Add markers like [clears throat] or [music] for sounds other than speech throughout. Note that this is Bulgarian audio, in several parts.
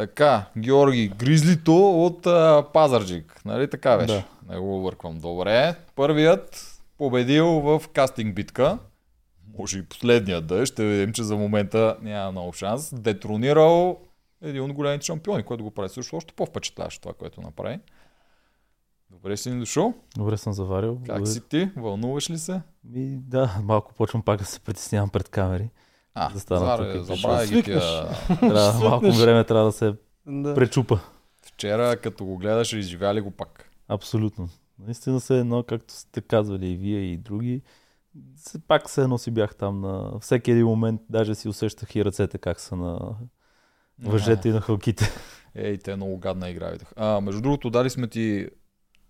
Така, Георги Гризлито от а, Пазарджик. Нали така беше? Да. Не го обърквам. Добре. Първият победил в кастинг битка. Може и последният да е. Ще видим, че за момента няма много шанс. Детронирал един от големите шампиони, който го прави също още по-впечатляващо това, което направи. Добре си ни дошъл. Добре съм заварил. Как Добре. си ти? Вълнуваш ли се? Ми, да, малко почвам пак да се притеснявам пред камери. А, Да стана заре, тук. забравя Ще ги свикнеш. тия. [laughs] Трябва, малко време трябва да се Да. пречупа. Вчера, като го гледаш, изживя ли го пак? Абсолютно. Наистина се едно, както сте казвали и вие и други. се- Пак се едно си бях там на всеки един момент, даже си усещах и ръцете как са на въжете и на хълките. [laughs] Ей, те много гадна игра. А, между другото, дали сме ти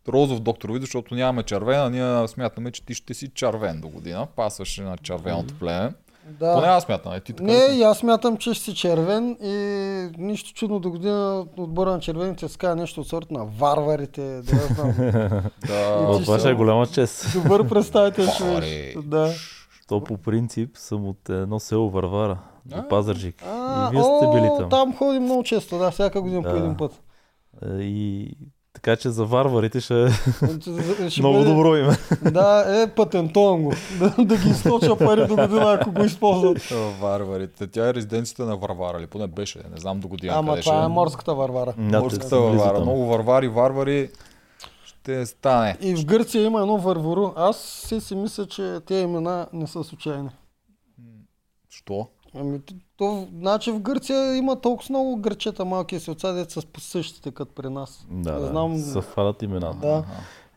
розов доктор вид, защото нямаме червена, ние смятаме, че ти ще си червен до година. Пасваш на червеното племе. Да. Поне аз смятам, е ти така. Не, и аз смятам, че ще си червен и нищо чудно до година отбора на червените казва нещо от сорта на варварите, да я знам. [laughs] Да, това ще е голяма чест. Добър представител ще беше. Да. То по принцип съм от едно село Варвара, А. до Пазарджик. А, И вие сте били там. Там ходим много често, да, всяка година по Да. един път. Е, И така че за варварите ще е Ще [laughs] много бъде- добро име. Да, е, патентован го. Да, да ги източа пари до година, ако го използват. О, Варварите. Тя е резиденцията на Варвара, или поне беше. Не знам до година Ама къде това ще е морската варвара. Да, те Морската близо Варвара. там. Много варвари, варвари. Ще стане. И в Гърция има едно вървору. Аз си си мисля, че тези имена не са случайни. Що? Ами, то, значи в Гърция има толкова много гърчета малки и се отсадят с по същите като при нас. Да, знам. съвпадат имената. Да.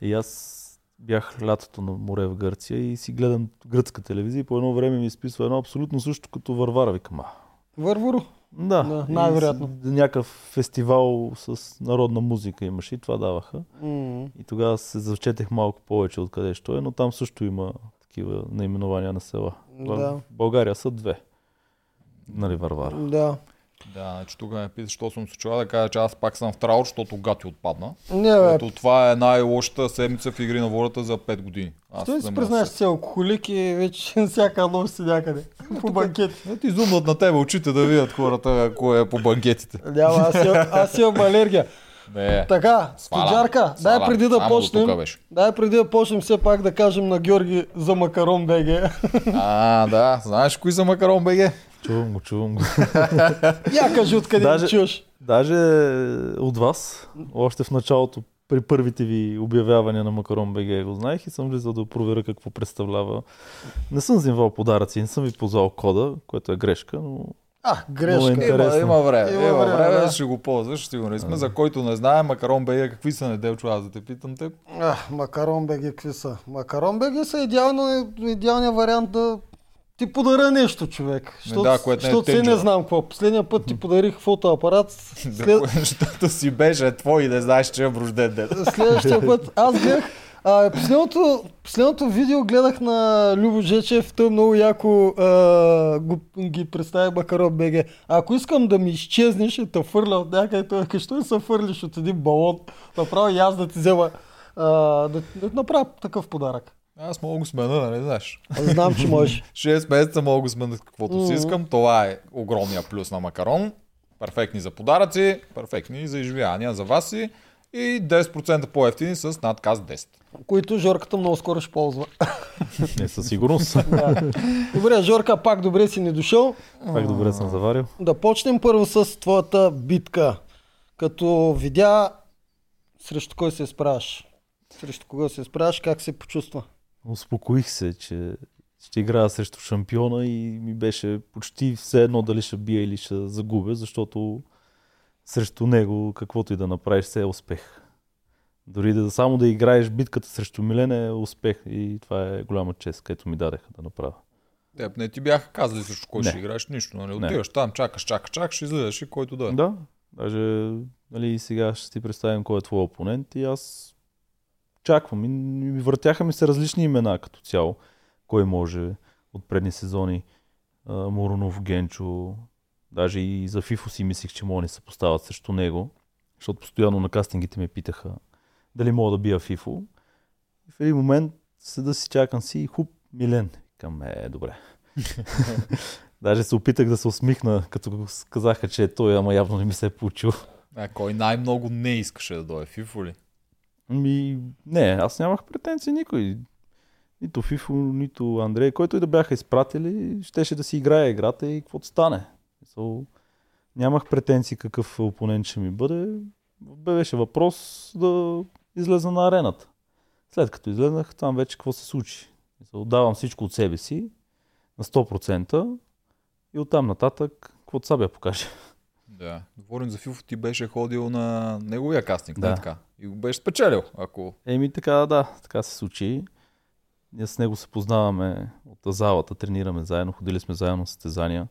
И аз бях лятото на море в Гърция и си гледам гръцка телевизия и по едно време ми изписва едно абсолютно също като Варвара. Викам, а, Вървору. да, Да, най-вероятно. Някакъв фестивал с народна музика имаше и това даваха. М. И тогава се зачетех малко повече откъде що е, но там също има такива наименования на села. В Да. България са две. Нали, Варвара? Да. Да, значи тук ме питаш, що съм се чува да кажа, че аз пак съм в траут, защото гати отпадна. Не, бе, Ето това е най-лошата седмица в игри на волята за 5 години. Аз той си признаеш, да че си алкохолик и вече [laughs] всяка нощ си някъде. По банкети. се- Е, ти зумнат на тебе очите да видят хората, кой е по банкетите. Няма, аз, имам, аз имам алергия. Не, Така. Студжарка, дай преди да Само почнем, дай преди да почнем все пак да кажем на Георги за Макарон БГ. А, да, знаеш кои са Макарон БГ? Чувам го, чувам го. [laughs] Я кажи откъде Даже- чуеш. Даже от вас, още в началото, при първите ви обявявания на Макарон БГ го знаех и съм влизал да проверя какво представлява. Не съм взимал подаръци, не съм ви позвал кода, което е грешка, но А, Много грешка. интересно. Има, има време, Има има, време, време, да. ще го ползваш, сигурно сме. За който не знае, Макарон БГ, какви са неделчо, аз да те питам те. А, Макарон БГ какви са? Макарон БГ са идеално, идеалният вариант да ти подаря нещо, човек. Защото, да, което не е не знам какво. Последния път ти подарих фотоапарат. [laughs] След... Защото си беше твой и не знаеш, че е рожден ден. [laughs] Следващия път аз гледах а, последното, последното видео гледах на Любо Жечев, той много яко а, го, ги представи Макарон БГ. А ако искам да ми изчезнеш и те фърля от някъде, той вика, що се фърлиш от един балон, направо и аз да ти взема а, да, да направя такъв подарък. Аз мога да го смена, нали знаеш? Аз знам, че можеш. [laughs] 6 месеца мога да го смена каквото си Мгм. искам. Това е огромния плюс на Макарон. Перфектни за подаръци, перфектни за изживявания за вас си и 10% по-ефтини с надказ 10. Които Жорката много скоро ще ползва. [laughs] не със сигурност. [laughs] да. Добре, Жорка, пак добре си ни дошъл. Пак добре съм заварил. Да почнем първо с твоята битка. Като видя срещу кой се изправяш. Срещу кого се изправяш, как се почувства? Успокоих се, че ще играя срещу шампиона и ми беше почти все едно дали ще бия или ще загубя, защото срещу него каквото и да направиш все е успех. Дори да само да играеш битката срещу Милен е успех и това е голяма чест, където ми дадеха да направя. Теб не ти бяха казали срещу кой Не. ще играеш нищо, нали? Не. Отиваш там, чакаш, чакаш, чакаш, излизаш и който да е. Да, даже нали, сега ще ти представим кой е твой опонент и аз чаквам. И ми въртяха ми се различни имена като цяло. Кой може от предни сезони. А, Мурунов, Генчо. Даже и за Фифо си мислих, че могат да се поставят срещу него. Защото постоянно на кастингите ме питаха дали мога да бия Фифо. И в един момент седа си чакам си и хуп Милен. Към е, добре. [laughs] Даже се опитах да се усмихна, като казаха, че е той, ама явно не ми се е получил. А кой най-много не искаше да дойде? Фифо ли? Ми, не, аз нямах претенции никой. Нито Фифо, нито Андрей, който и да бяха изпратили, щеше да си играе играта и каквото стане. So, нямах претенции какъв опонент ще ми бъде. Беше въпрос да излезна на арената. След като излезнах, там вече какво се случи. So, отдавам всичко от себе си на 100% и оттам нататък, каквото Сабя покаже. Да. Говорим за Фифо, ти беше ходил на неговия кастинг, Да. така. И го беше спечелил, ако... Еми така, да, така се случи. Ние с него се познаваме от залата, тренираме заедно, ходили сме заедно на състезания.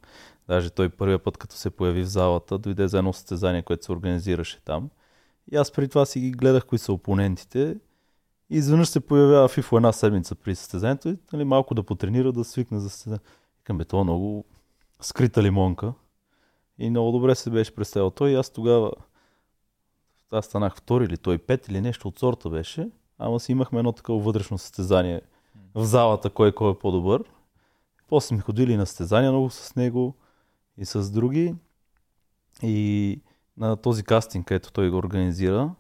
Даже той първия път, като се появи в залата, дойде за едно състезание, което се организираше там. И аз преди това си ги гледах кои са опонентите. И изведнъж се появява Фифо една седмица при състезанието и нали, малко да потренира, да свикне за състезанието. Викам, бе, това е много скрита лимонка. И много добре се беше представил той. И аз тогава аз станах втори или той пет или нещо от сорта беше. Ама си имахме едно такова вътрешно състезание в залата, кой кой е по-добър. После сме ходили на състезания много с него и с други. И на този кастинг, където той го организира,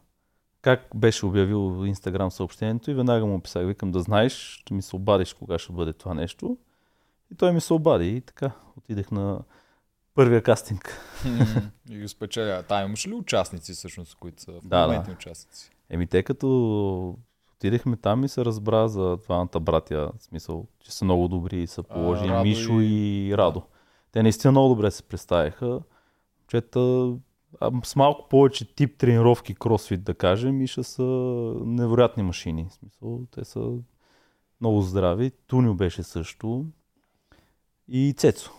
как беше обявил в Инстаграм съобщението и веднага му писах, викам да знаеш, ще ми се обадиш кога ще бъде това нещо. И той ми се обади и така отидех на първия кастинг. и го спечеля. Та имаш ли участници всъщност, които са в Да, моментни участници? Еми, те като отидехме там и се разбра за двамата братя, в смисъл, че са много добри и са положили Радо Мишо и- и... Радо. Те наистина много добре се представиха. Чета с малко повече тип тренировки, кросфит да кажем, и ще са невероятни машини. В смисъл, те са много здрави. Тунио беше също. И Цецо.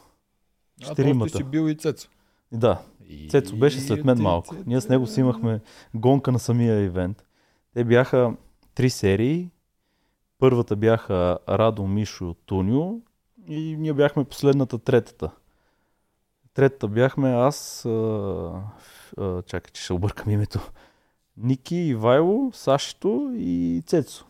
А. Четиримата. ти си бил и Цецо. Да, И... Цецо беше след мен малко. Ние с него си имахме гонка на самия ивент. Те бяха три серии. Първата бяха Радо, Мишо, Тунио и ние бяхме последната, третата. Третата бяхме аз, а, а, чакай, че ще объркам името, Ники, Ивайло, Сашито и Цецо.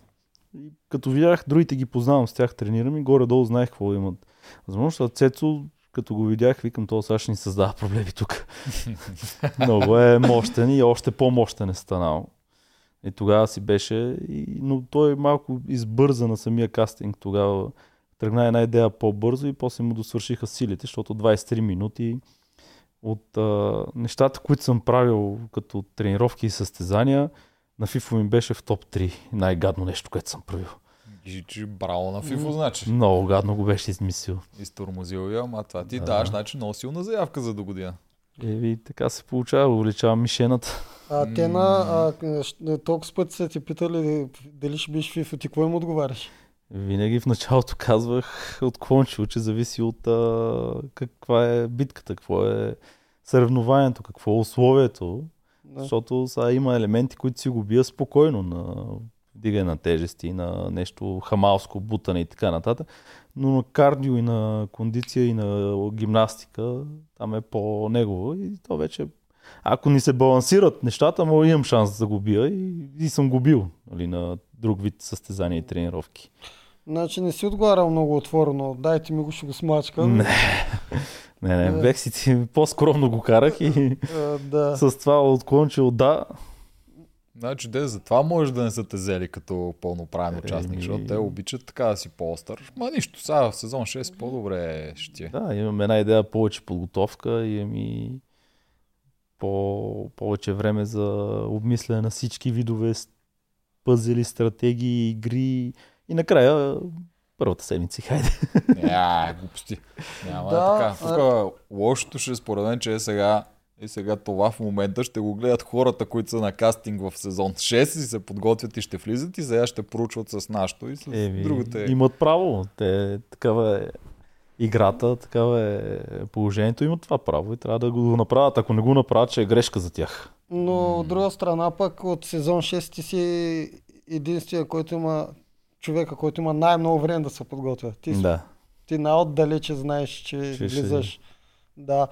И като видях, другите ги познавам, с тях тренирам и горе-долу знаех какво имат. Възможно, защото Цецо, като го видях, викам, то Саш ни създава проблеми тук. [laughs] Много е мощен и още по-мощен е станал. И тогава си беше, и, но той малко избърза на самия кастинг тогава. Тръгна една идея по-бързо и после му досвършиха силите, защото 23 минути от а, нещата, които съм правил като тренировки и състезания, на FIFA ми беше в топ 3. Най-гадно нещо, което съм правил. И че браво на Фифо, значи. Много гадно го беше измислил. Изтормозил я, ама това ти Да. даваш, значи, много силна заявка за до година. Еви, така се получава, увеличавам мишената. А те на а, толкова пъти са ти питали дали ще биш фифо, ти какво им отговаряш? Винаги в началото казвах от клончо, че зависи от а, каква е битката, какво е съревнованието, какво е условието. Да. Защото сега има елементи, които си го бия спокойно на вдигане на тежести, на нещо хамалско, бутане и така нататък. Но на кардио и на кондиция и на гимнастика там е по-негово и то вече ако ни се балансират нещата, мога имам шанс да го бия и, и съм го бил нали, на друг вид състезания и тренировки. Значи не си отговарял много отворено. Дайте ми го, ще го смачкам. Не. Не, не, бех си по-скромно го карах и А, да. с това отклончил да. Значи, де, затова може да не са те взели като пълноправен участник, Еми. защото те обичат така да си по-остър. Ма нищо, сега в сезон 6 по-добре ще ти е. Да, имам една идея повече подготовка, и по, повече време за обмисляне на всички видове с- пъзели, стратегии, игри и накрая първата седмица, хайде. Ня, глупости. Няма да, е така. Тук лошото ще е според мен, че е сега и сега това в момента ще го гледат хората, които са на кастинг в сезон 6 и се подготвят и ще влизат и сега ще проучват с нашото и с Еми, другата. Имат право. Те, такава е играта, такава е положението, имат това право и трябва да го направят. Ако не го направят, ще е грешка за тях. Но от друга страна пък от сезон 6 ти си единствения, който има човека, който има най-много време да се подготвя. Ти, Да. ти най-отдалече знаеш, че Че ще- влизаш. Да.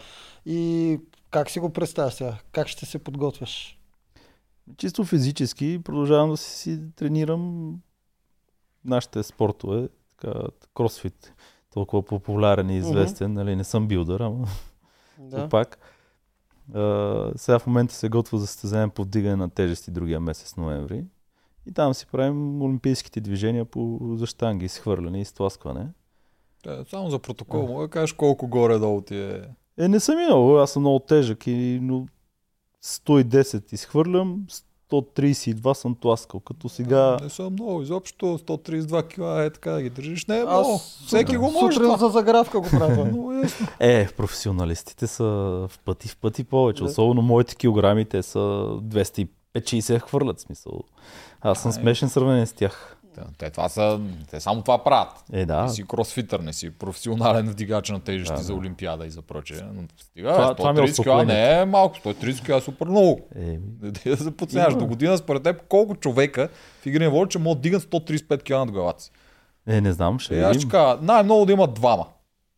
И как си го представяш сега? Как ще се подготвяш? Чисто физически продължавам да си, тренирам нашите спортове, така, кросфит. толкова популярен и известен. Нали, не съм билдър, ама Да. пак. А, сега в момента се готва за състезание по вдигане на тежести другия месец ноември. И там си правим олимпийските движения по за щанги, изхвърляне и изтласкване. Е, Само за протокол, мога да кажеш колко горе-долу ти е. Е, не съм много, аз съм много тежък и но 110 изхвърлям, 132 съм тласкал, като сега... Не са много, изобщо 132 кила е така да ги държиш. Не е много. Аз Всеки го може сутрин за загравка го правя. [laughs] Ясно. Е, професионалистите са в пъти, в пъти повече. Особено моите килограми, те са 250-60 хвърлят смисъл. Аз съм смешен сравнение с тях. Те, това са, те само това правят. Е, да. Не си кросфитър, не си професионален вдигач на тежести Да, за да. Олимпиада и за прочее. Но стига, Това- това, това ми е 130 кила не е малко, 130 кила е супер много. Е, Не да се подсняваш. Има. До година според теб колко човека в игри на че могат да дигат 135 кила над главата си. е, не знам, ще Е, видим. най-много да има двама.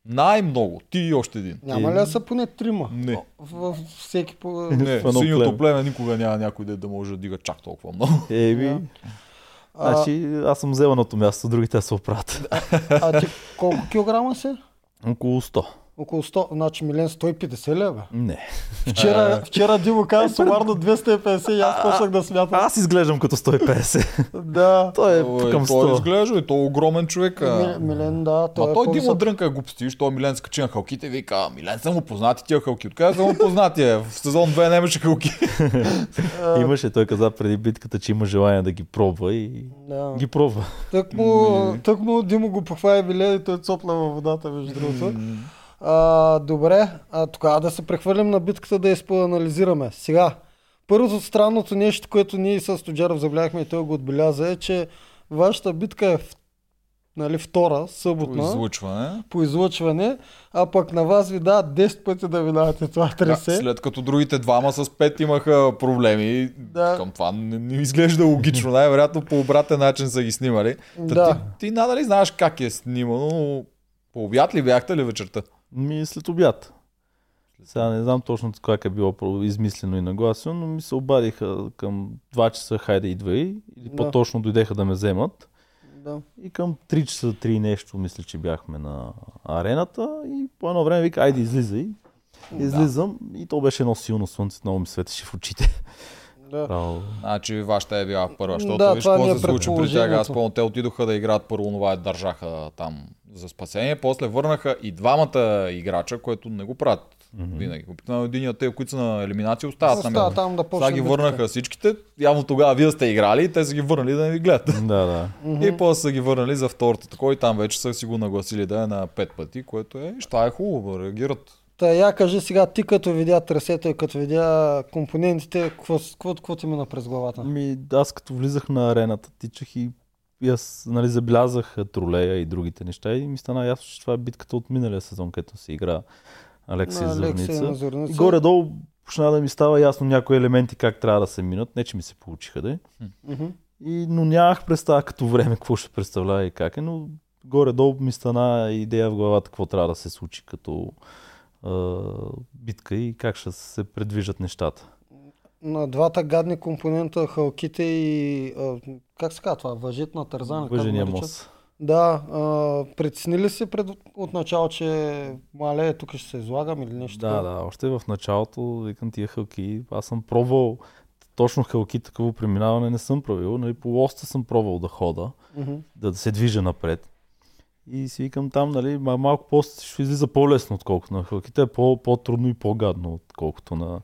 Най-много. Ти и още един. Няма ли да са поне трима? Не. В, в всеки по... [laughs] Не, В синьото племе. никога няма някой да, да може да дига чак толкова много. Еми, Да. А, значи аз съм взел едното място, другите се оправят. а ти колко килограма си? Около 100. Около 100, значи Милен 150 лева. Не. Вчера, вчера Димо каза сумарно 250 и аз почнах да смятам. Аз изглеждам като 150. Да. Той е Ой, към той 100. изглежда и то е огромен човек. а. Мил- Милен, да, той Ма е той Димо по-висок. дрънка глупости, що Милен скачи на халките и вика, Милен са му познати тия халки. Откъде са му познати? е? В сезон 2 нямаше халки. А, [laughs] Имаше, той каза преди битката, че има желание да ги пробва и Да. ги пробва. Тък му, тък му Димо го похвали биле и той цопля във водата, между другото. А, добре, а, тогава да се прехвърлим на битката да я поанализираме. Сега, първото странното нещо, което ние с Тоджаров забляхме и той го отбеляза е, че вашата битка е в, нали, втора, съботна, Излучване. по излъчване, а пък на вас ви дават 10 пъти да минавате това Да, тресе. след като другите двама с пет имаха проблеми, Да. към това не, не изглежда логично. Най-вероятно по обратен начин са ги снимали. Та Да. Ти, ти надали знаеш как е снимано, но по обяд ли бяхте ли вечерта? Ми след обяд. Сега не знам точно как е било измислено и нагласено, но ми се обадиха към 2 часа, хайде идвай, или Да. по-точно дойдеха да ме вземат. Да. И към 3 часа, 3 нещо, мисля, че бяхме на арената и по едно време вика, айде излизай. Излизам и то беше едно силно слънце, много ми светеше в очите. Да. Значи вашата е била първа, защото Да, виж какво е се случи при тях. Аз помня, те отидоха да играят първо, това държаха там за спасение, после върнаха и двамата играча, което не го правят винаги. Обикновено един от тези, които са на елиминация, остават на Остава място. там да Сега ги върнаха всичките. Явно тогава вие сте играли и те са ги върнали да не ви гледат. [laughs] Да, да. И после са ги върнали за втората такова и там вече са си го нагласили да е на пет пъти, което е, що е хубаво, реагират. Та я кажи сега, ти като видя трасето и като видя компонентите, какво, ти мина през главата? Ми, аз като влизах на арената, тичах и, и аз нали, забелязах тролея и другите неща и ми стана ясно, че това е битката от миналия сезон, където се игра Алексей На Зърница. И горе-долу почна да ми става ясно някои елементи как трябва да се минат. Не, че ми се получиха, да е. И, но нямах представа като време какво ще представлява и как е, но горе-долу ми стана идея в главата какво трябва да се случи като битка и как ще се предвижат нещата. На двата гадни компонента, халките и... Как се казва това? Въжит на тързана? Въжения мост. Да, а, притесни ли си пред, от начало, че мале, тук ще се излагам или нещо? Да, да, още в началото, викам тия хълки, аз съм пробвал точно хълки, такова преминаване не съм правил, нали, по лоста съм пробвал да хода, Мгм. да се движа напред. И си викам там, нали, ма- малко по ще излиза по-лесно, отколкото на хълките, е по- по-трудно и по-гадно, отколкото на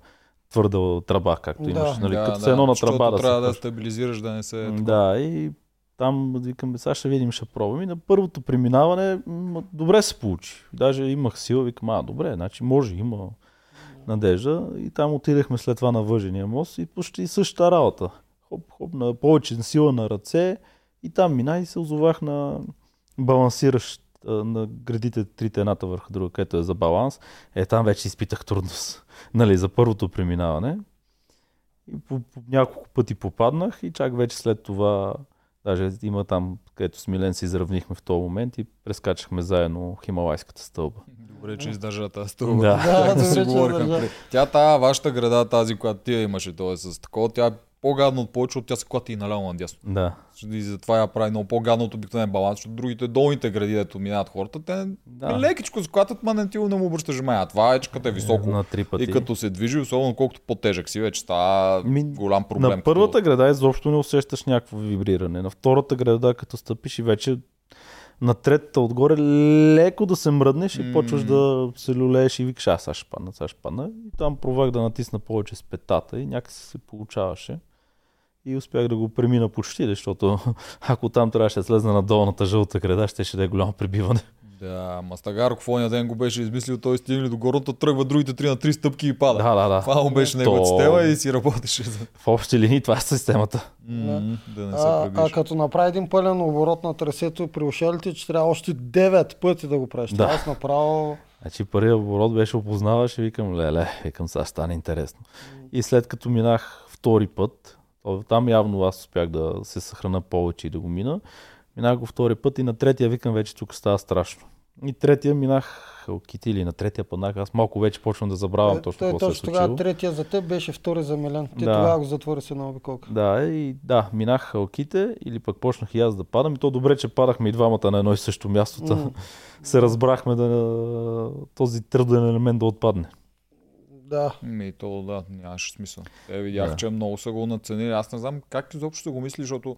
твърда тръба, както Да. имаш. Нали, да, като да, се едно на тръба да трябва да стабилизираш, да не се... Да, и там викам, сега ще видим, ще пробвам. И на първото преминаване м, добре се получи. Даже имах сила, викам, а, добре, значи може, има надежда. И там отидахме след това на въжения мост и почти същата работа. Хоп, хоп, на повече сила на ръце и там мина и се озовах на балансиращ а, на градите трите едната върху друга, където е за баланс. Е, там вече изпитах трудност. [laughs] нали, за първото преминаване. И по, по няколко пъти попаднах и чак вече след това, даже има там, където с Милен се изравнихме в този момент и прескачахме заедно Хималайската стълба. Добре, че издържа тази стълба. Да. [laughs] Да, Както добре, че издържа. Тя тая вашата града, тази, която ти я имаше, т.е. с такова, тя по-гадно от повече, от тя се клати и наляво надясно. Да. И затова я прави много по-гадно от обикновен баланс, защото другите долните гради, дето минават хората, те Да. лекичко се клатят, ма не ти не му обръщаш внимание. А това е, че като е високо На три пъти. и като се движи, особено колкото по-тежък си, вече става Ми, голям проблем. На първата града изобщо не усещаш някакво вибриране. На втората града, като стъпиш и вече на третата отгоре леко да се мръднеш и М. почваш да се люлееш и викаш, аз сега ще падна, сега ще падна. И там провах да натисна повече с петата и някакси се получаваше. И успях да го премина почти, защото [laughs] ако там трябваше да слезна на долната жълта града, ще, ще да е голямо прибиване. Да, Мастагарко в ония ден го беше измислил, той стигнали до горната, тръгва другите 3 на 3 стъпки и пада. Да, да, да. Това му беше неговата То- система и си работеше за... В общи линии това е системата. М, да не се А, а като направи един пълен оборот на трасето при ушелите, че трябва още 9 пъти да го правиш. Да. Аз направо... Значи първият оборот беше опознаваш и викам, леле, викам, сега стане интересно. И след като минах втори път, там явно аз успях да се съхрана повече и да го мина, минах го втори път и на третия викам, вече тук става страшно. И третия минах Халкити или на третия паднах, аз малко вече почвам да забравям Той- точно какво се е точно тогава случило. третия за теб беше втори за Милен. Ти Да. тогава го затвори с една обиколка. Да, и да, минах халките или пък почнах и аз да падам. И то добре, че падахме и двамата на едно и също място. М. [laughs] се разбрахме да този труден елемент да отпадне. Да. Ми, то да, нямаше смисъл. Те видях, Да. че много са го наценили. Аз не знам как изобщо са го мисли, защото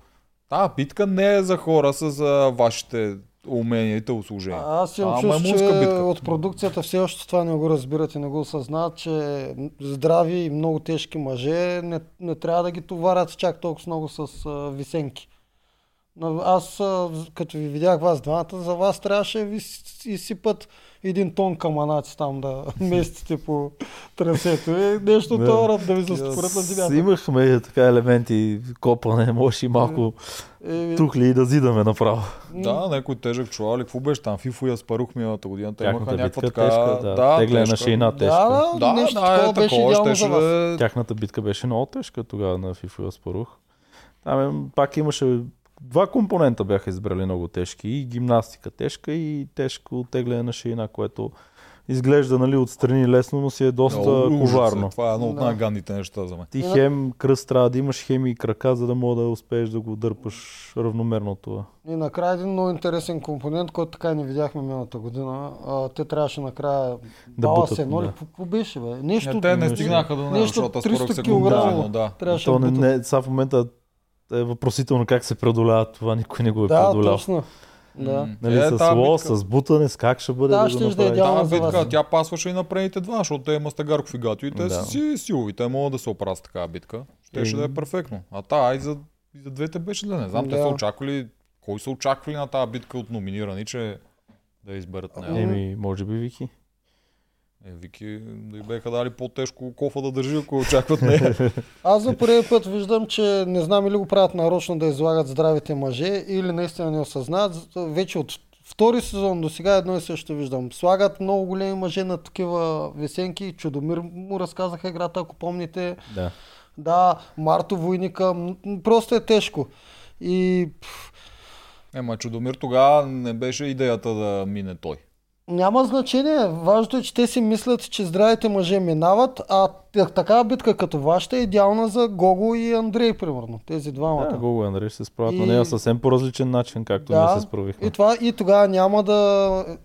тази битка не е за хора с а, вашите умения и телосложения. А, аз имам е чувство, че битка. от продукцията все още това не го разбират и не го осъзнават, че здрави и много тежки мъже не, не трябва да ги товарят чак толкова много с а, висенки. Но Аз, а, като ви видях вас двамата, за вас трябваше да ви изсипат един тон каманаци там да [laughs] местите по трасето. И нещо Да. това да ви застопорят на земята. Имахме така елементи, копане, може и малко Е, тухли и да зидаме направо. Да, някой тежък чувал ли, какво беше там? Фифо я спарух миналата година. Те имаха някаква така... тежка, да. Тегляне на шейна тежка. Да, да, Да, нещо да, такова е, беше такова идеално щеше за вас. да... Тяхната битка беше много тежка тогава на FIFA я спорух. Там е, пак имаше два компонента бяха избрали много тежки. И гимнастика тежка и тежко тегляне на шейна, което изглежда нали, отстрани лесно, но си е доста ужас е. коварно. Това е едно от Да. най-гадните неща за мен. Ти хем кръст трябва да имаш хем и крака, за да мога да успееш да го дърпаш равномерно това. И накрая един много интересен компонент, който така и не видяхме миналата година. А, те трябваше накрая Да да бутат, се, едно ли? да. Какво какво беше, бе? Нещо, Не, те не стигнаха до него, нещо защото аз 300 споръх се килограма. го да. трябваше То да не, не, сега в момента е въпросително как се преодолява това, никой не го е Да, преодолял. точно. Да. Нали, Е, с лос, битка- с бутане, с как ще бъде Да, да, ще го ще да Тази битка, вас. тя пасваше и на предните два, защото те Мастагарков и Гатио и те Да. са си силови. Те могат да се оправят с такава битка. Щеше Е. да е перфектно. А та, и за, и за двете беше да не знам. Те Да. са очаквали, кой са очаквали на тази битка от номинирани, че да изберат нея. Еми, може би Вики. Е, Вики, да й беха дали по-тежко кофа да държи, ако очакват нея. [laughs] Аз за първи път виждам, че не знам или го правят нарочно да излагат здравите мъже, или наистина не осъзнават. Вече от втори сезон до сега едно и също виждам. Слагат много големи мъже на такива весенки. Чудомир му разказаха играта, ако помните. Да. Да, Марто Войника. Просто е тежко. И Ема Чудомир тогава не беше идеята да мине той. Няма значение. Важното е, че те си мислят, че здравите мъже минават, а такава битка като вашата е идеална за Гого и Андрей, примерно. Тези двамата. Да, Гого и Андрей ще се справят И- на нея съвсем по различен начин, както Да, ние се справихме. И, това, и тогава няма да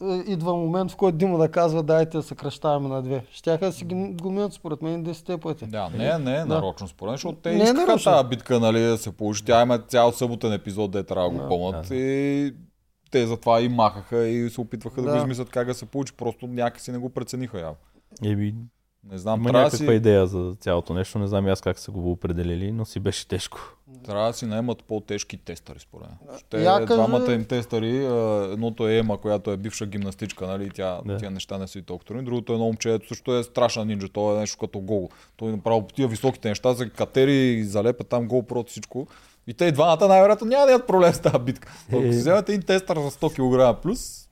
е, идва момент, в който Дима да казва, дайте да съкръщаваме на две. Щяха да си ги го минат според мен 10 пъти. Да, не, не е нарочно според мен, защото те Не е искаха нарочно. тази битка нали, да се получи. Тя има цял съботен епизод, де трябва да го Да. помнят. Да. И те затова и махаха и се опитваха да, Да. го измислят как да се получи. Просто някакси не го прецениха явно. Еми, Не знам, има някаква си, идея за цялото нещо, не знам и аз как са го определили, но си беше тежко. трябва да си наемат по-тежки тестъри, според мен. Те, Я кажи- двамата им тестъри, едното е Ема, която е бивша гимнастичка, нали, тя, Да. тия неща не са и толкова трудни. Другото е едно момче, ето също е страшна нинджа, то е нещо като гол. Той направо по тия високите неща за катери и залепят там гол прото всичко. И те и двамата най-вероятно няма да имат проблем с тази битка. Но Ако Е. си вземете един тестър за 100 кг плюс,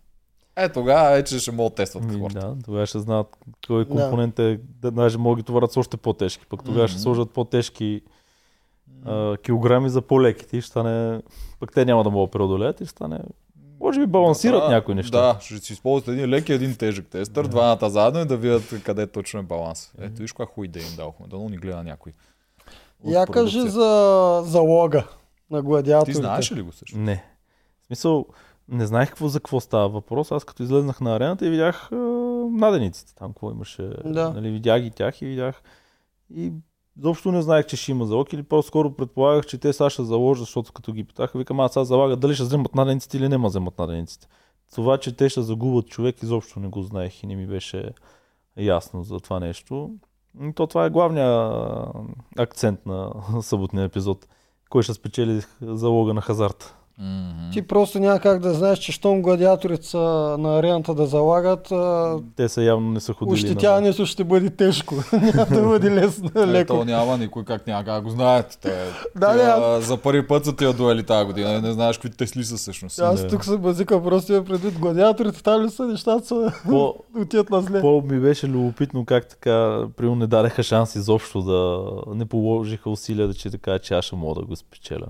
е тогава вече ще могат да тестват Ми, хората. да, тогава ще знаят кой компонент е, да, даже могат да ги товарят с още по-тежки, пък тогава ще сложат по-тежки а, килограми за по-леките и ще стане, пък те няма да могат да преодолеят и ще стане, може би балансират Да, някои неща. Да, ще си използват един лек и един тежък тестър, двамата заедно и да видят къде точно е баланс. Ето виж каква хуй да им дадохме, да ни гледа някой. Я кажи за залога на гладиаторите. Ти знаеш ли го също? Не. В смисъл, не знаех какво, за какво става въпрос. Аз като излезнах на арената и видях а, надениците там, какво имаше. Да. Нали, видях ги тях и видях. И изобщо не знаех, че ще има залог или по-скоро предполагах, че те сега ще заложат, защото като ги питаха, викам, аз сега залагат дали ще вземат надениците или няма вземат надениците. Това, че те ще загубят човек, изобщо не го знаех и не ми беше ясно за това нещо. То това е главният акцент на [laughs] съботния епизод. Кой ще спечели залога на хазарта? Мгм. Ти просто няма как да знаеш, че щом гладиаторите са на арената да залагат, Те са явно не са ходили. ощетяването ще бъде тежко. [laughs] няма да бъде лесно, Е, леко. то няма никой как няма как го знаят. Те, Да, тия, да. За първи път са тия дуели тази година. Не знаеш какви тесли са всъщност. Аз Да. тук се базика, просто имам предвид гладиаторите, там ли са нещата са По, [laughs] отиват на зле. по ми беше любопитно как така, примерно не дадаха шанс изобщо да не положиха усилия да че така, че аз ще мога да го спечеля.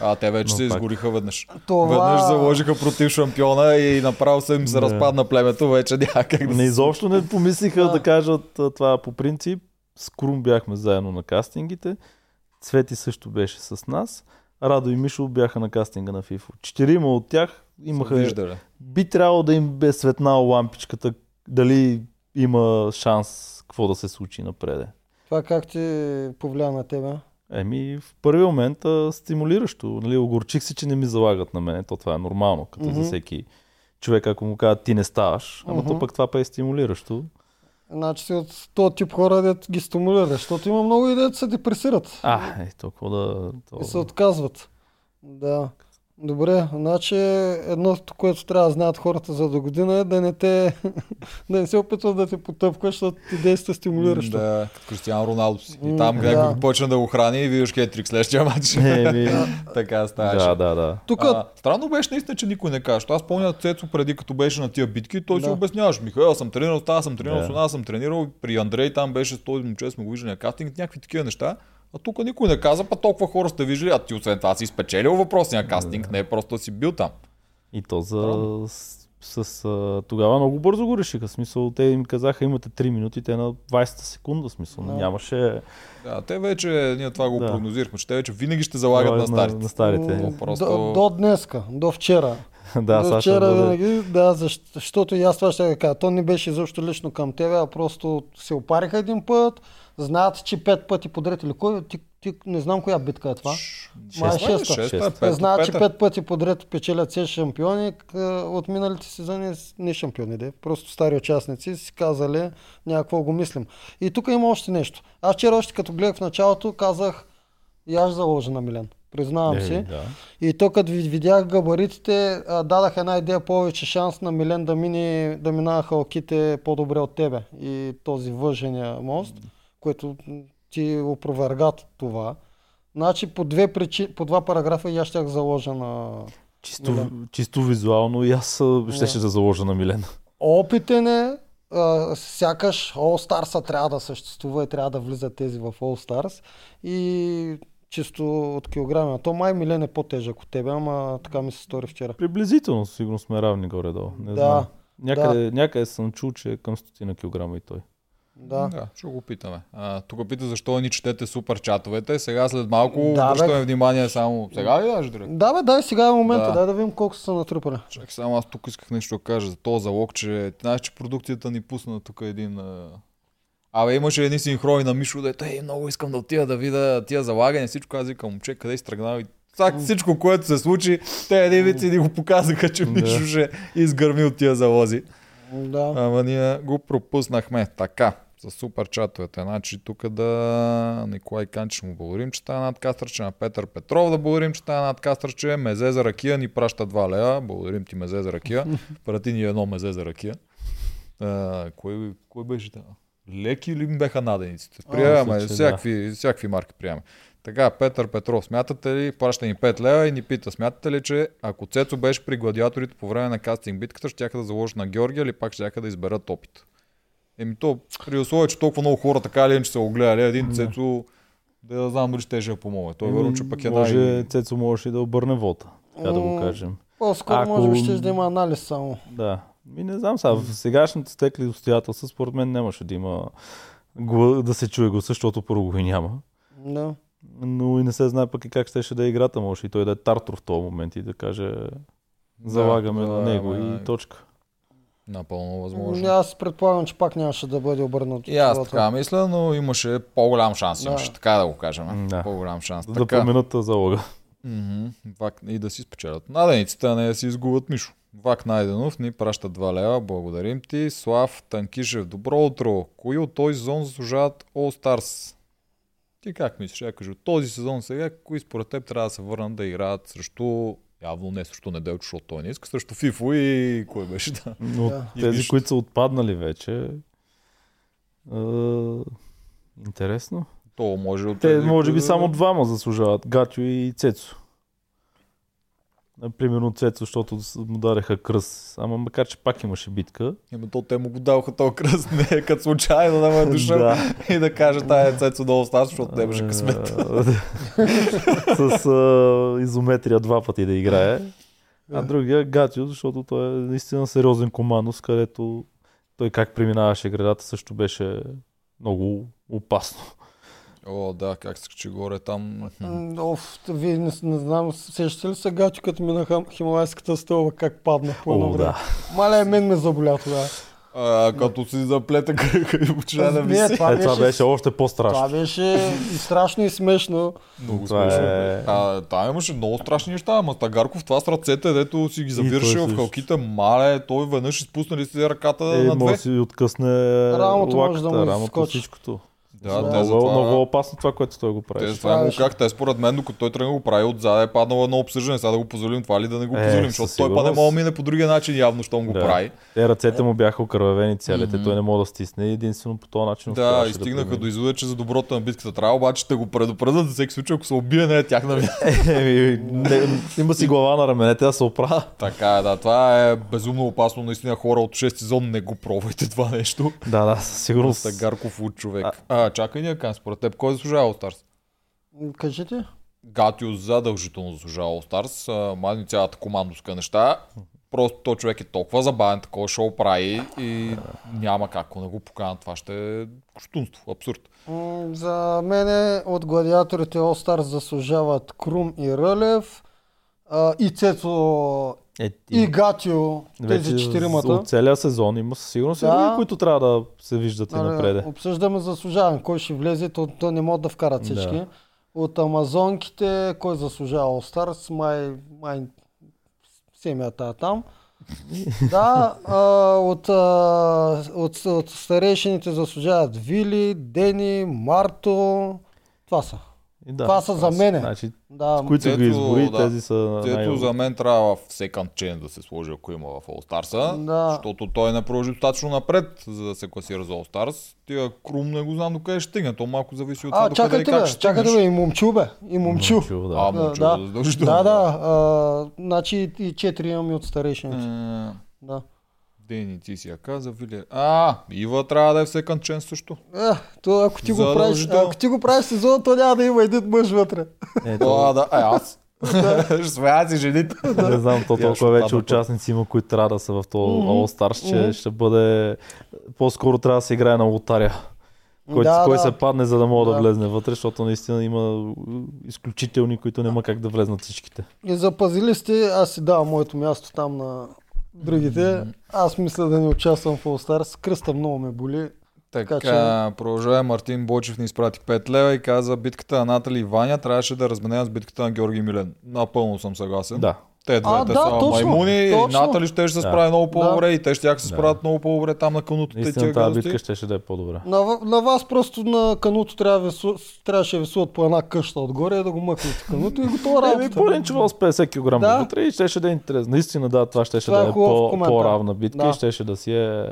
А те вече Но се пак. изгориха веднъж. Това... Веднъж заложиха против шампиона и направо се им се разпадна племето, вече няма как да Не изобщо не помислиха Да. кажат това по принцип. С Крум бяхме заедно на кастингите. Цвети също беше с нас. Радо и Мишо бяха на кастинга на FIFA. Четирима от тях имаха... Виждали. Би трябвало да им бе светнала лампичката, дали има шанс какво да се случи напред. Това как ти повлия на тебе? Еми, в първи момент а, стимулиращо. Нали, огорчих се, че не ми залагат на мен. То това е нормално, като Мгм. за всеки човек, ако му кажат ти не ставаш. Ама Мгм. то пък това па е стимулиращо. Значи си от този тип хора, дет ги стимулира, защото има много и дето се депресират А, е, толкова да... То... и се отказват. Да. Добре, значи едното, което трябва да знаят хората за до година е да не те, [laughs] да не се опитват да те потъпкаш, защото ти действа стимулиращо. Да, като Кристиан Роналдо си. И там, където да. почна да го храни и виждаш хетрик следващия матч. Еми, [laughs] така ставаше. да, да, да. Тук А, странно беше наистина, че никой не каже. Аз спомня Цецо преди като беше на тия битки, той си Да. обясняваше. Михаил, аз съм тренирал, аз съм тренирал, с аз съм тренирал. При Андрей там беше с този момче, сме го виждали на кастинг, някакви такива неща. А тук никой не каза, па толкова хора сте виждали, а ти освен това си спечелил въпросния кастинг, не е просто да си бил там. И то за... С, с, тогава много бързо го решиха. Смисъл, те им казаха, имате 3 минути, те на 20 секунда. Смисъл, Да. нямаше... Да, те вече, ние това го Да. прогнозирахме, че те вече винаги ще залагат на на, старите. на старите. То просто- до, до днеска, до вчера. [laughs] да, до Саша вчера бъде... винаги, да, защ- защото и аз това ще да кажа. То не беше изобщо лично към тебе, а просто се опариха един път, знаят, че пет пъти подред или кой, ти, ти не знам коя битка е това. Май Шеста. шеста. Шеста, Шеста. Знаят, че пет пъти подред печелят все шампиони, от миналите сезони не шампиони, де. просто стари участници си казали някакво го мислим. И тук има още нещо. Аз вчера още като гледах в началото, казах и аз заложа на Милен. Признавам Е, си. да. И то като ви- видях габаритите, дадах една идея повече шанс на Милен да, мини, да минава халките по-добре от тебе. И този въжения мост, което ти опровергат това. Значи по, две причи, по два параграфа и аз щях заложа на Чисто, Милен. чисто визуално и аз щеше да заложа на Милен. опитен е, а, сякаш All Stars трябва да съществува и трябва да влизат тези в All Stars. И чисто от килограми. А то май Милен е по-тежък от тебе, ама така ми се стори вчера. Приблизително, сигурно сме равни горе-долу. Не Да, знам. Някъде, някъде съм чул, че е към стотина килограма и той. Да. Да, ще го питаме. А, тук пита защо ни четете супер чатовете. Сега след малко Да, бе. обръщаме внимание само. Сега ли даже директно? Да, бе, дай сега е момента, Да. дай да видим колко са натрупали. Чакай, само аз тук исках нещо да кажа за този залог, че знаеш, че продукцията ни пусна тук един... Абе, имаше едни синхрони на Мишо, да е, много искам да отида да видя тия залагания, всичко. Аз викам, момче, къде си тръгнал? И так, всичко, което се случи, те един вид ни го показаха, че. Мишо ще изгърми от тия залози. Да. Ама ние го пропуснахме. Така, с супер чатовете. Значи тук да Николай Канчев му благодарим, че тая надкастърче, на Петър Петров да благодарим, че тая надкастърче, Мезе за ракия ни праща 2 лева. Благодарим ти Мезе за ракия. [laughs] Прати ни едно Мезе за ракия. А, кой, кой беше това? Леки ли беха надениците? Приемаме, мисля, че всякакви, всякакви марки приемаме. Така, Петър Петров, смятате ли, праща ни 5 лева и ни пита, смятате ли, че ако Цецо беше при гладиаторите по време на кастинг битката, ще да заложат на Георгия или пак ще да изберат опит? Еми то, при условие, че толкова много хора така или иначе са го гледали, един Да. Цецо, да я знам дали ще ще помогне. Той е верно, че пък е може, най... Цецо можеше и да обърне вота, така да го кажем. По-скоро Ако- може би ще да има анализ само. Да. Ми не знам сега, в сегашните стекли обстоятелства, според мен нямаше да има да се чуе го, защото първо го и няма. Да. но и не се знае пък и как щеше да е играта. Може и той да е Тартор в този момент и да каже залагаме Да, на да, него ама, и точка. Напълно възможно. Аз предполагам, че пак нямаше да бъде обърнато. И аз така мисля, но имаше по-голям шанс. Да. Имаше така да го кажем. Да. По-голям шанс. Да така. променят залога. Мгм. Вак, и да си спечелят. Надениците, а не да си изгубят Мишо. Вак Найденов ни праща 2 лева. Благодарим ти. Слав Танкишев. Добро утро. Кои от този сезон заслужават All Stars? Ти как мислиш? Я кажи, от този сезон сега, кои според теб трябва да се върнат да играят срещу явно не срещу неделчо, защото той не иска, срещу Фифо и кой беше да. Но Да. И тези, нищо. които са отпаднали вече, е, интересно. То може от Те, може би, само двама заслужават. Гатю и Цецо. Примерно Цецо, защото му дареха кръс. Ама макар, че пак имаше битка. Ема то те му го даваха този кръст, [laughs] не като случайно да му е дошъл Да. [laughs] и да каже тая е Цецо долу стас, защото нямаше късмет. [laughs] С а, изометрия два пъти да играе. А другия Гатио, защото той е наистина сериозен командос, където той как преминаваше градата също беше много опасно. О, да, как скачи горе там. Оф, вие не, не знам, сещате ли се гачо, като минаха Хималайската стълба, как падна по едно време? да. Маля, мен ме заболя тогава. А, като си заплете кръга и почина да виси. това Е, това беше- още по-страшно. Това беше и страшно и смешно. Много Това смешно. е- А, там имаше много страшни неща, ама Стагарков това с ръцете, дето си ги той завираше в халките, мале, той веднъж изпусна ли си ръката Е, на може две. да си откъсне Рамото може да лаката, му рамото, всичкото. Да, Да. те много, затова... много опасно това, което той го Те прави. това му как те според мен, докато той тръгна да го прави отзад е паднало едно обсъждане, сега да го позволим това ли да не го Е, позволим, със защото той па не мога да мине по другия начин явно, щом го Да. прави. Те ръцете му бяха окървавени цялите, Мгм. той не мога да стисне и единствено по този начин Да, и стигнаха премине. до извода, че за доброто на битката трябва, обаче те го предупредят за всеки случай, ако се убие, не е вина. [laughs] Еми, не, има си глава на раменете да се оправя. Така е, да, това е безумно опасно, наистина хора от 6 сезон не го пробвайте това нещо. Да, да, със сигурност. Стагарков от човек. А, чакай ни, Акан, според теб, кой заслужава All Stars? Кажете. Гатио задължително заслужава All Stars. Май цялата командоска неща. Просто той човек е толкова забавен, такова шоу прави и няма как, ако не го поканят, това ще е куштунство, абсурд. За мен от гладиаторите All Stars заслужават Крум и Рълев. А, и Цецо Е, и Гатио, тези четиримата. От целия сезон има със сигурност и Да. други, които трябва да се виждат и Нали, напреде. Обсъждаме заслужаван. Кой ще влезе, то, то не могат да вкарат всички. Да. От Амазонките, кой заслужава All Stars? Май, май семията е там. [laughs] да, а, от, а, от, от старейшините заслужават Вили, Дени, Марто. Това са. И да, това са за мене. Значи, Да, които са Дето, ги избори, да. тези са най- за мен трябва в second chain да се сложи, ако има в All Stars, Да. защото той не продължи достатъчно напред, за да се класира за All Stars. Тия Крум не го знам до къде ще стигне, то малко зависи от това А, до къде и чакайте как бе, ще чакайте бе, и момчу бе, и момчу. Момчу, да. А, Да, момчу, да. задължително. Да, да, а, значи и четири имаме от старейшините. Е, Да. Дени, ти си я каза, Вили. А, Ива трябва да е в second chain също. Е, то ако ти го правиш, ако ти го правиш сезон, то няма да има един мъж вътре. Е, Да, то, да, е, аз. [laughs] Ще смеят си жените. не знам, то толкова вече участници има, които трябва да са в този. All Stars, че ще бъде... По-скоро трябва да се играе на лотария. Кой, Да, кой да. се падне, за да мога да. Да. влезне вътре, защото наистина има изключителни, които няма как да влезнат всичките. И запазили сте, аз си давам моето място там на другите. Аз мисля да не участвам в All Stars. Кръста много ме боли. Така, Така продължава Мартин Бочев ни изпрати 5 лева и каза битката на Натали и Ваня трябваше да разменя с битката на Георги Милен. Напълно съм съгласен. Да. Те двете А, да, са точно, маймуни, точно. Натали ще се Да. справи много по-добре и те ще се Да. справят много по-добре там на кануто. тия тази битка ще, ще да е по-добра. На, на вас просто на кануто трябва да трябваше да весуват по една къща отгоре да го мъкнете кануто и готова Еми, работа. пълен чувал с 50 кг Да. вътре и щеше да е интересно. Наистина, да, това щеше Това е да е по, по-равна битка Да. и щеше да си е...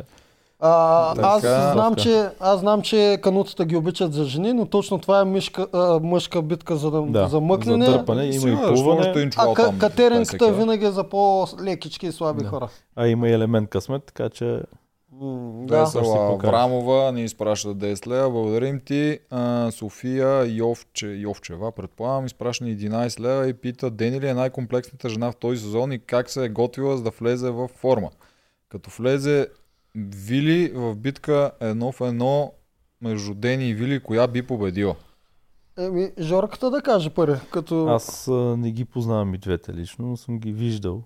А, аз, Така. знам, че, аз знам, че канутата ги обичат за жени, но точно това е мишка, а, мъжка битка за, да, Да, за мъкнене. за дърпане. Има и Сигурно, защо плуване. А там катеринката 20 кила? винаги е за по-лекички и слаби Да. хора. А има и елемент късмет, така че... Да. Весела. Врамова ни изпраща 10 лева. Благодарим ти. А, София Йовче, Йовчева, предполагам, изпраща ни 11 лева и пита Дени ли е най-комплексната жена в този сезон и как се е готвила за да влезе в форма. Като влезе Вили в битка едно в едно между Дени и Вили, коя би победила? Еми, Жорката да каже първи, като... Аз а, не ги познавам и двете лично, но съм ги виждал.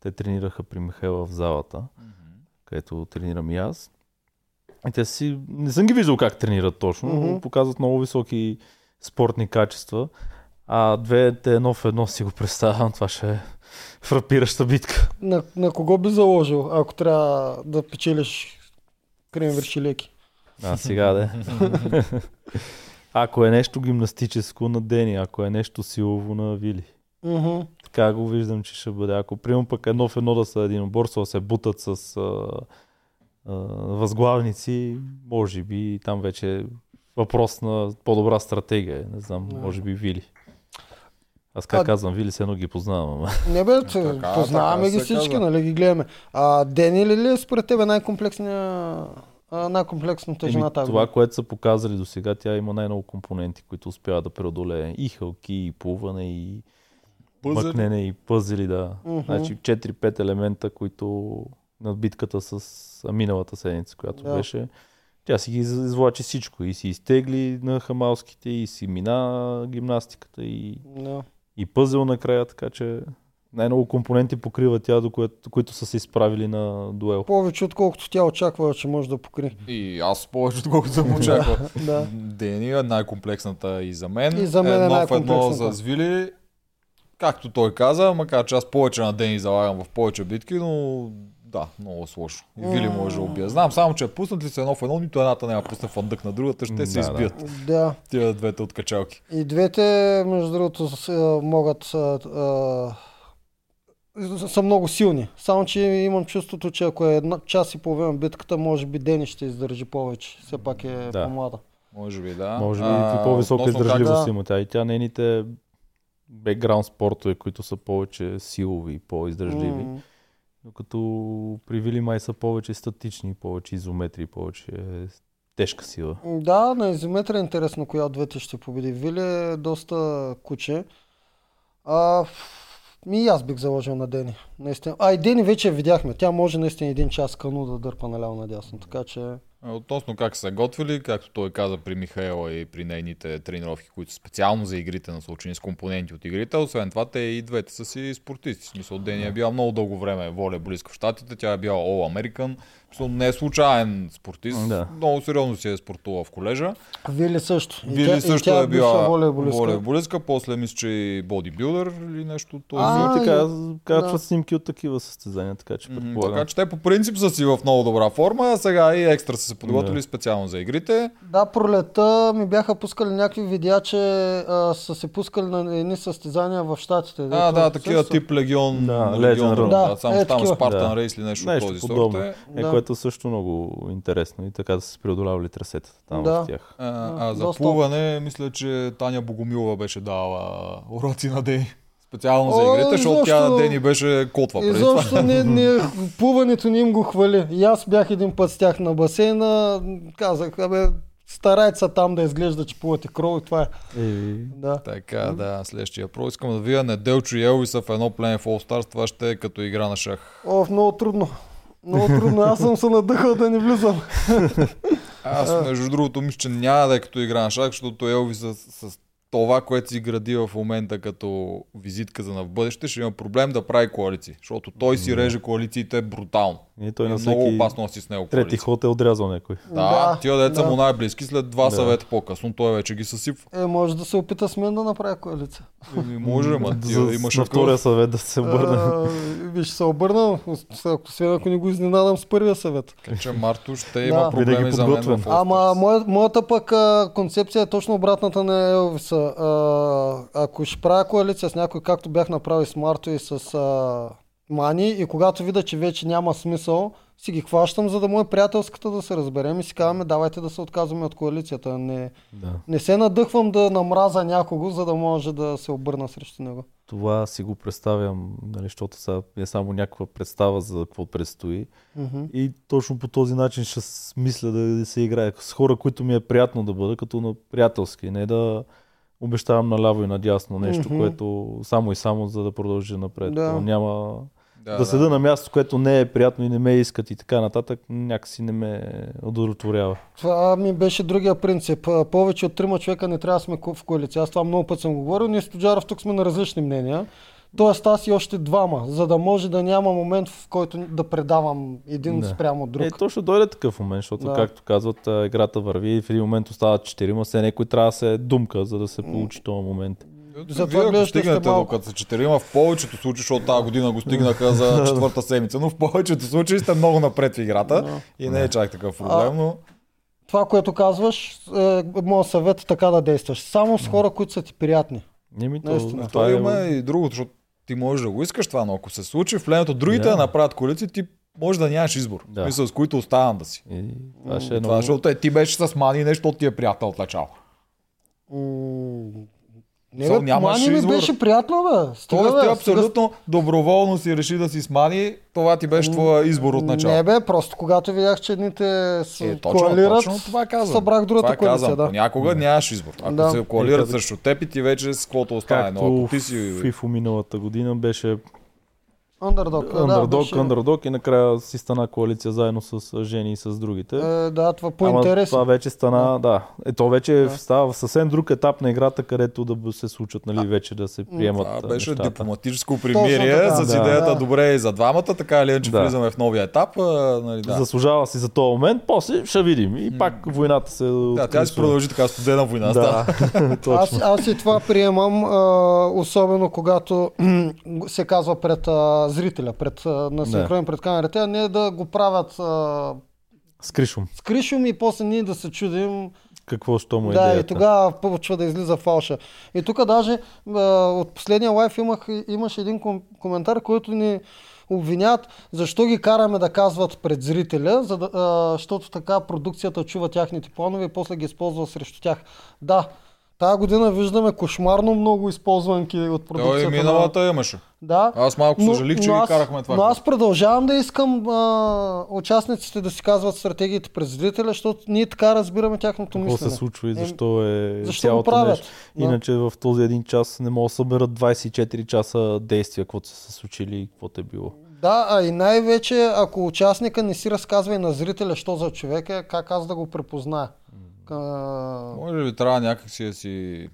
Те тренираха при Михайла в залата, където тренирам и аз. И те си... Не съм ги виждал как тренират точно, но Мгм. показват много високи спортни качества. А двете едно в едно си го представям, това ще е фрапираща битка. На, на кого би заложил, ако трябва да печелиш кремвирши леки? А сега де. ако е нещо гимнастическо на Дени, ако е нещо силово на Вили. Мгм. Така го виждам, че ще бъде. Ако приемам пък едно в едно да са един оборство, да се бутат с а, а, възглавници, може би там вече е въпрос на по-добра стратегия. Не знам, Да. може би Вили. Аз как А- казвам, Вили се едно ги познавам. Не бе, Така, познаваме така ги всички, казва. нали ги гледаме. А Дени ли, ли е според тебе най-комплексния, най-комплексната жена тази това, което са показали до сега, тя има най-много компоненти, които успява да преодолее. И хълки, и плуване, и Пъзели. мъкнене, и пъзели, да. Мгм. Значи 4-5 елемента, които на битката с миналата седмица, която Да. беше. Тя си ги из- извлачи всичко. И си изтегли на хамалските, и си мина гимнастиката, и, Да. И пъзел накрая, така че най-много компоненти покрива тя, до което, които са се изправили на дуел. Повече отколкото тя очаква, че може да покри. И аз повече отколкото съм очаквал. [laughs] Да. Дени е най-комплексната и за мен. И за мен е едно в едно най-комплексната. с Вили. Както той каза, макар че аз повече на Дени залагам в повече битки, но да, много сложно. И Вили може да убие. Знам само, че пуснат ли се едно в едно, нито едната няма пусне фандък на другата, ще се Да, избият. Да. Тия двете от качалки. И двете, между другото, могат са много силни. Само, че имам чувството, че ако е една час и половина битката, може би Дени ще издържи повече. Все пак е Да. по-млада. Може би, да. Може би А, и по-висока издържливост да. има тя. И тя нейните бекграунд спортове, които са повече силови и по-издържливи. М, Докато при Вили май са повече статични, повече изометри, повече тежка сила. Да, на изометра е интересно коя от двете ще победи. Вили е доста куче. А, ми аз бих заложил на Дени. Наистина. А и Дени вече видяхме. Тя може наистина един час кану да дърпа наляво надясно. Така че... Относно как са готвили, както той каза при Михаела и при нейните тренировки, които са специално за игрите на случени с компоненти от игрите, освен това те и двете са си спортисти. В смисъл, Дени е била много дълго време волейболистка в Штатите, тя е била All American. Не е случайен спортист, Да. много сериозно си е спортувала в колежа. Вили също. Вили тя, също и тя е била волейболистка. после мисля, че и бодибилдър или нещо от този А, и така, качват да. снимки от такива състезания, така че предполагам. Така че те по принцип са си в много добра форма, а сега и екстра се подготвили Да. специално за игрите. Да, пролета ми бяха пускали някакви видеа, че а, са се пускали на едни състезания в Штатите. А, да, такива също- тип легион, Да, легион Run. да, Да, само е там е. Спартан Да. Рейс или нещо, Нещо от този подобно. сорт. Е. Е, Да. което също много интересно и така да се преодолявали трасетата там Да. в тях. А, Да, а за плуване, мисля, че Таня Богомилова беше дала уроци на Дени. Специално за О, игрите, защото тя на Дени беше котва преди това. Изобщо не, не, плуването не им го хвали. И аз бях един път с тях на басейна, казах, абе, старайте се там да изглежда, че плувате крол и това е. Е, Да. Така, да, следващия про. Искам да видя Неделчо и Елвиса в едно племе в All Stars. Това ще е като игра на шах. О, много трудно. Много трудно. Аз съм се надъхал да не влизам. Аз, между другото, мисля, че няма да е като игра на шах, защото Елвис с, с това, което си гради в момента като визитка за на в бъдеще, ще има проблем да прави коалиции. Защото той си реже коалициите брутално. И той е на много опасно да си с него трети ход е отрязал някой. Да, Да, тия деца да. му най-близки след два Да. съвета по-късно. Той вече ги съсипва. Е, може да се опита с мен да направя коалиция. Еми, може, ама ти За, имаш на втория съвет да се обърне. Виж, се обърна, освен ако не го изненадам с първия съвет. Така че Марто ще има проблеми за мен Ама моята пък концепция е точно обратната на Елвиса. А, ако ще правя коалиция с някой, както бях направил с Марто и с а, Мани, и когато видя, че вече няма смисъл, си ги хващам, за да му е приятелската да се разберем и си казваме, давайте да се отказваме от коалицията. Не, Да. не се надъхвам да намраза някого, за да може да се обърна срещу него. Това си го представям, нали, защото са, е само някаква представа за какво предстои. Мгм. И точно по този начин ще мисля да се играе с хора, които ми е приятно да бъда, като на приятелски. Не да обещавам наляво и надясно нещо, Мгм. което само и само за да продължи напред. Да. Няма, да, да седа на място, което не е приятно и не ме искат и така нататък, някакси не ме удовлетворява. Това ми беше другия принцип. Повече от трима човека не трябва да сме в коалиция. Аз това много път съм го говорил. Ние с Тоджаров тук сме на различни мнения. Тоест аз и още двама, за да може да няма момент, в който да предавам един Да. спрямо друг. Е, то ще дойде такъв момент, защото, Да. както казват, играта върви и в един момент остават четирима, все някой трябва да се е думка, за да се получи този момент. Затова Вие ако стигнете малко. докато са четирима, в повечето случаи, защото тази година го стигнаха за [laughs] четвърта седмица, но в повечето случаи сте много напред в играта и не е чак такъв проблем, но Това, което казваш, е моят съвет е така да действаш. Само с хора, които са ти приятни. Еми, то, Наистина. това това е... има и другото, защото ти можеш да го искаш това, но ако се случи в племето другите Да. да направят коалиция, ти може да нямаш избор. Да. Мисля, с които оставам да си. И, това ще е Това, много... защото е, ти беше с мани нещо, ти е приятел от начало. Не, бе, нямаш Мани ми избор. беше приятно, бе. Стига, Тоест ти стига- абсолютно доброволно си реши да си смани, това ти беше твоя избор от начало. Не бе, просто когато видях, че едните се Е, точно, коалират, точно това казвам. събрах другата това коалиция, казвам. да. Понякога нямаш избор. Ако Да. се коалират срещу теб и ти вече с каквото остане. Но Както ако ти в си... FIFA миналата година беше Underdog. да, Underdog, беше- Underdog и накрая си стана коалиция заедно с Жени и с другите. Е, да, това Ама по-интересно. това вече стана, да. Е, то вече става в съвсем друг етап на играта, където да се случат, нали, вече да се приемат Това беше нещата. дипломатическо примирие така. с Да. идеята Да. добре и за двамата, така или иначе Да. влизаме в новия етап. Нали, да. Заслужава си за този момент, после ще видим. И пак войната се да, тя си продължи така студена война. Да, [laughs] Аз, точно. аз и това приемам, особено когато [clears throat] се казва пред а, зрителя, пред, на синхронен пред камерата, а не да го правят а, С Кришум. с кришум и после ние да се чудим. Какво що му е да, идеята? и тогава почва да излиза фалша. И тук даже а, от последния лайф имах, имаше един ком- коментар, който ни обвиняват защо ги караме да казват пред зрителя, за да, а, защото така продукцията чува тяхните планове и после ги използва срещу тях. Да, Тая година виждаме кошмарно много използванки от Той продукцията. и на- миналата имаше. Да. Аз малко съжалих, че ги аз, карахме това. Но аз продължавам да искам а, участниците да си казват стратегиите през зрителя, защото ние така разбираме тяхното Какво мислене. се случва и Е, защо е Защо цялото правят? нещо. Да. Иначе в този един час не могат да съберат 24 часа действия, каквото са се случили и каквото е било. Да, а и най-вече, ако участника не си разказва и на зрителя, що за човек е, как аз да го препозная. А, Може би трябва някакси да си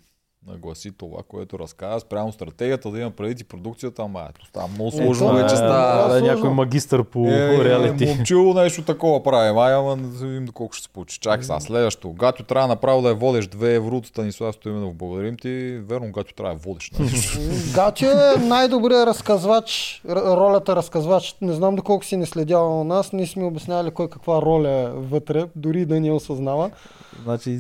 нагласи това, което разказва, спрямо стратегията, да има преди и продукцията, ама ето, става много Е, сложно това е- вече това става. да, сложно. някой магистър по Е, реалити. момчило нещо такова прави. Ай, ама да видим колко ще се получи. Чакай сега, следващо. Гатю трябва направо да я водиш 2 евро от Станислав Стоименов. Благодарим ти. Верно, Гатю трябва да водиш. Гачо е най-добрият разказвач, ролята разказвач. Не знам доколко си не следял на нас, ние сме обяснявали кой каква роля е вътре, дори да не осъзнава. Значи,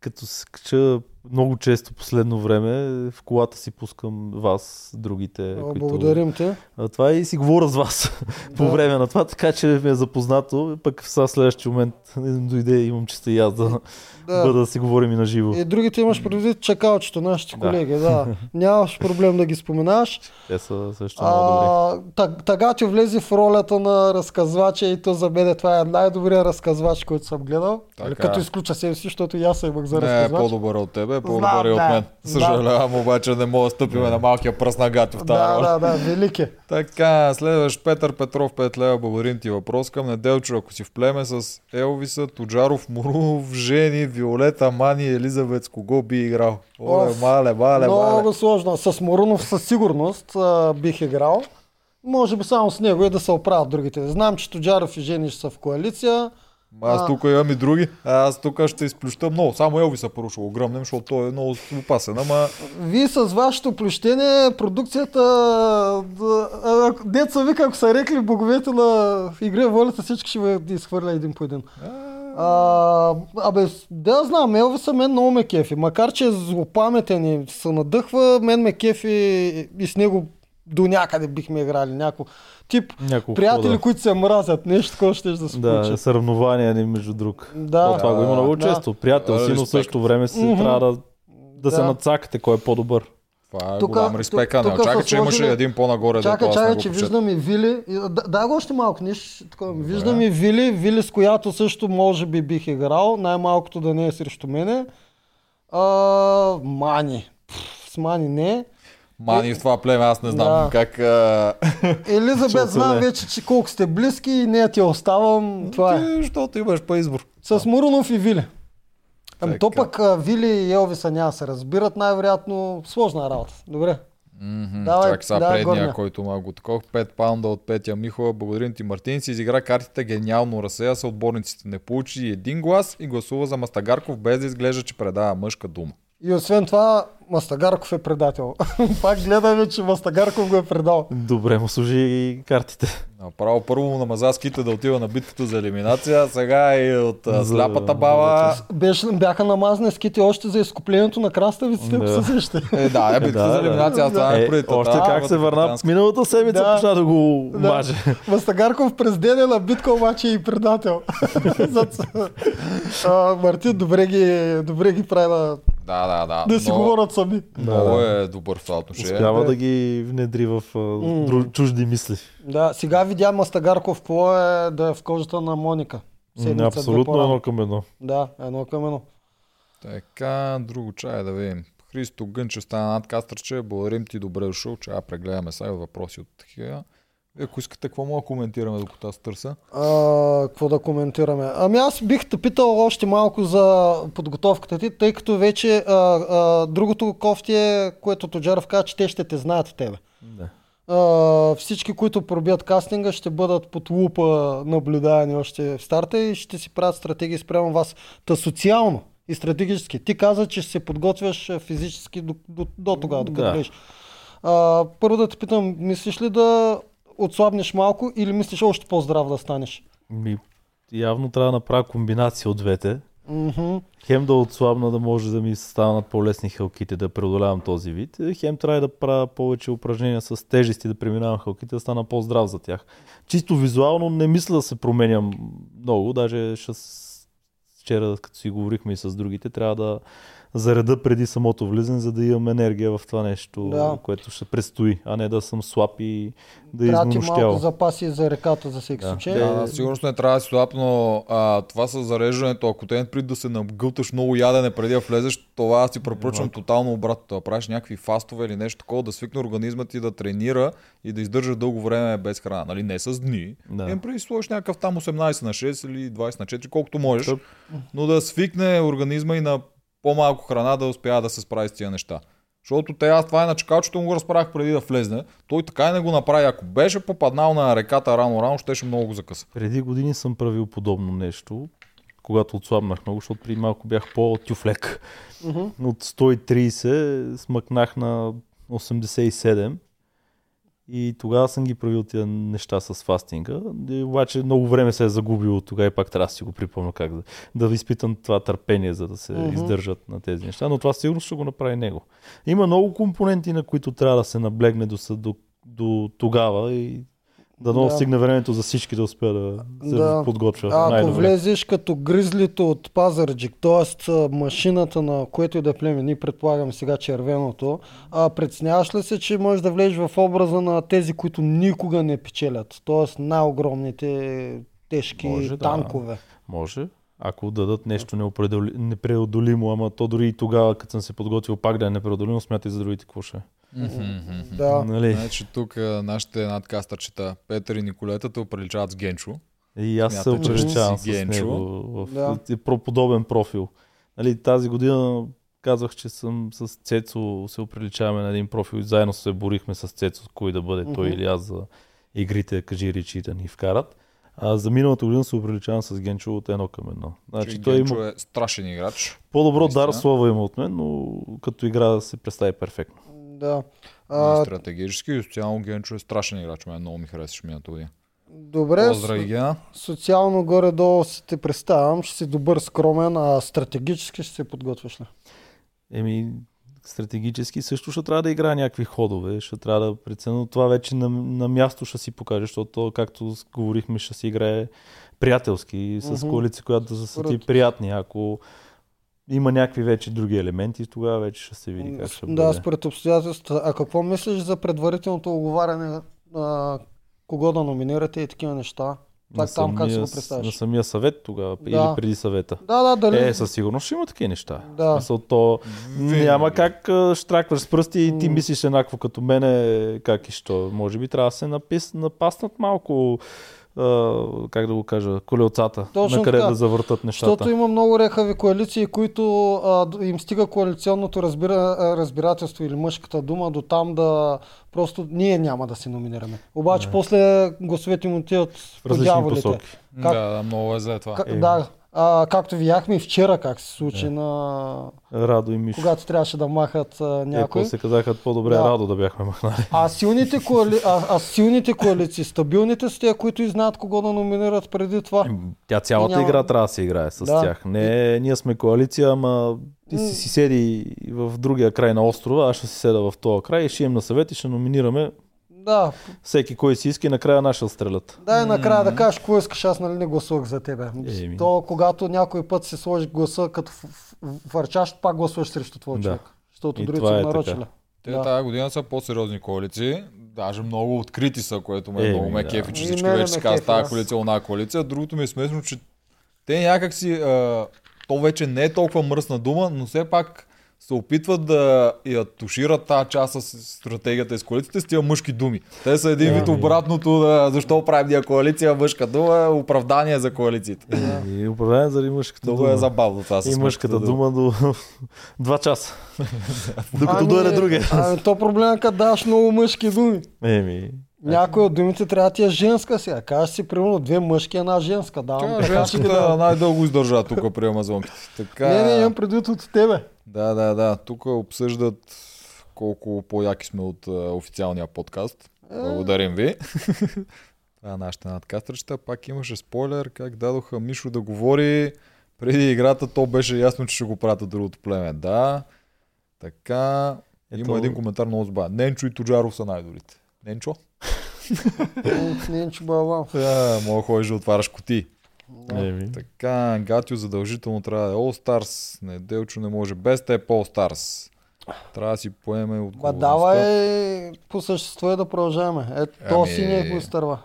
като се кача много често последно време, в колата си пускам вас, другите. О, които... Благодарим ти. А, това и си говоря с вас [laughs] по Да. време на това, така че ми е запознато. Пък в сега следващия момент не дойде, имам честа и аз да, Да. бъда да си говорим и на живо. И другите имаш предвид чакалчето, нашите Да. колеги, да. [laughs] Нямаш проблем да ги споменаш. Те са също много добри. А, та- Тагачо влезе в ролята на разказвача и то за мен това е най-добрият разказвач, който съм гледал. Така. Нали, Като изключа себе си, защото и аз имах за Не е по-добър от тебе, по-добър е от да. мен. Знам. Съжалявам, обаче не мога да стъпим на малкия пръст на Гатю в тази да, роля. да, да, велик е. Така, следващ Петър Петров, 5 лева, благодарим ти въпрос към Неделчо. Ако си в племе с Елвиса, Тоджаров, Мурунов, Жени, Виолета, Мани, Елизабет, с кого би играл? Оле, Оф, мале, мале, мале. Много сложно. С Морунов със сигурност а, бих играл. Може би само с него и да се оправят другите. Знам, че Тоджаров и Жени ще са в коалиция. Аз тук имам и други. Аз тук ще изплюща много. Само Елвиса първо ще го гръмнем, защото той е много опасен. Ама Вие с вашето плющение, продукцията, деца вика, ако са рекли боговете на игра волята, всички ще ви изхвърля един по един. А, абе, да знам, Елвиса мен много ме кефи. Макар, че е злопаметен и се надъхва, мен ме кефи и с него до някъде бихме играли. Няко тип Няколко приятели, хода. които се мразят. Нещо, такова ще да се Да, случи. съревнования ни между друг. Да. То, това го има много Да. често. Приятел си, но същото време си Мгм. трябва да, да, се Да. надцакате кой е по-добър. това е Тука- голям респект. тука чакай, че имаше един по-нагоре. Чакай, не чакай, че виждам и Вили. Да, дай го още малко, ниш, такова, виждам и Вили, Вили с която също може би бих играл, най-малкото да не е срещу мене. А, мани. Пф, с Мани не. Мани в това племе, аз не знам Да. как... А... [laughs] Елизабет, знам не. вече, че колко сте близки и не ти оставам. Това е. Ти, защото имаш по избор. С Мурунов и Вили. Ами то пък Вили и Елвиса няма се разбират, най-вероятно сложна работа. Добре. Мгм, Давай, Чак сега давай предния, горния. който ма го такох. 5 паунда от Петя Михова. Благодарим ти, Мартин. Си изигра картите гениално. Разсея се отборниците. Не получи един глас и гласува за Мастагарков, без да изглежда, че предава мъжка дума. И освен това, Мастагарков е предател. [laughs] Пак гледаме, че Мастагарков го е предал. Добре му служи и картите. Направо първо намаза ските да отива на битката за елиминация, сега и от а, За- сляпата баба. Беше, бяха намазани ските още за изкуплението на краставиците, ако Да. се сещате. [laughs] Е, да, е, битката Да, за да. елиминация, аз това Е, е, преди още тази, как се върна миналата седмица Да. почна да го Да. маже. Мастагарков през деня на битка обаче е и предател. [laughs] А, Мартин добре ги, добре ги прави да, Да, да, да. да си но говорят сами. Много Да, е добър в това отношение. Успява Да. да ги внедри в а, дру- чужди мисли. Да, сега видя Мастагарков какво е да е в кожата на Моника. Седмица, Абсолютно едно към едно. Да, едно към едно. Така, друго чай да видим. Христо Гънчев стана над кастърче. Благодарим ти, добре дошъл. Чая прегледаме сега въпроси от такива. Ако искате, какво мога да коментираме, докато аз търся? А, какво да коментираме? Ами аз бих те питал още малко за подготовката ти, тъй като вече а, а, другото кофти е, което Тоджаров каза, че те ще те знаят тебе. Да. А, всички, които пробият кастинга, ще бъдат под лупа наблюдавани още в старта и ще си правят стратегии спрямо вас. Та социално и стратегически. Ти каза, че се подготвяш физически до, до, до тогава, докато Да. влезеш. А, първо да те питам, мислиш ли да отслабнеш малко или мислиш още по-здрав да станеш? Ми, явно трябва да направя комбинация от двете. Мгм. Хем да отслабна, да може да ми станат по-лесни хълките, да преодолявам този вид. Е, Хем трябва да правя повече упражнения с тежести, да преминавам хълките, да стана по-здрав за тях. Чисто визуално не мисля да се променям много, даже ще с- вчера, като си говорихме и с другите, трябва да зареда преди самото влизане, за да имам енергия в това нещо, Да. което ще предстои, а не да съм слаб и да Трябва ти малко запаси за реката за всеки Да. случай. Да, да, сигурно не трябва да си слаб, но а, това с зареждането, ако те не прид да се нагълташ много ядене преди да влезеш, това аз ти препоръчвам тотално обратно. Да правиш някакви фастове или нещо такова, да свикне организма ти да тренира и да издържа дълго време без храна. Нали? Не с дни. Да. Да. преди сложиш някакъв там 18 на 6 или 20 на 4, колкото можеш, Тъп. но да свикне организма и на по-малко храна да успява да се справи с тия неща. Защото те аз това е на чакалчето му го разправях преди да влезне. Той така и не го направи. Ако беше попаднал на реката рано-рано, щеше много го закъса. Преди години съм правил подобно нещо, когато отслабнах много, защото преди малко бях по-тюфлек. Мгм. От 130 смъкнах на 87 и тогава съм ги правил тия неща с фастинга. И обаче много време се е загубило тогава и пак трябва да си го припомня как да, да изпитам това търпение, за да се Мгм. издържат на тези неща. Но това сигурно ще го направи него. Има много компоненти, на които трябва да се наблегне до, до, до тогава и да много Да. стигне времето за всички да успеят да се Да. подготвя А ако влезеш като гризлито от Пазарджик, т.е. машината на което и да е племе, ние предполагаме сега червеното, а преценяваш ли се, че можеш да влезеш в образа на тези, които никога не печелят, т.е. най-огромните тежки Може, да. танкове? Може. Ако дадат нещо непреодолимо, ама то дори и тогава, като съм се подготвил пак да е непреодолимо, смятай за другите какво ще е. Да. Нали? Значи тук нашите надкастърчета Петър и Николета те оприличават с Генчо. И аз се оприличавам с Генчо. него в Да. да. подобен профил. Нали, тази година казах, че съм с Цецо, се оприличаваме на един профил и заедно се борихме с Цецо, кой да бъде той Мгм. или аз за игрите, кажи речи да ни вкарат. А за миналата година се оприличавам с Генчо от едно към едно. Значи той Генчо има е страшен играч. по-добро наистина. дар слова има от мен, но като игра се представи перфектно. Да. А... Стратегически и социално Генчо е страшен играч. Мен много ми харесваше миналата година. добре, Поздрави, социално горе-долу си те представям, ще си добър, скромен, а стратегически ще се подготвяш ли? Еми, стратегически също ще трябва да играе някакви ходове, ще трябва да преценя, но това вече на, на място ще си покаже, защото то, както говорихме, ще си играе приятелски, с Мгм. коалиция, която да са ти приятни. Ако има някакви вече други елементи, тогава вече ще се види как ще да, бъде. според обстоятелствата. А какво мислиш за предварителното оговаряне, а, кого да номинирате и такива неща? Това на там как си го представяш? На самия съвет тогава, Да. или преди съвета. Да, да, дали. Е, със сигурност ще има такива неща. Да. Смисъл, то Винаги. няма как штракваш с пръсти и ти мислиш еднакво като мене, как и що. Може би трябва да се напис, напаснат малко, как да го кажа, колелцата, Точно на къде така. да завъртат нещата. Защото има много рехави коалиции, които а, им стига коалиционното разбира, разбирателство или мъжката дума до там да просто ние няма да се номинираме. Обаче Да. после гласовете му отиват в по различни дяволите. посоки. Как- Да, да, много е за това. Ка- Е. да, а, както видяхме и вчера как се случи Да. на... Радо и Мишо. когато трябваше да махат а, Е, някой. се казаха по-добре Да. Радо да бяхме махнали. А силните, коали... а, а силните коалиции, стабилните са тези, които и знаят кого да номинират преди това. Ем, Тя цялата няма- игра трябва да се играе с Да. тях. Не, ние сме коалиция, ама ти си, си седи в другия край на острова, аз ще си седа в този край и ще им на съвет и ще номинираме Да, всеки кой си иска и накрая нашия стрелят. дай накрая да кажеш какво искаш, аз нали не гласувах за тебе. Еми. То когато някой път се сложи гласа като в- в- върчащ, пак гласуваш срещу твой Да. човек. Защото И другите са е нарочили. Те Да. тази година са по-сериозни коалиции. Даже много открити са, което ме Еми, много ме да. кефи, че И всички вече си казват тази аз. коалиция, она коалиция. Другото ми е смешно, че те някак си, а, то вече не е толкова мръсна дума, но все пак се опитват да я тушират тази част с стратегията и с коалицията с тия мъжки думи. Те са един вид обратното, да, защо правим ние коалиция, мъжка дума, е оправдание за коалициите. И управление заради мъжката Много дума. е забавно това с и мъжката дума до [laughs] два часа. [laughs] Докато Ами, дойде другия. Ами то проблема е, като даваш много мъжки думи. Еми, Някои от думите трябва да ти е женска сега. Кажеш си, примерно, две мъжки, една женска. Давам Тя женската дам. най-дълго издържа тук при амазонките. Така... Не, не, имам предвид от тебе. Да, да, да. Тук обсъждат колко по-яки сме от а, официалния подкаст. Благодарим ви. [laughs] Това е нашите надкастрачета. Пак имаше спойлер как дадоха Мишо да говори. Преди играта то беше ясно, че ще го пратят другото племе. Да. Така. Ето- Има един коментар много забавен. Ненчо и Тоджаров са най-добрите. Ненчо? Че балам. Да, мога ходиш да отваряш кутии. еми. Така, Гатио задължително трябва да е All Stars. Неделчо не може. Без теб All Stars. Трябва да си поеме Ма отговорността. давай по същество и да продължаваме. Ето, то Ами- си не е го изтърва.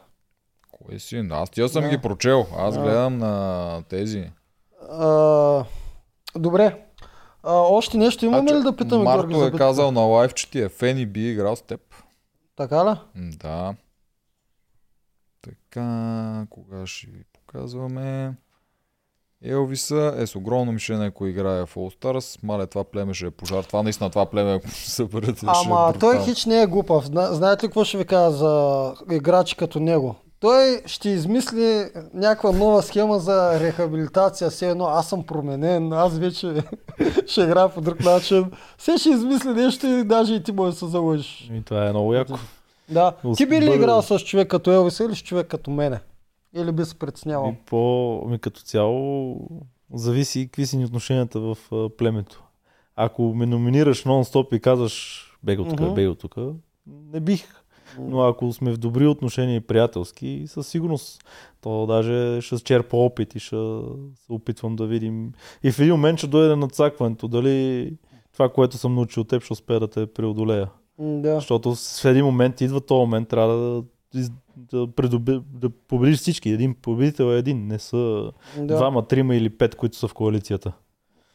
Кой си? Аз тия съм ги прочел. Аз Да. гледам на тези. Добре. А, още нещо имаме А, ли да питаме Марто е казал на лайв, че ти е фен и би играл с теб. Така ли? Да. Така, кога ще ви показваме? Елвиса е с огромно мишене, ако играе в All Stars. Мале, това племе ще е пожар. Това наистина, това племе, ако [laughs] се съберете, ще Ама е той хич не е глупав. Зна, знаете ли какво ще ви кажа за играчи като него? Той ще измисли някаква нова схема за рехабилитация. Все едно аз съм променен, аз вече [laughs] ще играя по друг начин. Все ще измисли нещо и даже и ти може да се залъжиш. И това е много яко. Да. Ти би ли Бър- играл с човек като Елвис или с човек като мене? Или би се притеснявал? И по, ми като цяло зависи какви си ни отношенията в а, племето. Ако ме номинираш нон-стоп и казваш бего тук, Мгм. бего тук, не бих. Но ако сме в добри отношения и приятелски, със сигурност то даже ще черпа опит и ще се опитвам да видим. И в един момент ще дойде надцакването, дали това, което съм научил от теб, ще успея да те преодолея. Да. Защото в един момент идва този момент, трябва да, да, предоби, да победиш всички. Един победител е един, не са Да. двама, трима или пет, които са в коалицията.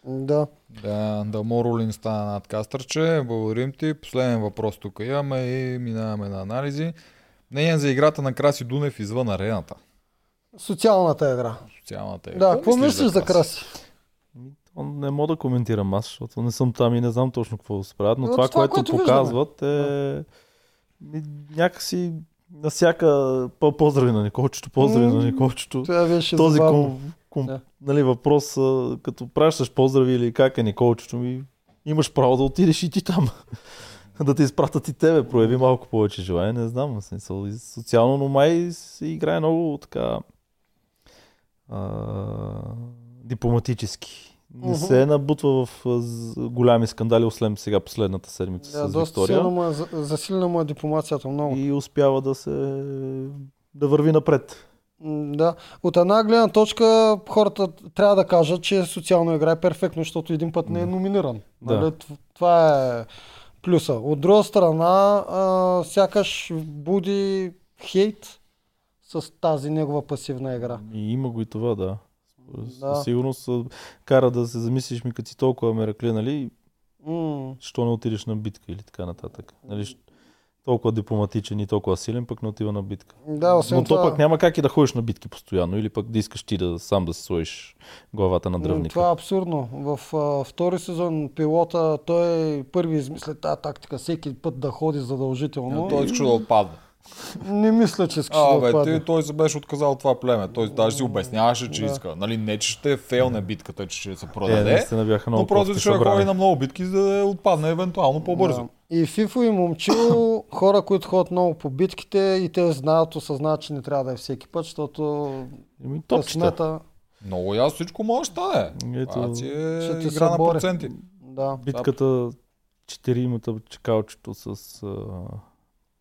Да. Да, да Моролин стана над кастърче. Благодарим ти. Последен въпрос тук имаме и минаваме на анализи. Мнение за играта на Краси Дунев извън арената. Социалната игра. Социалната игра. Да, какво мислиш за Краси? Ми, то Не мога да коментирам аз, защото не съм там и не знам точно какво се правят, но От това, това, което което показват е ми, някакси на всяка по- поздрави на Николчето, поздрави на Николчето. Това беше Този забавно. ком, ком, Да. нали, въпрос, като пращаш поздрави или как е Николчето ми, имаш право да отидеш и ти там. [laughs] да те изпратят и тебе, прояви малко повече желание, не знам, смисъл, и социално, но май се играе много така а, дипломатически. Не се набутва в голями скандали, освен сега последната седмица Да, с доста Виктория. силна му е, за- засилена му е дипломацията много. И успява да се да върви напред. Да. От една гледна точка хората трябва да кажат, че социално играе перфектно, защото един път не е номиниран. Да. Нали? Това е плюса. От друга страна, а, сякаш буди хейт с тази негова пасивна игра. И има го и това, да. Да. Със сигурност кара да се замислиш ми, като си толкова меракле, нали, що не отидеш на битка или така нататък. Нали, толкова дипломатичен и толкова силен, пък не отива на битка. Да, освен Но то това, пък няма как и да ходиш на битки постоянно, или пък да искаш ти да сам да си сложиш главата на дръвника. това е абсурдно. В а, втори сезон пилота той първи измисля тази тактика всеки път да ходи задължително. Той искаше да отпадне. Не мисля, че искаш А, да бе, отпадне. ти, той се беше отказал от това племе. Той даже си обясняваше, че Да. иска. Нали, не, че ще фейлне битката, че ще се продаде. наистина бяха много но просто ще ходи на много битки, за да отпадне евентуално по-бързо. Да. И Фифо и Момчил, [laughs] хора, които ходят много по битките и те знаят, осъзнават, че не трябва да е всеки път, защото Еми, късмета, Много ясно всичко може да стане. Ето, Това си е ще ти игра на проценти. да. битката четиримата чекалчето с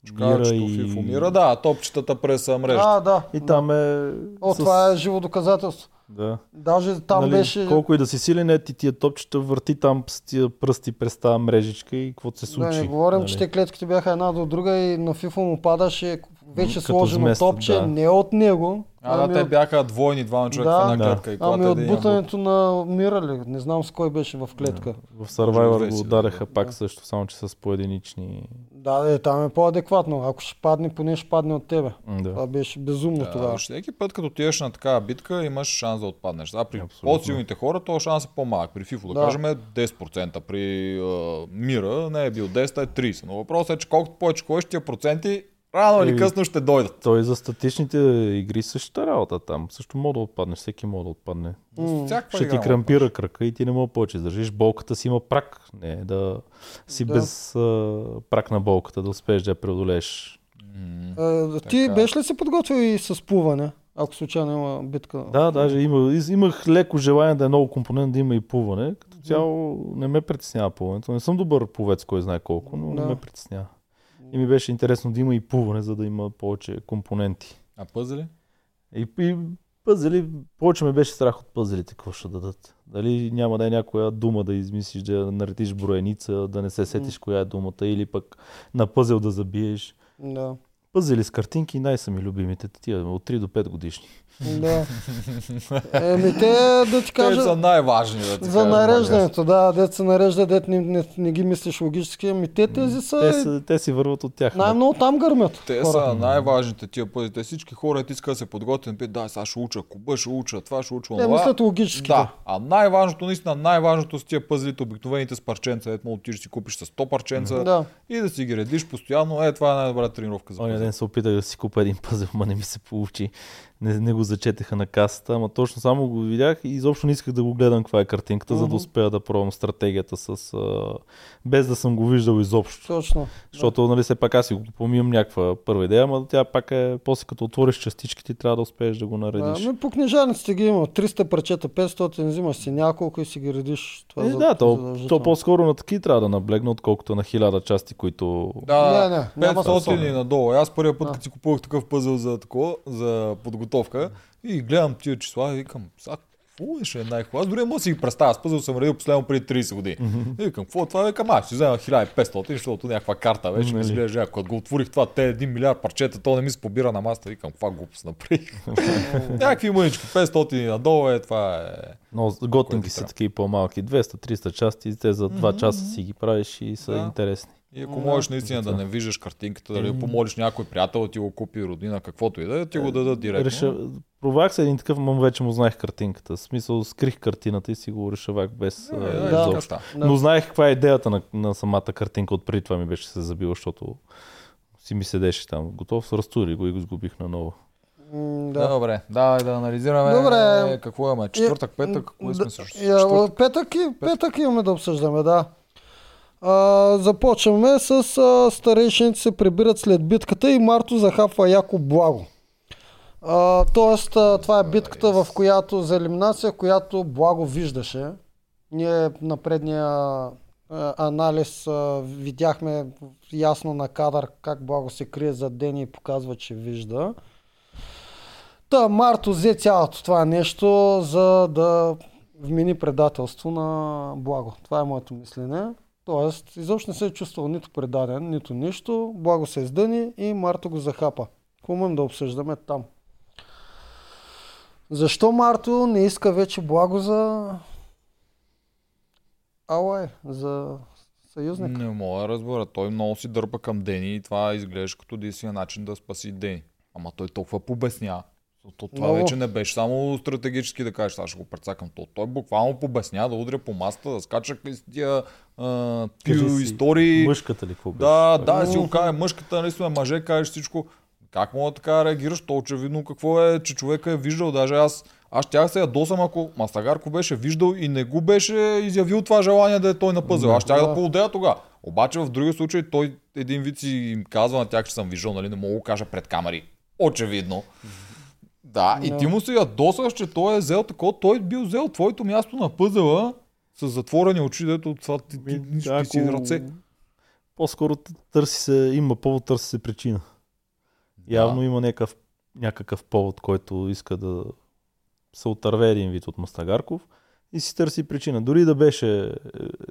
Чукачето, и... Фифо Мира, да, топчетата през мрежата. А, да. И там е... О, с- това е живо доказателство. Да. Даже там нали, беше... Колко и да си силен, е ти тия топчета, върти там с тия пръсти през тази мрежичка и какво се Да, случи. не говорим, нали. че те клетките бяха една до друга и на FIFA му падаше вече Като сложено змест, топче, да. не от него. А, да, ами те от- бяха двойни, двама човека Да. в една Да. клетка. И Ами от бутането на Мира ли? Не знам с кой беше в клетка. В Survivor го да удареха си, пак да. също, само че с поединични... Да, да, там е по-адекватно. Ако ще падне, поне ще падне от тебе. Да. Това беше безумно Да, тогава. всеки път, като отидеш на такава битка, имаш шанс да отпаднеш. А при Абсолютно. по-силните хора, то шанс е по-малък. При FIFO, да, Да. кажем, е 10%. При а, Мира не е бил 10, а е 30. Но въпросът е, че колкото повече ходиш, тия проценти рано или късно ще дойдат. Той за статичните игри същата работа там. Също мога да отпадне, всеки може да отпадне. Всякаква Ще ти може крампира кръка и ти не мога повече да държиш. Болката си има прак. Не е да си Да. без а, прак на болката, да успееш да я преодолееш. М. Е, ти Така. беше ли се подготвил и с плуване, ако случайно има битка? Да, даже има, имах леко желание да е много компонент, да има и плуване. Като цяло не ме притеснява плуването. Не съм добър пловец, кой знае колко, но Да. не ме притеснява. И ми беше интересно да има и плуване, за да има повече компоненти. А пъзели? И, и пъзели, повече ме беше страх от пъзелите, какво ще дадат. Дали няма да е някоя дума да измислиш, да наредиш броеница, да не се сетиш коя е думата, или пък на пъзел да забиеш. Да. Пъзели с картинки най-са ми любимите, тия от 3 до 5 годишни. Да. Еми те да ти Те кажа... са най-важни. Да ти За кажа, нареждането, да, дет се нарежда, дет не, не, не ги мислиш логически, ами те тези са... Те, са, те си върват от тях. Най-много там гърмят. Те хора. са най-важните тия пъзи. Те всички хора ти искат да се подготвят, пи, да, сега ще уча, куба ще уча, това ще уча, Те мислят логически. Да, а най-важното, наистина, най-важното с тия пъзлите, обикновените с парченца, ето да си купиш с 100 парченца Да. и да си ги редиш постоянно, е, това е най-добра тренировка за Оня пъзел. ден се опитах да си купя един пъзел, ма не ми се получи. Не, не го зачетеха на касата, ама точно само го видях и изобщо не исках да го гледам каква е картинката, за Мгм. да успея да пробвам стратегията с... А, без да съм го виждал изобщо. Точно. Защото, нали, все пак аз си го имам някаква първа идея, ама тя пак е, после като отвориш частичките, трябва да успееш да го наредиш. Ами по книжаниците ги има. 300 парчета, 500, взимаш си няколко и си ги редиш. Това е, за- да, то, то по-скоро на таки трябва да наблегна, отколкото на хиляда части, които... Да, Не, не, няма 500 смисъл. и надолу. Аз първия път, Да. като си купувах такъв пъзел за, такова, за подготовка и гледам тия числа и викам, сега какво ще е най-хубаво? Аз дори не мога да си ги представя. Аз пъзел съм редил последно преди 30 години. И викам, какво е това? Викам, аз ще взема 1500, защото някаква карта беше. Ми Нали. изглежда, ако го отворих това, те 1 милиард парчета, то не ми се побира на маста. Викам, каква глупост направих. [laughs] Някакви мънички, 500 и надолу е, това е. Но готинки са такива по-малки. 200-300 части, те за 2 часа си ги правиш и са Да. интересни. И ако Да. можеш наистина да не виждаш картинката, дали помолиш някой приятел да ти го купи, родина, каквото и да е, ти го дадат директно. Реша... Провах се един такъв, но вече му знаех картинката. В смисъл, скрих картината и си го решавах без Е, да, да. Да. Но знаех каква е идеята на, на самата картинка. От преди това ми беше се забила, защото си ми седеше там. Готов, разтури го и го сгубих наново. Да. Да. Добре, давай да анализираме Добре. какво имаме. Четвъртък, петък, кое сме Да, също? Четвъртък. петък, и, петък имаме да обсъждаме, да. А, започваме с а, старейшините се прибират след битката и Марто захапва яко благо. А, тоест, а, това е битката, в която за елиминация, която благо виждаше. Ние на предния анализ а, видяхме ясно на кадър как благо се крие зад Дени и показва, че вижда. Та Марто взе цялото това нещо, за да вмени предателство на Благо. Това е моето мислене. Тоест, изобщо не се е чувствал нито предаден, нито нищо. Благо се издъни и Марто го захапа. Какво да обсъждаме там? Защо Марто не иска вече благо за... Алай, за съюзник? Не мога да разбера. Той много си дърпа към Дени и това изглежда като единствения начин да спаси Дени. Ама той толкова побесня. То, това Много. вече не беше само стратегически да кажеш, аз ще го прецакам. То, той буквално побесня да удря по масата, да скача с тия а, си, истории. Мъжката ли какво беше? Да, да, си го кажа, мъжката, нали сме мъже, кажеш всичко. Как мога така да реагираш? То очевидно какво е, че човека е виждал. Даже аз, аз щях се ядосам, ако Мастагарко беше виждал и не го беше изявил това желание да е той на пъзел. Аз щях да Да. поудея тогава. Обаче в другия случай той един вид си им казва на тях, че съм виждал, нали, не мога да кажа пред камери. Очевидно. Да, и ти му се ядосваш, че той е взел такова, той е бил взел твоето място на пъзела с затворени очи, дето това ти, ти, ти, ти, ти си ръце. По-скоро търси се, има повод, търси се причина. Явно има някакъв, някакъв повод, който иска да се отърве един вид от Мастагарков и си търси причина. Дори да беше е,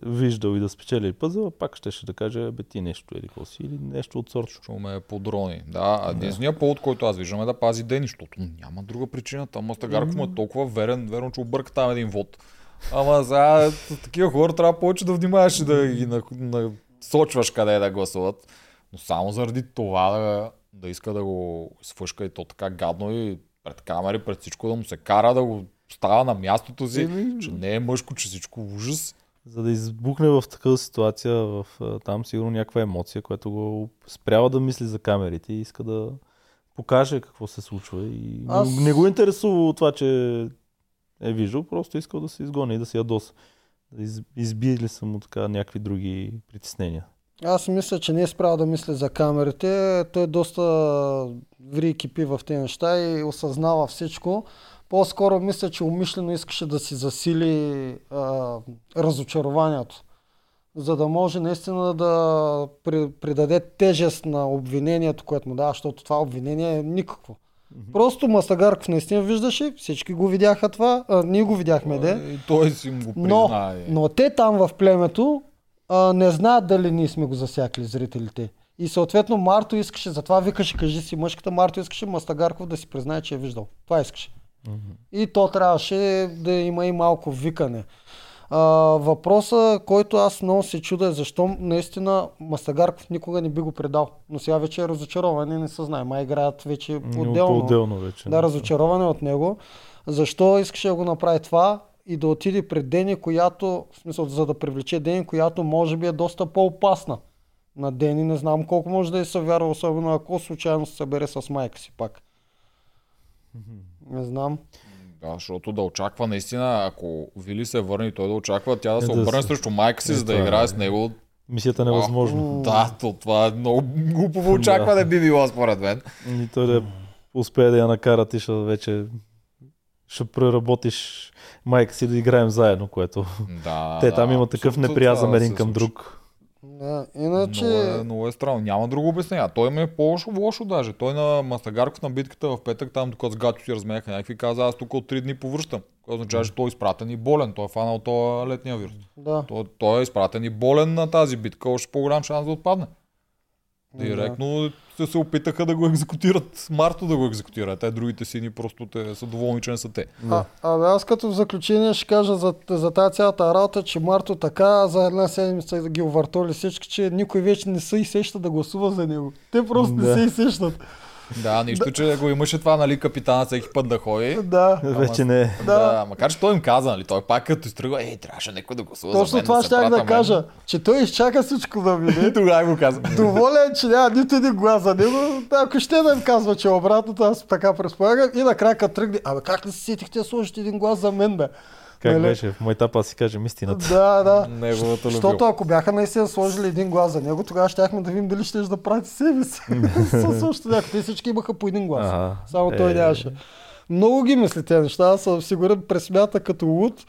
виждал и да спечели пъзела, пак щеше да каже, бе ти нещо или какво си, или нещо от сорта. Чуваме по дрони. Да, единственият повод, който аз виждам е да пази Дени, защото няма друга причина. Там Мастагарков му е толкова верен, верно, че обърка там един вод. Ама с такива хора трябва повече да внимаваш и да ги на- насочваш къде да гласуват. Но само заради това да, да иска да го свъшка и то така гадно и пред камери, пред всичко да му се кара да го става на мястото си, Еми, че не е мъжко, че всичко ужас. За да избухне в такава ситуация, в, там сигурно някаква емоция, която го спрява да мисли за камерите и иска да покаже какво се случва. И Аз- не, го интересува това, че е виждал, просто искал да се изгони и да се ядоса. Да из, избие ли са му така някакви други притеснения. Аз мисля, че не е справил да мисли за камерите. Той доста ври и кипи в тези неща и осъзнава всичко. По-скоро мисля, че умишлено искаше да си засили а, разочарованието. За да може наистина да при, придаде тежест на обвинението, което му дава, защото това обвинение е никакво. Просто Мастагарков наистина виждаше, всички го видяха това, а, ние го видяхме, де. И той си му го Но, признае. но те там в племето а, не знаят дали ние сме го засякли, зрителите. И съответно Марто искаше, затова викаше, кажи си мъжката, Марто искаше Мастагарков да си признае, че е виждал. Това искаше. И то трябваше да има и малко викане. А, въпроса, който аз много се чуда е защо наистина Мастагарков никога не би го предал. Но сега вече е разочарован и не се знае. Май играят вече отделно. По-отделно вече. Да, разочароване от него. Защо искаше да го направи това и да отиде пред Дени, която, в смисъл, за да привлече Дени, която може би е доста по-опасна. На Дени не знам колко може да й се вярва, особено ако случайно се събере с майка си пак. Не знам. Да, защото да очаква наистина, ако Вили се върне той да очаква тя да Е, се да обърне се- срещу майка си, Е, за да това играе е. с него. Мисията е невъзможна. Да, то, това е много глупово очакване би било според мен. И той да успее да я накара, ти ще вече ще преработиш майка си да играем заедно, което Да, те там да, има такъв неприязъм да един към случи. друг. Да, иначе... Много е, много е странно. Няма друго обяснение. Той ме е по-лошо лошо даже. Той на Мастагарков на битката в петък, там докато с Гачо си размеяха някакви, каза, аз тук от 3 дни повръщам. Което означава, че той е изпратен и болен. Той е фанал този летния вирус. Да. Той, той е изпратен и болен на тази битка. Още по-голям шанс да отпадне. Директно се, се опитаха да го екзекутират. Марто да го екзекутира. Те другите сини просто те са доволни, че не са те. А, абе аз като в заключение ще кажа за, за тази цялата работа, че Марто така за една седмица ги увъртоли всички, че никой вече не се и сеща да гласува за него. Те просто не Да. се и сещат. Да, нищо, че го имаше това, нали, капитана всеки път да ходи. Да. Вече не. Да. да, макар че той им каза, нали, той пак като изтръгва, ей, трябваше някой да гласува за Точно мен, това щях да мен. кажа, че той изчака всичко да види. И [laughs] тогава го каза. Доволен, че няма нито един глас за него. Ако ще да им казва, че е обратното, аз така предполагам. И накрая като тръгне, абе как не се сетихте да сложите един глас за мен, бе? Как Нали? беше? В майтапа си кажем истината. Да, да. Неговата Защото ако бяха наистина сложили един глас за него, тогава щяхме да видим дали ще да прати себе си. [laughs] Със също някак. Те всички имаха по един глас. Ага. Само той Е. нямаше. Много ги мисли тези неща, аз съм сигурен, пресмята като луд.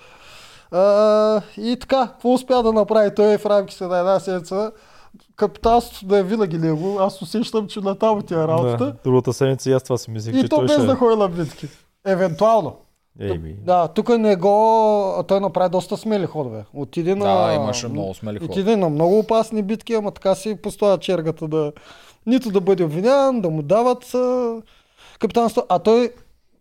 А, и така, какво успя да направи той в рамките на една седмица? Капитанството да е винаги него. Аз усещам, че на там тия работата. Да. Другата седмица и аз това си мислех, И че то той без ще... да ходи на битки. Евентуално. Ейми. Да, тук не го... Той направи доста смели ходове. Отиде на... Да, имаше много смели хора. Отиде на много опасни битки, ама така си поставя чергата да... Нито да бъде обвиняван, да му дават капитанство. А той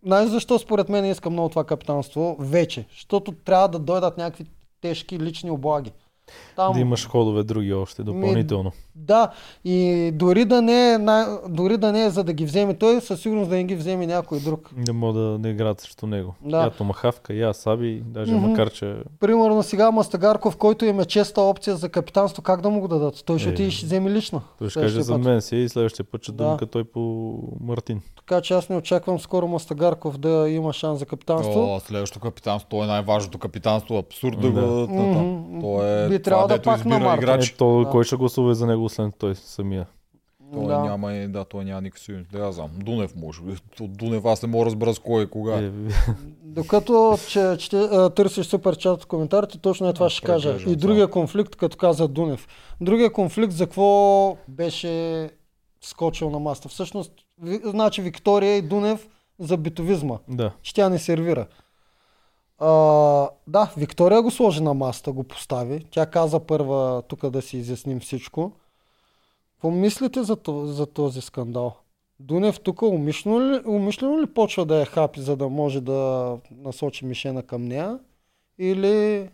знаеш защо според мен искам много това капитанство вече? Защото трябва да дойдат някакви тежки лични облаги. Там, Да имаш ходове други още допълнително. да, и дори да, не е, дори да не е за да ги вземе той, със сигурност да не ги вземе някой друг. Да мога да не играят срещу него. Да. Я Томахавка, я Саби, даже Мгм. макар че Примерно сега Мастагарков, който им е честа опция за капитанство, как да му го дадат? Той ще Е. отиде и ще вземе лично. той ще каже за мен си и следващия път ще Да. дънка той по Мартин. Така че аз не очаквам скоро Мастагарков да има шанс за капитанство. О, следващото капитанство, то е най-важното капитанство. Абсурд да го... Мгм. То е Би това, да дето пак на избира Марта. играч. Е, то, Да. кой ще гласува за него след той самия? Той Да. няма и да, той няма никакъв силен. Да, я знам. Дунев може би. От Дунев аз не мога да разбера с кой и кога. Е, [laughs] Докато че, че, а, търсиш супер чат в коментарите, точно е това Да, ще кажа. И другия конфликт, като каза Дунев. Другия конфликт за какво беше скочил на маста. Всъщност, значи Виктория и Дунев за битовизма, да. че тя не сервира. А, да, Виктория го сложи на маста, го постави. Тя каза първа тук да си изясним всичко. Какво мислите за, за този скандал? Дунев тук умишлено ли, умишлено ли почва да я хапи, за да може да насочи мишена към нея? Или...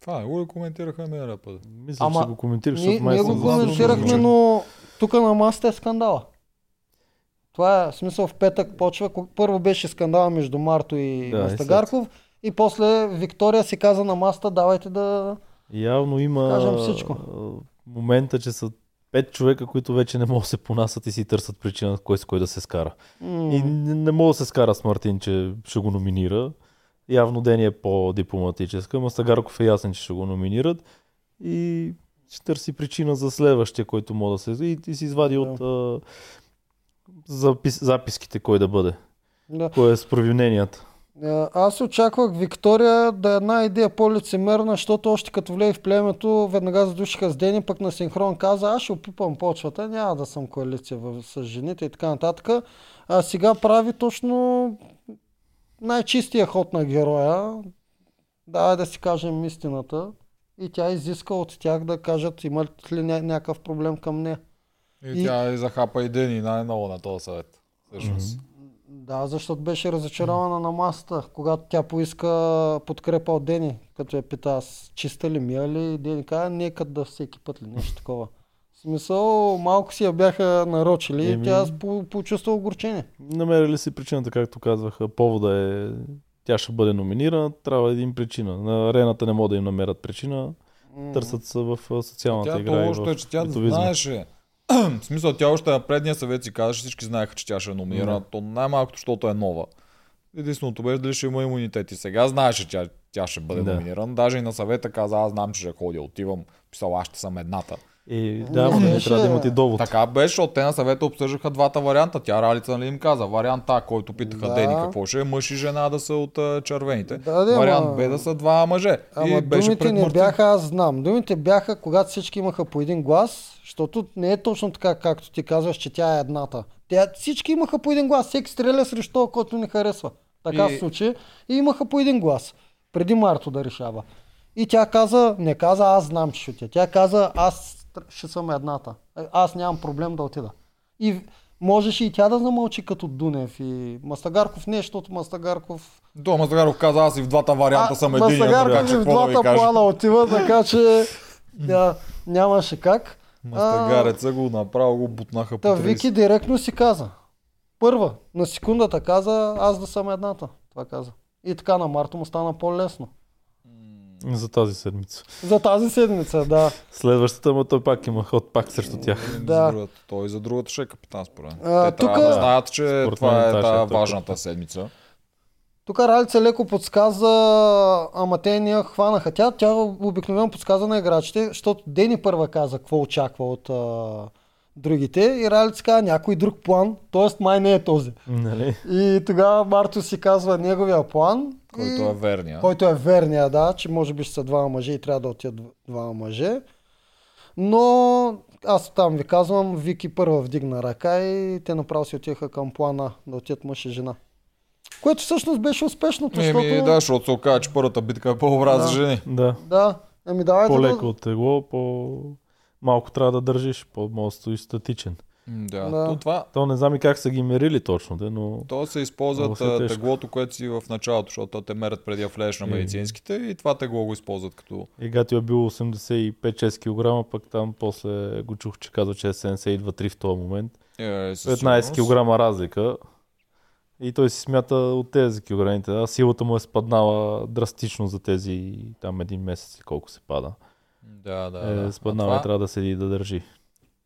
Това не го ли коментираха миналия път? Мисля, Ама че го коментираш, Ние, защото май ние го коментирахме, но тук на масата е скандала. Това е смисъл в петък почва. Първо беше скандала между Марто и Да, да, и Мастагарков. И после Виктория си каза на масата, давайте да... Явно има Кажем всичко. момента, че са пет човека, които вече не могат да се понасят и си търсят причина кой с кой да се скара. М, И не, не мога да се скара с Мартин, че ще го номинира. Явно Дени е по-дипломатическа. Мастагарков е ясен, че ще го номинират. И ще търси причина за следващия, който мога да се... И, и си извади Да. от а, запис, записките кой да бъде. Да. Кой е с провиненията. Е, Аз очаквах Виктория да е една идея по-лицемерна, защото още като влезе в племето, веднага задушиха с Дени, пък на синхрон каза, аз ще опипам почвата, няма да съм коалиция в, с жените и така нататък. А сега прави точно най-чистия ход на героя. Давай да си кажем истината. И тя изиска от тях да кажат имат ли ня- някакъв проблем към нея. И, И- тя и захапа и Дени най-ново на този съвет. Всъщност. Да, защото беше разочарована на масата, когато тя поиска подкрепа от Дени, като я пита аз чиста ли ми е ли, Дени каза, нека да всеки път ли, нещо такова. В смисъл, малко си я бяха нарочили и Еми. тя по- почувства огорчение. Намерили си причината, както казваха. Повода е... Тя ще бъде номинирана, трябва един причина. На арената не могат да им намерят причина. Търсят се в социалната Тя игра. лошото в е, че тя битовизма. знаеше. В смисъл, тя още на предния съвет си казаше, всички знаеха, че тя ще е номинирана. То най-малкото, защото е нова. Единственото беше дали ще има имунитет. И сега знаеше, че тя, тя ще бъде Да. номинирана. Даже и на съвета каза, аз знам, че ще ходя, отивам. Писал, аз ще съм едната. И, да, но Не, трябва да имат и довод. Така беше, защото те на съвета обсъждаха двата варианта. Тя Ралица нали им каза. Вариант А, който питаха Да. Дени какво ще е, мъж и жена да са от а, червените. Да, да, Вариант ама- Б да са два мъже. Ама и беше думите пред не бяха, аз знам. Думите бяха, когато всички имаха по един глас, защото не е точно така, както ти казваш, че тя е едната. Тя, всички имаха по един глас. Всеки стреля срещу този, който не харесва. Така И- се случи. И имаха по един глас. Преди Марто да решава. И тя каза, не каза, аз знам, че ще отида. Тя каза, аз ще съм едната. Е, Аз нямам проблем да отида. И можеше и тя да замълчи като Дунев и Мастагарков не, защото Мастагарков То Мастагаров каза, аз и в двата варианта съм един. Мастагарков и в двата плана отива, така че да, нямаше как. Мастагареца го направо го бутнаха по Та 30. Вики директно си каза. Първа, на секундата каза, аз да съм едната. Това каза. И така на Марто му стана по-лесно. За тази седмица. За тази седмица, да. Следващата, но той пак има ход пак срещу тях. Да. За другата. Той за другата ще е капитан, според мен. Те трябва тука- да знаят, че Според това е ще е важната седмица. Тук Ралица леко подсказа, ама те ни я хванаха. Тя, тя обикновено подсказа на играчите, защото Дени първа каза какво очаква от другите и Ралица каза някой друг план, т.е. май не е този. Нали? И тогава Марто си казва неговия план. Който и... е верния. Който е верния, да, че може би ще са двама мъже и трябва да отидат дв- двама мъже. Но аз там ви казвам, Вики първа вдигна ръка и те направо си отиха към плана да отидат мъж и жена. Което всъщност беше успешното, защото... Еми, да, защото се оказа, че първата битка е по-добра Да. за жени. Да. да. Еми давайте По-леко да... от тегло, по... Малко трябва да държиш, по-може да стоиш статичен. Да. Да. То, това, То не знам и как са ги мерили точно, де, но то се използват се теглото, което си в началото, защото те мерят преди да влезеш на Е. медицинските и това тегло го използват като... и Гатио е бил 85-6 кг, пък там после го чух, че казва, че е 72-3 в този момент. Е, със 15 сигурност. кг разлика. И той си смята от тези килограмите. А силата му е спаднала драстично за тези там един месец и колко се пада. Да, да, е, да. Спаднала това и трябва да седи и да държи.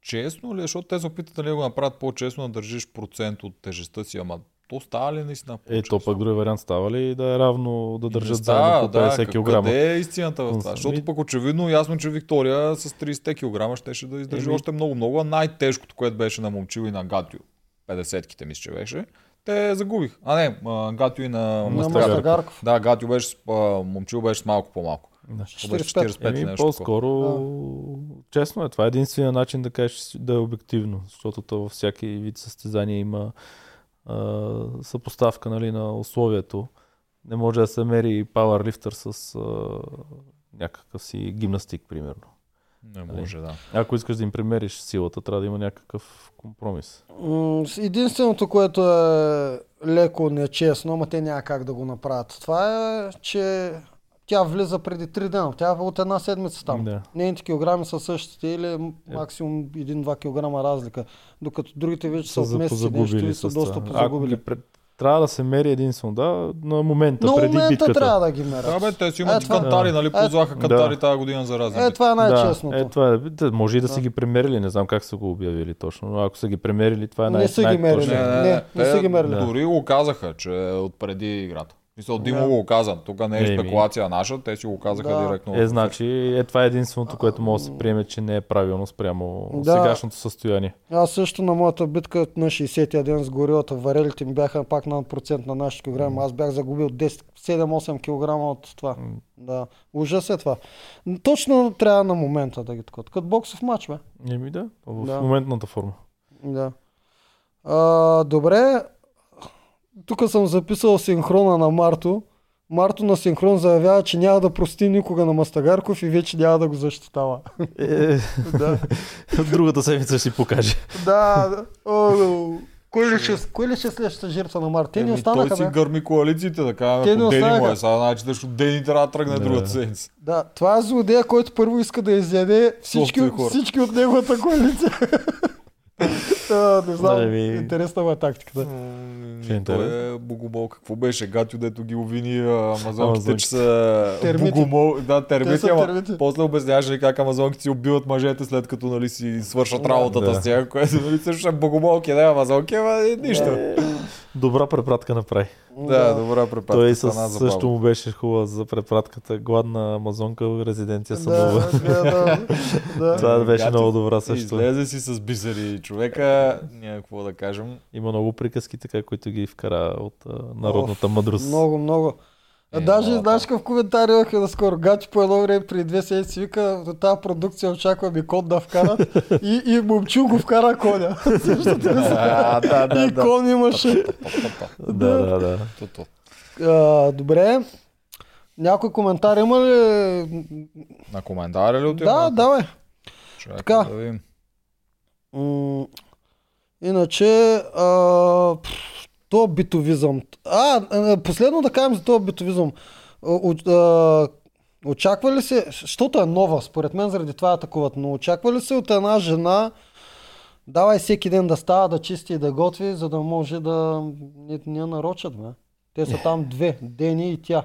Честно ли? е? Защото те се опитат нали, да го направят по-честно, да държиш процент от тежестта си, ама то става ли наистина Е, по-честно? то пък други вариант става ли да е равно да държат заедно по 50 да, кг. Къде е истината в това? Ами- Защото пък очевидно, ясно, че Виктория с 30 кг щеше да издържи Еми- още много-много, а най-тежкото, което беше на Момчил и на Гатио, 50-ките мисля, че беше, те загубих. А не, Гатио и на На Мастагарков. Да, Гатио беше, с- а, Момчил беше с малко по-малко. Да. То беше 45. 45 Еми, нещо такова. по-скоро, честно е, това е единствения начин да кажеш да е обективно, защото то във всяки вид състезание има а, съпоставка нали, на условието. Не може да се мери пауърлифтър с а, някакъв си гимнастик, примерно. Не може, да. Ако искаш да им премериш силата, трябва да има някакъв компромис. Единственото, което е леко нечестно, ама те няма как да го направят. Това е, че тя влиза преди 3 дена. Тя е от една седмица там. Да. Нейните килограми са същите или Е. максимум 1-2 кг разлика. Докато другите вече са Са от месеци нещо и са доста позагубили. ги пред... Трябва да се мери единствено, да, на момента, На преди момента битката. трябва да ги мерят. Да, бе, те си имат Е, това- кантари, нали? Е, Ползваха кантари да. тази година за разни Е, това е най-честното. Да, е, това е. Може и да, Да. са ги премерили, не знам как са го обявили точно, но ако са ги премерили, това е най- Не са ги мерили. Не, не, не те са ги мерили. Дори го казаха, че е от преди играта. Мисля, Димо Да. го каза. Тук не е Еми. спекулация наша, те си го казаха Да. директно. Е, значи, е, това е единственото, което може да се приеме, че не е правилно спрямо Да. сегашното състояние. Аз също на моята битка на 60-я ден с горилата, варелите ми бяха пак на процент на нашите килограми. Аз бях загубил 10, 7-8 кг от това. М. Да, ужас е това. Точно трябва на момента да ги такот. Като боксов матч, бе. Еми да, в Да. моментната форма. Да. А, добре, тук съм записал синхрона на Марто. Марто на синхрон заявява, че няма да прости никога на Мастагарков и вече няма да го защитава. [laughs] Е, да. [laughs] другата седмица ще си покаже. да, да. [laughs] О, кой ли ще, кой ли ще е следващата жертва на Марто? Те Еми, останаха, той си бе. гърми коалициите, да Те по Дени му останаха. е. Сега, значи, защото Дени трябва да тръгне Да. другата седмица. Да, това е злодея, който първо иска да изяде всички, всички от неговата коалиция. [laughs] а, не знам, Да, ми- интересна му е тактиката. Ще е Той е богомол. Какво беше? Гатю, дето ги обвини а, амазонките, Амазонки. че са Термити. богомол. Да, Те термити, са ама термити. после обясняваше ли как амазонките си убиват мъжете след като нали, си свършат работата Да. с тях, което нали, също е богомолки, да, амазонки, ама нищо. Добра препратка направи. Да, добра препратка. Той с, също му беше хубава за препратката. Гладна амазонка в резиденция Да, Сънова. да, да, да. [laughs] Това беше много добра също. Излезе си с бисери човека, няма какво да кажем. Има много приказки, така, които ги вкара от а, народната мъдрост. Много, много. А Е, даже много, знаеш да. какъв коментар имаха наскоро. Гати по едно време преди две седмици вика, до тази продукция очаквам и кон да вкарат. и, и момчу го вкара коня. [laughs] А, да, да, и да. кон имаше. Да, да, да. А, добре. Някой коментар има ли? На коментаря ли отиваме? Да, давай. Чакай Така. Да видим. М, Иначе, а, то битовизъм. А, а, последно да кажем за този битовизъм. Очаква ли се, защото е нова, според мен заради това атакуват, но очаква ли се от една жена, давай всеки ден да става, да чисти и да готви, за да може да не, не нарочат, бе. Те са там две, Дени и тя.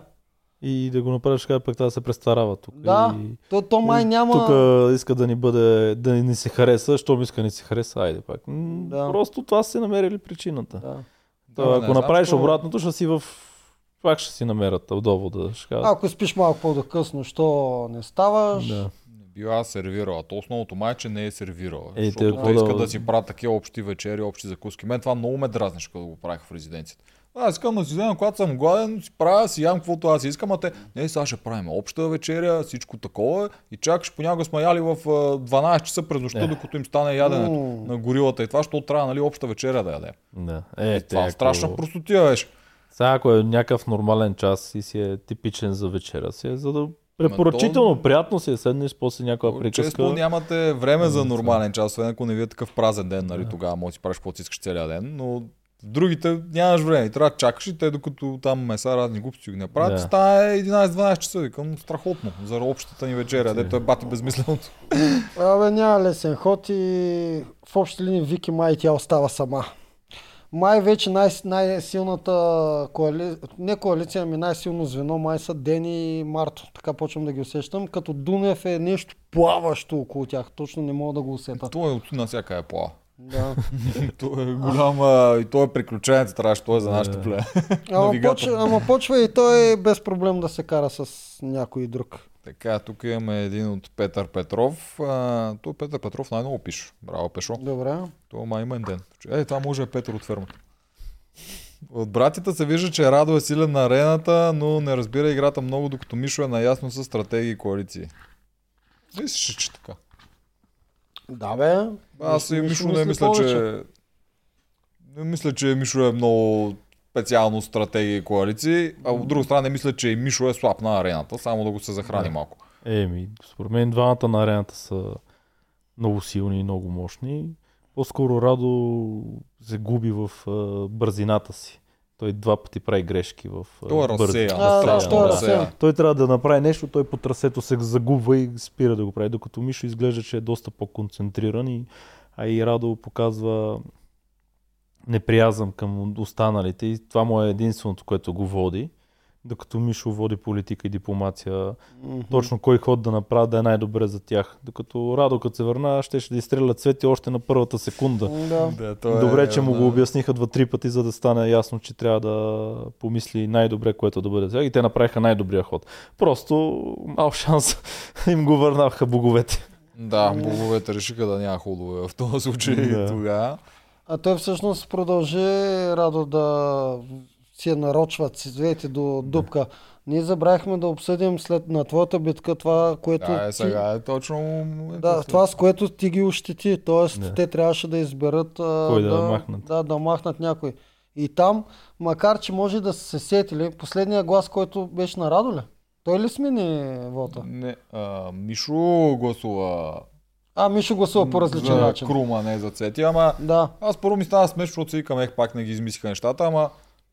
И да го направиш така, пък това да се престарава тук. Да, И... то, то май няма... Тук иска да ни бъде, да ни се хареса, щом иска да ни се хареса, айде пак. Да. Просто това си намерили причината. Да. Та, Да, ако знам, направиш що- обратното, ще си в... Пак ще си намерят довода. Ще кажат. Ако спиш малко по-докъсно, що не ставаш? Да. Не била сервирала. То основното май, че не е сервирала. Е, защото те те да- да... си правят такива общи вечери, общи закуски. Мен това много ме дразнеше, когато го правих в резиденцията. Аз искам да си взема, когато съм гладен, си правя, си ям каквото аз искам, а те, не, сега ще правим обща вечеря, всичко такова и чакаш, понякога сме яли в а, 12 часа през нощта, докато им стане яденето на горилата и това, защото трябва, нали, обща вечеря да ядем. да. Е, това те, е страшна ако... простотия беше. Сега ако е някакъв нормален час и си е типичен за вечера си, е за да Препоръчително, то- приятно си е седнеш после някаква приказка. Често нямате време за нормален час, освен ако не ви е такъв празен ден, нали, Да. тогава може да си правиш каквото искаш целия ден, но другите нямаш време. Трябва да чакаш и те докато там меса разни глупости ги направят, Да. става 11-12 часа. Викам, страхотно за общата ни вечеря, дето е бати безмисленото. Абе, няма лесен ход и в общи линии Вики май тя остава сама. Май вече най- най-силната коали... не коалиция, ами най-силно звено май са Дени и Марто. Така почвам да ги усещам. Като Дунев е нещо плаващо около тях. Точно не мога да го усета. Той е от навсяка е плава. Да. [laughs] Той е голям а, и той е приключенец, трябваше, той е за нашите плея. [laughs] Ама, почва, ама почва и той без проблем да се кара с някой друг. Така, тук имаме един от Петър Петров. А, той Петър Петров най-много пише. Браво, Пешо. Добре. Това май имен ден. Е, това може е Петър от фермата. От братята се вижда, че Радо е силен на арената, но не разбира играта много, докато Мишо е наясно с стратегии и коалиции. Мислиш, че така. Да, бе. Аз и Мишо не мисля, повече. че... Не мисля, че Мишо е много специално стратегии и коалиции, а от друга страна не мисля, че и Мишо е слаб на арената, само да го се захрани Да. малко. Еми, според мен двамата на арената са много силни и много мощни. По-скоро Радо се губи в а, бързината си. Той два пъти прави грешки в Той е той е разсеян. разсеян. Той трябва да направи нещо, той по трасето се загубва и спира да го прави, докато Мишо изглежда, че е доста по-концентриран и, а и Радо показва неприязъм към останалите и това му е единственото, което го води. Докато Мишо води политика и дипломация, Мгм. точно кой ход да направят да е най-добре за тях. Докато Радо, като се върна, ще да изстреля цвети още на първата секунда. Да. Да, той е, Добре, че му да. го обясниха два-три пъти, за да стане ясно, че трябва да помисли най-добре, което да бъде сега. И те направиха най-добрия ход. Просто мал шанс [laughs] им го върнаха боговете. Да, боговете решиха да няма ходове в този случай Да. тогава. А той всъщност продължи Радо да си нарочва цветите до дупка. Ние забравихме да обсъдим след на твоята битка това, което Да, е, ти, сега е точно да, това с което ти ги ощети. Тоест, Да. те трябваше да изберат Кой да махнат. Да, да махнат някой. И там, макар че може да са се сетили, последния глас, който беше на Радо ли? Той ли смени вота? Не, а, Мишо гласува А, Мишо гласува по различен за начин. Крума, не за Цвети, ама Да. аз първо ми стана смешно, защото си викам, ех, пак не ги измислиха нещата, ама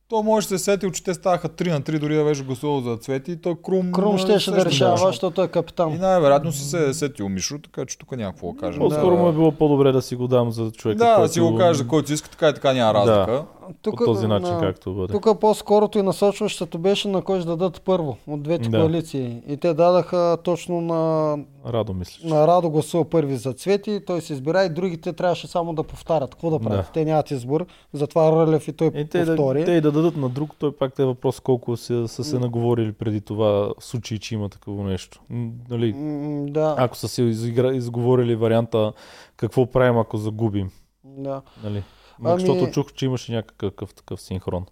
то може да се сетил, че те ставаха 3 на 3, дори да беше гласувал за Цвети, то Крум... Крум щеше също да решава, защото е И капитан. най-вероятно си се е сетил Мишо, така че тук няма какво да кажем. По-скоро му е било по-добре да си го дам за човека. Да, да си го кажеш за който си иска, така и така няма Да. Разлика. По този начин, на- както бъде. Тук по-скорото и насочващото беше на кой ще дадат първо от двете Да. коалиции. И те дадаха точно на, Радо мислиш. на Радо гласува първи за Цвети, той се избира и другите трябваше само да повтарят. Какво да правят? Да. Те нямат избор. Затова Рълев и той И те, да, повтори. те и да дадат на друг, той пак те е въпрос колко са, са се наговорили преди това, в случай, че има такова нещо. Нали, Да, ако са си изигра, изговорили варианта какво правим, ако загубим. да. Нали? Ами- Ами... Защото чух, че имаше някакъв такъв синхрон.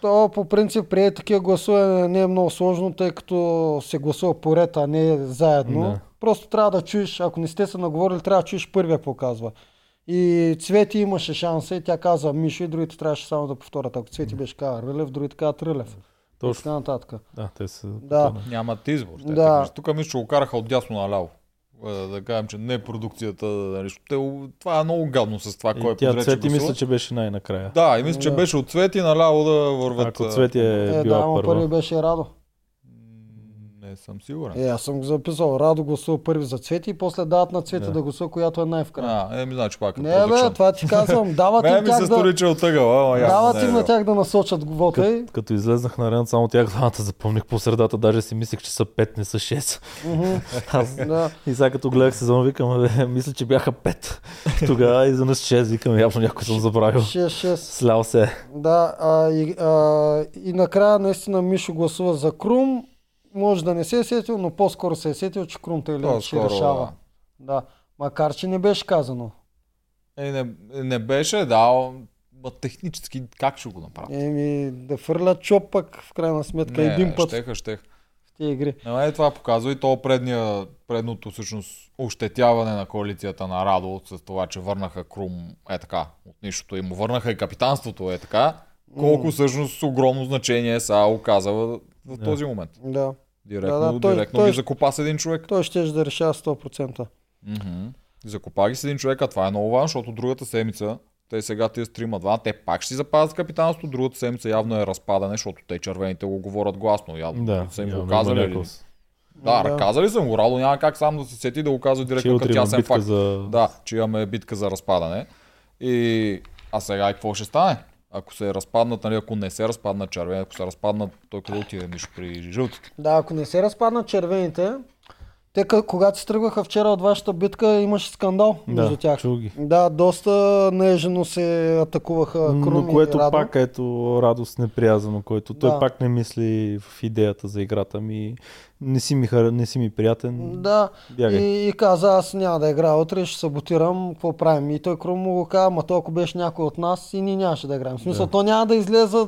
То по принцип при такива гласуване не е много сложно, тъй като се гласува поред, а не заедно. Да. Просто трябва да чуеш, ако не сте се наговорили, трябва да чуеш първия какво казва. И Цвети имаше шанса и тя каза Мишо и другите трябваше само да повторят. Ако Цвети беше казал Рълев, другите казват Рълев. И Точно. така нататък. Да, те са. Да. Нямат избор. те Да. Тук мисля, че го караха от дясно наляво. Е, Да кажем, че не продукцията. Нали, те, това е много гадно с това, кой И е тя Цвети мисля, че беше най-накрая. Да, и мисля, че Да. беше от Цвети наляво да върват. Ако а, Цвети е, Е, да, била ама първа. първи беше Радо. Съм сигурен. Е, аз съм го записал. Радо гласува първи за Цвети и после дават на Цвети да, Да. гласува, която е най-вкрая. А, еми, значи пак е Не, бе, продъкшън. това ти казвам. [laughs] Дават им тях да, стори, че е явно дават не е им на тях да насочат вота и... Като, като излезнах на арената, само тях двамата запомних по средата, даже си мислех, че са 5, не са 6. Мгм. [laughs] Аз Да. И сега като гледах сезон, викам, бе, мисля, че бяха 5. [laughs] Тогава изведнъж 6, викам, явно някой съм забравил. 6-6. Слял се. Да, а, и, а, и накрая наистина Мишо гласува за Крум. Може да не се е сетил, но по-скоро се е сетил, че Крум тъй или ще решава. Да. Макар, че не беше казано. Е, не, не беше дал, ма технически как ще го направи? Еми, да фърля чоп пък в крайна сметка не, един път Щеха, щех. в тези игри. Но е, това показва и то предния, предното всъщност ощетяване на коалицията на Радо с това, че върнаха Крум е така от нищото и му върнаха и капитанството е така. Колко всъщност огромно значение са оказава в Да. този момент. Да. Директно, Да, да, той- директно той- ги закопа с един човек. Той ще да решава 100%. Мгм. Закопа ги с един човек, а това е много важно, защото другата седмица, те сега тия стрима два, те пак ще си запазят капитанството, другата седмица явно е разпадане, защото те червените го говорят гласно. Явно Да, са им явно го казали. ли? Да, Да. казали съм го, Радо няма как сам да се сети да го казва директно като тясен факт. за... Да, че имаме битка за разпадане. И... А сега и какво ще стане? Ако се разпаднат, нали, ако не се разпаднат червени, ако се разпаднат, той къде отиде нищо при жълтите. Да, ако не се разпаднат червените, те когато се тръгваха вчера от вашата битка, имаше скандал между Да, тях. чул ги. Да, доста нежно се атакуваха Но Крум което и Радо. пак ето радост неприязано, който той Да. пак не мисли в идеята за играта ми. Не си ми, хар... не си ми приятен. Да, Бягай. и, и каза, аз няма да играя утре, ще саботирам, какво правим? И той Крум му го каза, ма то ако беше някой от нас и ние нямаше да играем. В смисъл, Да. то няма да излезе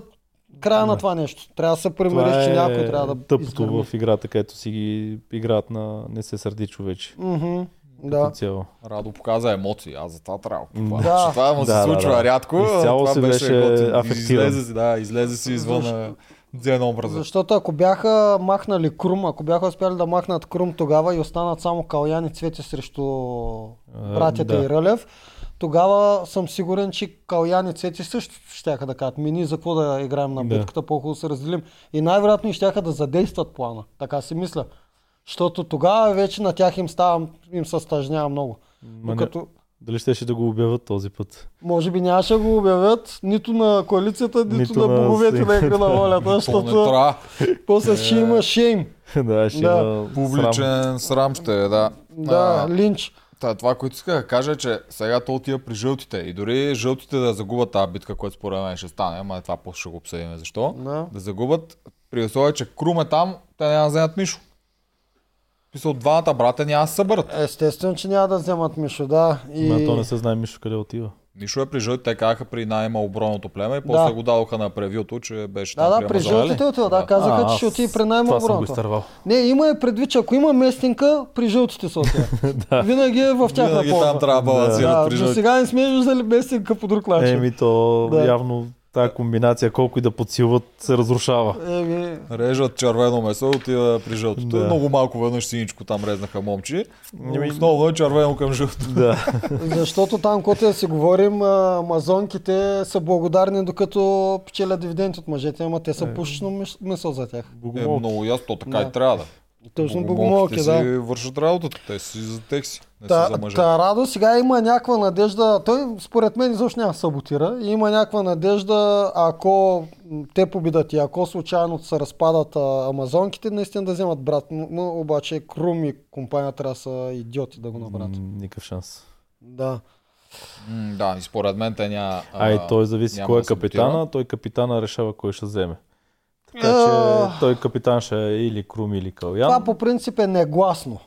края на Да. това нещо. Трябва да се примериш, че е някой трябва да тъпото изгърми. в играта, където си ги играят на не се сърди човече. Като Да. цяло. Радо показа емоции, аз за това трябва. Това, Да. че това му се Да, да, случва да. рядко. Изцяло това си беше готин. афектиран. Излезе, си, да, излезе си извън Защо? дзен образа. Защото ако бяха махнали Крум, ако бяха успяли да махнат Крум тогава и останат само Калян и Цвети срещу братята да. и Рълев, тогава съм сигурен, че Калян и Цвети също ще да кажат, ми ние за какво да играем на Да. битката, по-хубаво се разделим. И най-вероятно и ще да задействат плана, така си мисля. Защото тогава вече на тях им става, им се стъжнява много. Ма не, Докато, дали ще, ще да го обявят този път? може би нямаше да го обявят нито на коалицията, нито, Нито на боговете на игра на волята, защото после ще има шейм. [laughs] да, ще Да. има срам. Публичен срам ще е, да. Да, А, линч. Та, това, което иска да кажа е, че сега то отива при жълтите. И дори жълтите да загубят тази битка, която според мен ще стане, ама това после ще го обсъдим защо. Да. Да загубят, при условие, че Крум е там, те няма да вземат Мишо. Писал, двамата брата няма да се съберат. Естествено, че няма да вземат Мишо, да. И... Ма то не се знае Мишо къде отива. Мишо е при жълтите, те казаха при най-малобройното племе и после Да. го дадоха на превюто, че беше Да, там да, при жълтите отива, да, казаха, А, че ще отиде при Това съм го най-моброната. изтървал. Не, има и предвид, че ако има местинка, при жълтите се отива. [laughs] Винаги е в тяхна Винаги там трябва да балансират Да, при до жълтите. сега не сме виждали местинка по друг начин. Еми то Да. явно тази комбинация, колко и да подсилват, се разрушава. Еми, Режат червено месо, отива при жълтото. Да. Много малко веднъж синичко там резнаха момчи. Еми- Основно е червено към жълто. Да. защото там, когато да си говорим, амазонките са благодарни, докато печелят дивиденти от мъжете, ама те са пушечно мис- месо за тях. Е, много ясно, то така Да. и трябва да. Точно богомолки, да. си вършат работата, те си за тех си, не Та, та Радо сега има някаква надежда, той според мен изобщо няма да саботира, и има някаква надежда, ако те победат и ако случайно се разпадат а, амазонките, наистина да вземат брат, но, но обаче Крум и компанията трябва да са идиоти да го направят. Никакъв шанс. Да. М, да, и според мен те няма... А и той зависи кой е да саботира. капитана, той капитана решава кой ще вземе. Така че той капитан ще е или Крум или Калян. Това по принцип е негласно.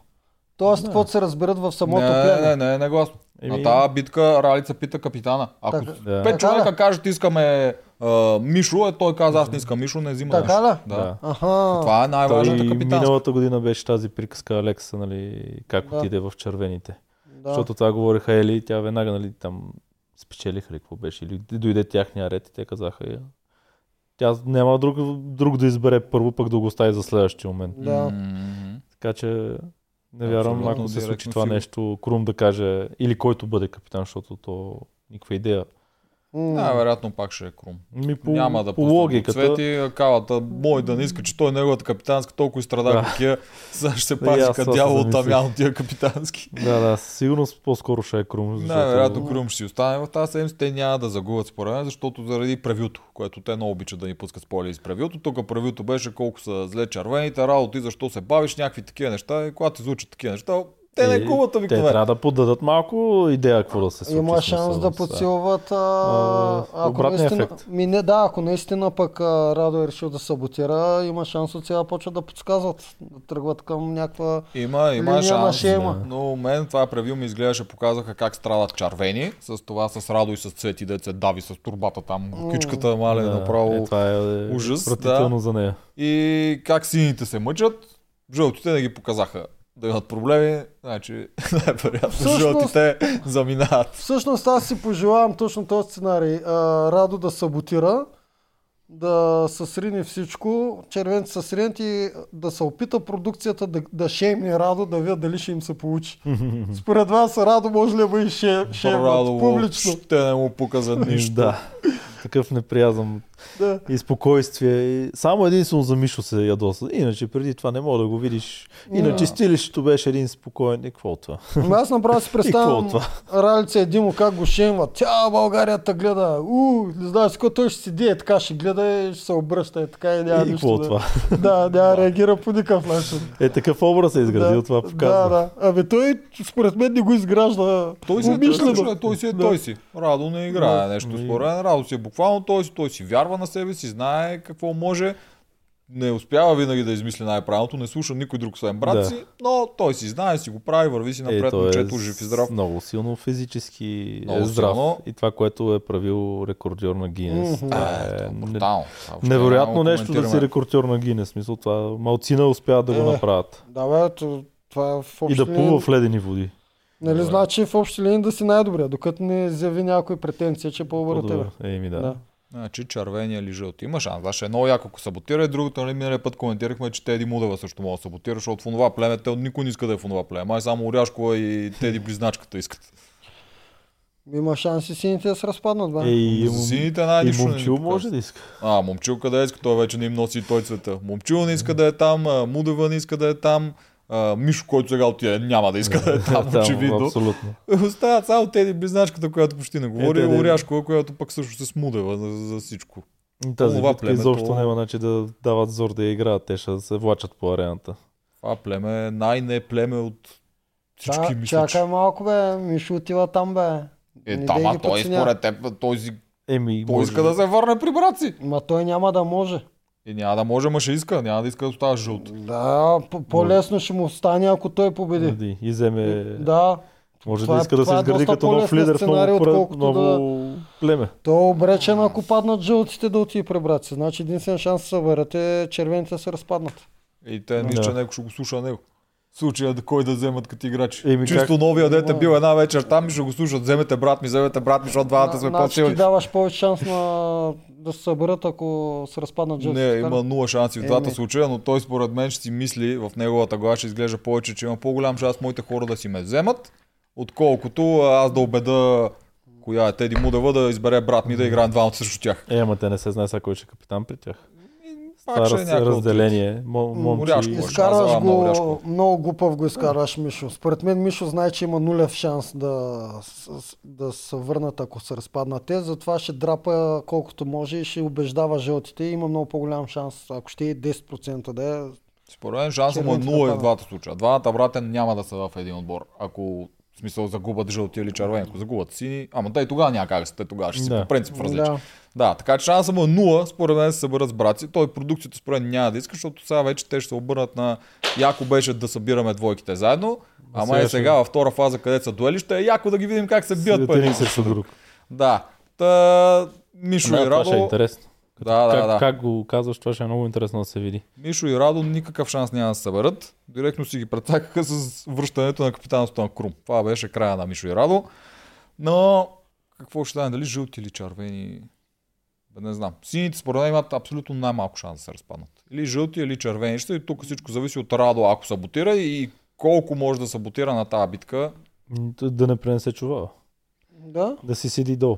Тоест, Да. каквото се разберат в самото не, племе. не, не, не, не гласно. Еми- На тази битка Ралица пита капитана. Ако Така- Да. пет Така човека кажат искаме а, Мишо, е той каза аз не искам Мишо, не взима Така ли? Да. Аха. Това е най-важната Той капитанска. миналата година беше тази приказка Алекса, нали, как Да. отиде в червените. Да. Защото това говориха Ели тя веднага, нали, там спечелиха ли какво беше. Или дойде тяхния ред и те казаха, «Я, тя няма друг, друг да избере първо, пък да го остави за следващия момент. Да. Така че не вярвам, ако се случи това нещо, Крум да каже, или който бъде капитан, защото то никаква идея. М. Най-вероятно пак ще е Крум. Ми по, Няма да по логиката. Цвети, калата, мой да не иска, че той е неговата капитанска, толкова изстрада Да. какия, сега ще се Да, пази аз като дявол от от тия капитански. Да, да, със сигурност по-скоро ще е Крум. Защото... Най-вероятно Крум ще си остане в тази седмица. Те няма да загубят според мен, защото заради превюто, което те много обичат да ни пускат с превюто. Тук превюто беше колко са зле червените, работа ти защо се бавиш, някакви такива неща. И когато излучат такива неща, те не Е, куват Те обикновено. трябва да подадат малко идея какво да се случи. Има шанс да подсилват. А, А, ако обратния наистина, ефект. ми не, да, ако наистина пък а, Радо е решил да саботира, има шанс от сега почват да подсказват, да тръгват към някаква Има, има линия на шанс. шема. да. Но мен това превю ми изглеждаше, показаха как страдат червени, с това с Радо и с Цвети, деца дави с турбата там, кичката мале, Да, направо. Е, това е ужас, отвратително за нея. И как сините се мъчат, жълтите не ги показаха да имат проблеми, значи [laughs] най-вероятно Всъщност- жълтите заминават. Всъщност аз си пожелавам точно този сценарий. А, Радо да саботира, да се срине всичко, червените са сринати и да се опита продукцията да, да шеймне Радо, да видят дали ще им се получи. [laughs] Според вас Радо може ли да бъде ше, шеймнат Радо публично? въобще не му показа нищо. Да. Такъв неприязъм Да. и спокойствие. И само единствено за Мишо се ядоса. Иначе преди това не мога да го видиш. Иначе Да. стилището беше един спокоен. И какво това? Ами Аз направо си [laughs] представям това? Ралица и Димо как го шеймва. Тя България те гледа. У, не знам си какво той ще седи е така, ще гледа и ще се обръща е така и няма И нищо. Да, това? [laughs] да, няма да реагира по никакъв начин. [laughs] Е, такъв образ е изградил, това Да, показва. да. Абе той според мен не го изгражда Той си, е, умишлено. той, си е Да. той си. Радо не играе Да. нещо Ами- според мен. Радо си е буквално той си. Той си вярва на себе си, знае какво може. Не успява винаги да измисли най-правилното, не слуша никой друг освен брат Да. си, но той си знае, си го прави, върви си напред, той момчето, жив и здрав. Много силно физически Много е здрав. силно. И това, което е правил рекордьор на Гинес. Това Е, е е не- невероятно го нещо да си рекордьор на Гинес. Смисъл, това малцина успяват да го Е. направят. Да, бе, то- това е в И общи да плува в ледени води. Нали, Добре. значи в общи линии да си най-добрия, докато не заяви някой претенция, че е по-добър от тебе. Еми да. Да. Значи червения или жълти. Има шанс. Значи е много яко, ако саботира. И другото, нали, миналия път коментирахме, че Теди Мудева също може да саботира, защото в онова племе, те никой не иска да е в онова племе. Май само Оряшкова и Теди Близначката искат. Има шанс и сините да се разпаднат, бе. Е, и, сините и нищо не ни момчил показва. може да иска. А, момчил къде иска, той вече не им носи и той цвета. Момчил не иска да е там, Мудева не иска да е там, а, Мишо, който сега отиде, няма да иска да е там, [laughs] Там, очевидно. Абсолютно. Остават само Теди Близначката, която почти не говори, Е, да. Оряшкова, която пък също се смудева за, за всичко. И Тази Това битка племето- изобщо няма начин да дават зор да я играят. Те ще се влачат по арената. Това племе е най-не племе от всички, мисля, че- чакай малко, бе. Мишо отива там, бе. Е, Не там, а той според теб, той, си, Еми, той иска да се върне при брат си. Ма той няма да може. И няма да може, ма ще иска, няма да иска да остава жълт. Да, по- по-лесно ще му стане, ако той победи. Победи. И вземе... Да, Може Това да е- иска да се е изгради доста като нов лидер в ново, пра- отколкото ново племе. той е обречен, ако паднат жълтите да отиде при брат си. Значи единствен шанс да се съберат е червените да се разпаднат. И те че Да. някой ще го слуша него. Случая да кой да вземат като играчи. Еми, Чисто как- новия дете бил една вечер там и ще го слушат. Вземете брат ми, вземете брат ми, защото двамата сме Значи по-силни. ти даваш повече шанс на... да се съберат, ако се разпаднат жълтите. Не, така има нула шанси в двата случая, но той според мен ще си мисли, в неговата глава ще изглежда повече, че има по-голям шанс моите хора да си ме вземат, отколкото аз да убеда коя е Теди Мудева да избере брат ми да играем двамата срещу тях. Е, ама те не се знае сега кой ще е капитан при тях. Пак Това ще е раз, от разделение. Мо, момче, Моряшко. и- Изкарваш Аз много го, рязко. много глупав го изкарваш Мишо. Според мен Мишо знае, че има нулев шанс да, да се върнат, ако се разпаднат те. Затова ще драпа колкото може и ще убеждава жълтите. и Има много по-голям шанс, ако ще е 10% да е. Според мен шансът му е Червените 0 и в двата случая. Двамата брата няма да са в един отбор. Ако в смисъл загубят жълти или червени, ако загубят сини, ама те и тогава няма как да са, те тогава ще си Да. по принцип различни. Да. Да, така че шансът му е 0, според мен да се съберат с брат си. Той продукцията според мен няма да иска, защото сега вече те ще се обърнат на яко беше да събираме двойките заедно. Ама сега е сега във втора фаза, където са дуели, ще е яко да ги видим как се бият друг. Да. Та, Мишо Да, и това ще е Радо, интересно. Да, да, как, да. как го казваш, това ще е много интересно да се види. Мишо и Радо никакъв шанс няма да се съберат. Директно си ги прецакаха с връщането на капитанството на Крум. Това беше края на Мишо и Радо. Но какво ще стане? Дали жълти или червени? Бе, не знам. Сините според мен имат абсолютно най-малко шанс да се разпаднат. Или жълти, или червени. Ще и тук всичко зависи от Радо, ако саботира и колко може да саботира на тази битка. Да не пренесе чувала. Да. Да си седи долу.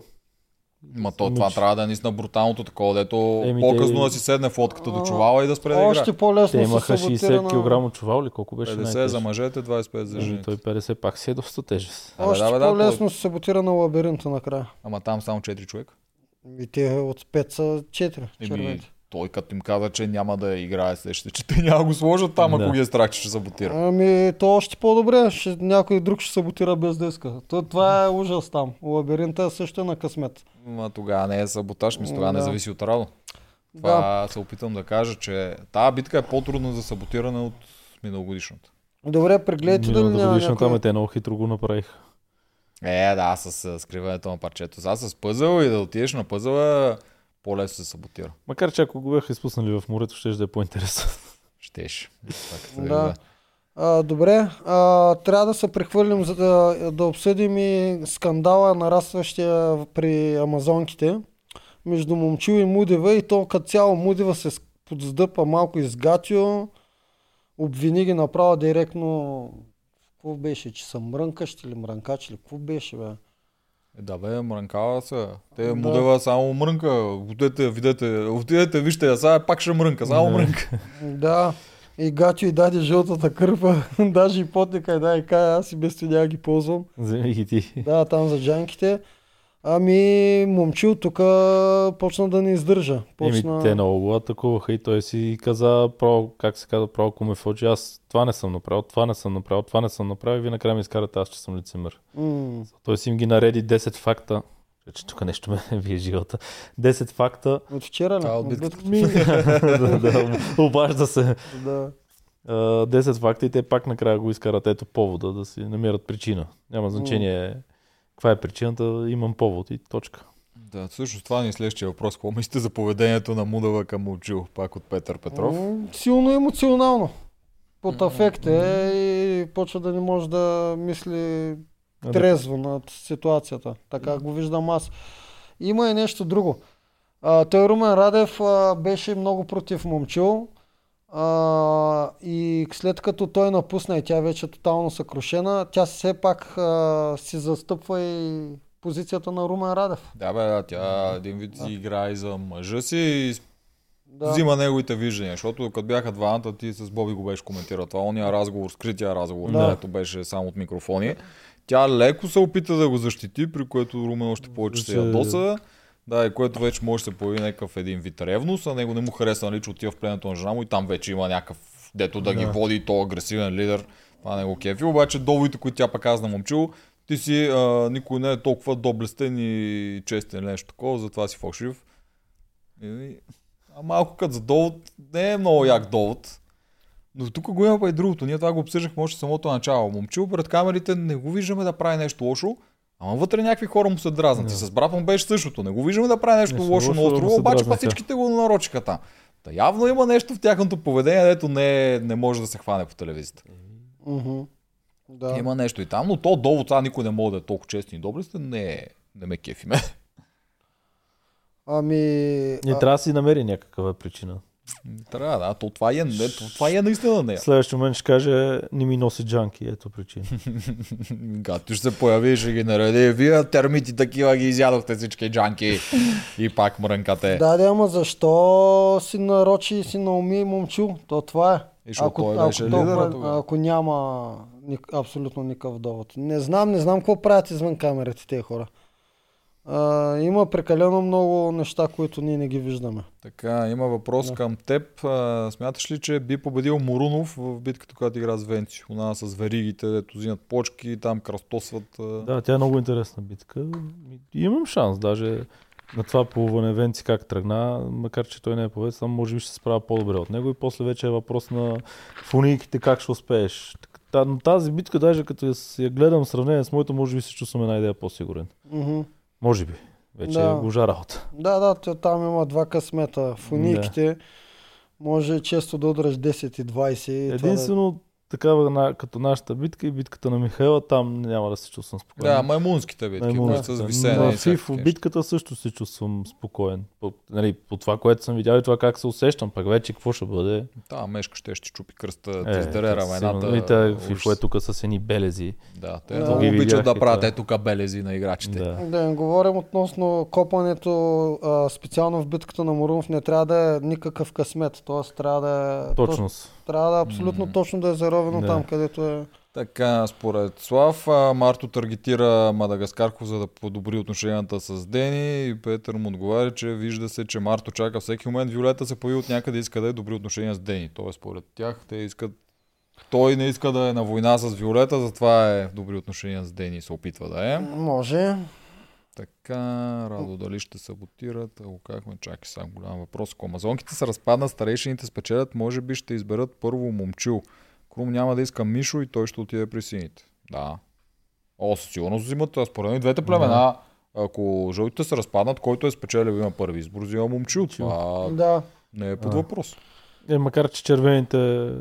Ма то Ами, това трябва да е наистина бруталното такова, дето Еми, по-късно те- да си седне в лодката до чувала и да спре да играе. Още по-лесно Те се имаха саботира 60 на- кг чувал ли? Колко беше 50 най-тежко? за мъжете, 25 за Еми, жените. Той 50 пак си е доста тежест. Още да, бе, да, по-лесно се саботира на лабиринта накрая. Ама там само 4 човека. И те от 5 са 4 Еми, червените. Той като им каза, че няма да играе следващите, че те [laughs] няма да го сложат там, ако Да. ги е страх, че ще саботира. Ами, то още по-добре. Ще, някой друг ще саботира без деска. То, това е ужас там. Лабиринта е също на късмет. Ма тогава не е саботаж, мисля, тогава не Да. зависи от Радо. Да. Това се опитам да кажа, че тази битка е по-трудна за саботиране от миналогодишната. Добре, прегледайте Миналата няма някой... те много хитро го направиха. Е, да, с скриването на парчето. Сега с пъзъл и да отидеш на пъзъла, по-лесно се саботира. Макар че ако го бяха изпуснали в морето, ще да е по-интересно. Щеш. Да. Да. А, добре, а, трябва да се прехвърлим, за да, да обсъдим и скандала, нарастващия при амазонките. между Момчил и Мудева и то като цяло Мудева се подздъпа малко изгатио, обвини ги направо директно какво беше, че са мрънкащи или мрънкачи или какво беше, бе? Е, да бе, мрънкава се. Те Да. модела само мрънка. Отидете, видете, отидете, вижте я сега, пак ще мрънка, само Да. мрънка. Да, и Гатио и даде жълтата кърпа, [laughs] даже и потника и да и кай, аз и без това ги ползвам. Вземи ги ти. Да, там за джанките. Ами, момчил тук почна да не издържа. Почна... Еми, те много го атакуваха и той си каза, право, как се казва, право ко ме фочи, аз това не съм направил, това не съм направил, това не съм направил и вие накрая ми изкарате аз, че съм лицемер. М, Той си им ги нареди 10 факта, че тук нещо ме [laughs] вие живота. 10 факта. От вчера ли? Това е от битката. Ми, [laughs] да, да, обажда се. Да. А, 10 факта и те пак накрая го изкарат ето повода да си намерят причина. Няма значение каква е причината, имам повод и точка. Да, всъщност това ни е следващия въпрос. Какво мислите за поведението на Мудава към Момчил, пак от Петър Петров? Силно емоционално. Под афект е и почва да не може да мисли трезво над ситуацията. Така го виждам аз. Има и нещо друго. А, той Румен Радев а, беше много против Момчил. А, и след като той напусна и тя вече е тотално съкрушена, тя все пак а, си застъпва и позицията на Румен Радев. Да, бе, да, тя един вид си играе за мъжа си и Да. взима неговите виждания, защото като бяха двамата, ти с Боби го беше коментирал това, ония разговор, скрития разговор, Да. където беше само от микрофони. Тя леко се опита да го защити, при което Румен още повече се ядоса. Да, и което вече може да се появи някакъв един вид ревност, а него не му хареса, нали, че отива в пленето на жена му и там вече има някакъв, дето да, ги Да. води, то агресивен лидер. Това не го кефи, обаче доводите, които тя пък каза на момчил, ти си, а, никой не е толкова доблестен и честен нещо такова, затова си фалшив. И, а малко като за довод, не е много як довод. Но тук го има и другото. Ние това го обсъждахме още самото начало. Момчил пред камерите не го виждаме да прави нещо лошо, ама вътре някакви хора му се дразнат. Да. И с брат му беше същото. Не го виждаме да прави нещо Нещо лошо лошо, на острова, обаче па всичките го нарочиха там. Та явно има нещо в тяхното поведение, дето не, не може да се хване по телевизията. Мгм. Да. Има нещо и там, но то довод, сега никой не може да е толкова честен и доблестен, не, не ме кефи ме. Ами... Не а- трябва да си намери някаква причина. Трябва, да, то това е, не, то, това е наистина нея. Следващия момент ще каже, не ми носи джанки, ето причина. [laughs] Гато ще се появи и ще ги нареди. Вие термити такива ги изядохте всички джанки и пак мрънкате. Да, да, ама защо си нарочи и си науми момчил? То това е. И защото той беше толкова- лидера тогава. ако няма ник, абсолютно никакъв довод. Не знам, не знам какво правят извън камерите тези хора. А, има прекалено много неща, които ние не ги виждаме. Така, има въпрос Да. към теб. А, смяташ ли, че би победил Морунов в битката, която игра с Венци? Она с веригите, дето взимат почки, там кръстосват. а. Да, тя е много интересна битка. И имам шанс, даже на това плуване Венци как тръгна, макар че той не е повец, само може би ще се справя по-добре от него и после вече е въпрос на фунийките как ще успееш. Та- на Тази битка, даже като я, гледам в сравнение с моето, може би се чувствам една идея по-сигурен. Мгм. Може би. Вече Да. да. е гожа работа. Да, да, тя- там има два късмета. В униките може често да удръш 10 и 20. И това да... Такава на, като нашата битка и битката на Михаила, там няма да се чувствам спокоен. Да, маймунските битки, които с висене. На неща. битката също се чувствам спокоен. По, нали, по това, което съм видял и това как се усещам, пък вече какво ще бъде. Да, мешка ще ще чупи кръста, Е, ти издере рамената. И те. ФИФО е тук с едни белези. Да, те Да. обичат видях да правят е тук белези на играчите. Да. Да говорим относно копането, а, специално в битката на Морунов не трябва да е никакъв късмет, т.е. трябва да е, то, Точност. Трябва да абсолютно Мгм. точно да е заровено Да. там, където е. Така, според Слав, Марто таргетира Мадагаскарко, за да подобри отношенията с Дени и Петър му отговаря, че вижда се, че Марто чака всеки момент Виолета се появи от някъде и иска да е добри отношения с Дени. Тоест, според тях, те искат той не иска да е на война с Виолета, затова е в добри отношения с Дени и се опитва да е. Може. Така, Радо, дали ще саботират? Ако казахме, чакай сега голям въпрос. Ако амазонките се разпаднат, старейшините спечелят, може би ще изберат първо момчил. Крум няма да иска Мишо и той ще отиде при сините. Да. О, със сигурност взимат, според мен и двете племена, ако жълтите се разпаднат, който е спечелил има първи избор, взима момчил. Това Да. не е под А. въпрос. Е, макар че червените...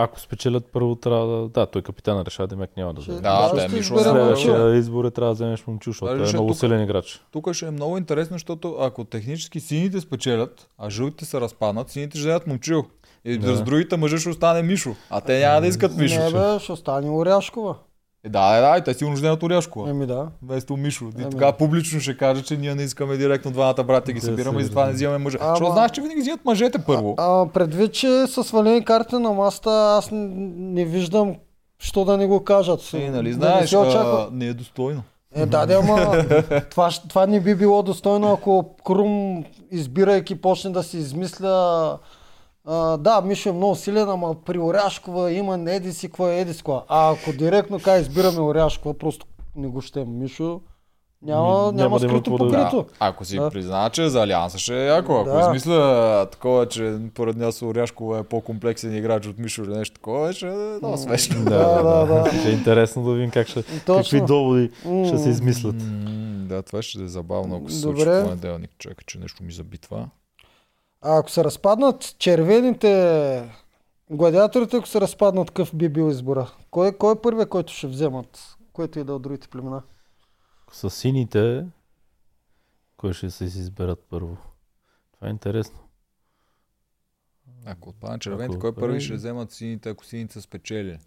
Ако спечелят първо, трябва да... Да, той капитана решава, Демек няма да вземе. Да, ще те Мишо Момчил. Следващия избор е трябва да вземеш момчу, защото Даже е много тук- силен играч. Тук ще е много интересно, защото ако технически сините спечелят, а жълтите се разпаднат, сините ще вземат момчил. И Да. с другите мъже ще остане Мишо. А те няма да искат Мишо. Не бе, ще остане Оряшкова. Е, да, да, да, и те ще вземат Оряшкова. Еми да. Вместо Мишо. И Ами. така публично ще каже, че ние не искаме директно двамата брати ги Да, събираме и затова не взимаме мъже. Ама- Защото знаеш, че винаги взимат мъжете първо. А, предвид, че са свалени карти на маста, аз н- не виждам, що да не го кажат. Е, нали Да знаеш, не се очаква. а, не е достойно. Е, да, да, ама [laughs] това, това не би било достойно, ако Крум, избирайки, почне да си измисля а, да, Мишо е много силен, ама при Оряшкова има не еди си, какво е еди си, какво. А ако директно ка избираме Оряшкова, просто не го щем Мишо, няма, няма, няма да скрито да- покрито. Ако си Да. признава, че за Алианса ще е яко. Ако Да. измисля такова, че поред нас Оряшкова е по-комплексен играч от Мишо или нещо такова, ще е много смешно. Да, да, да. Ще е интересно да видим как ще, какви доводи ще се измислят. Да, това ще е забавно, ако се случи Добре. понеделник. Чакай, че нещо ми забитва. А ако се разпаднат червените гладиаторите, ако се разпаднат, какъв би бил избора? Кой, кой е първият, който ще вземат? Който и да е от другите племена? С сините, кой ще се изберат първо? Това е интересно. Ако отпадна червените, Ако кой първи първи- ще вземат сините, ако сините са спечели?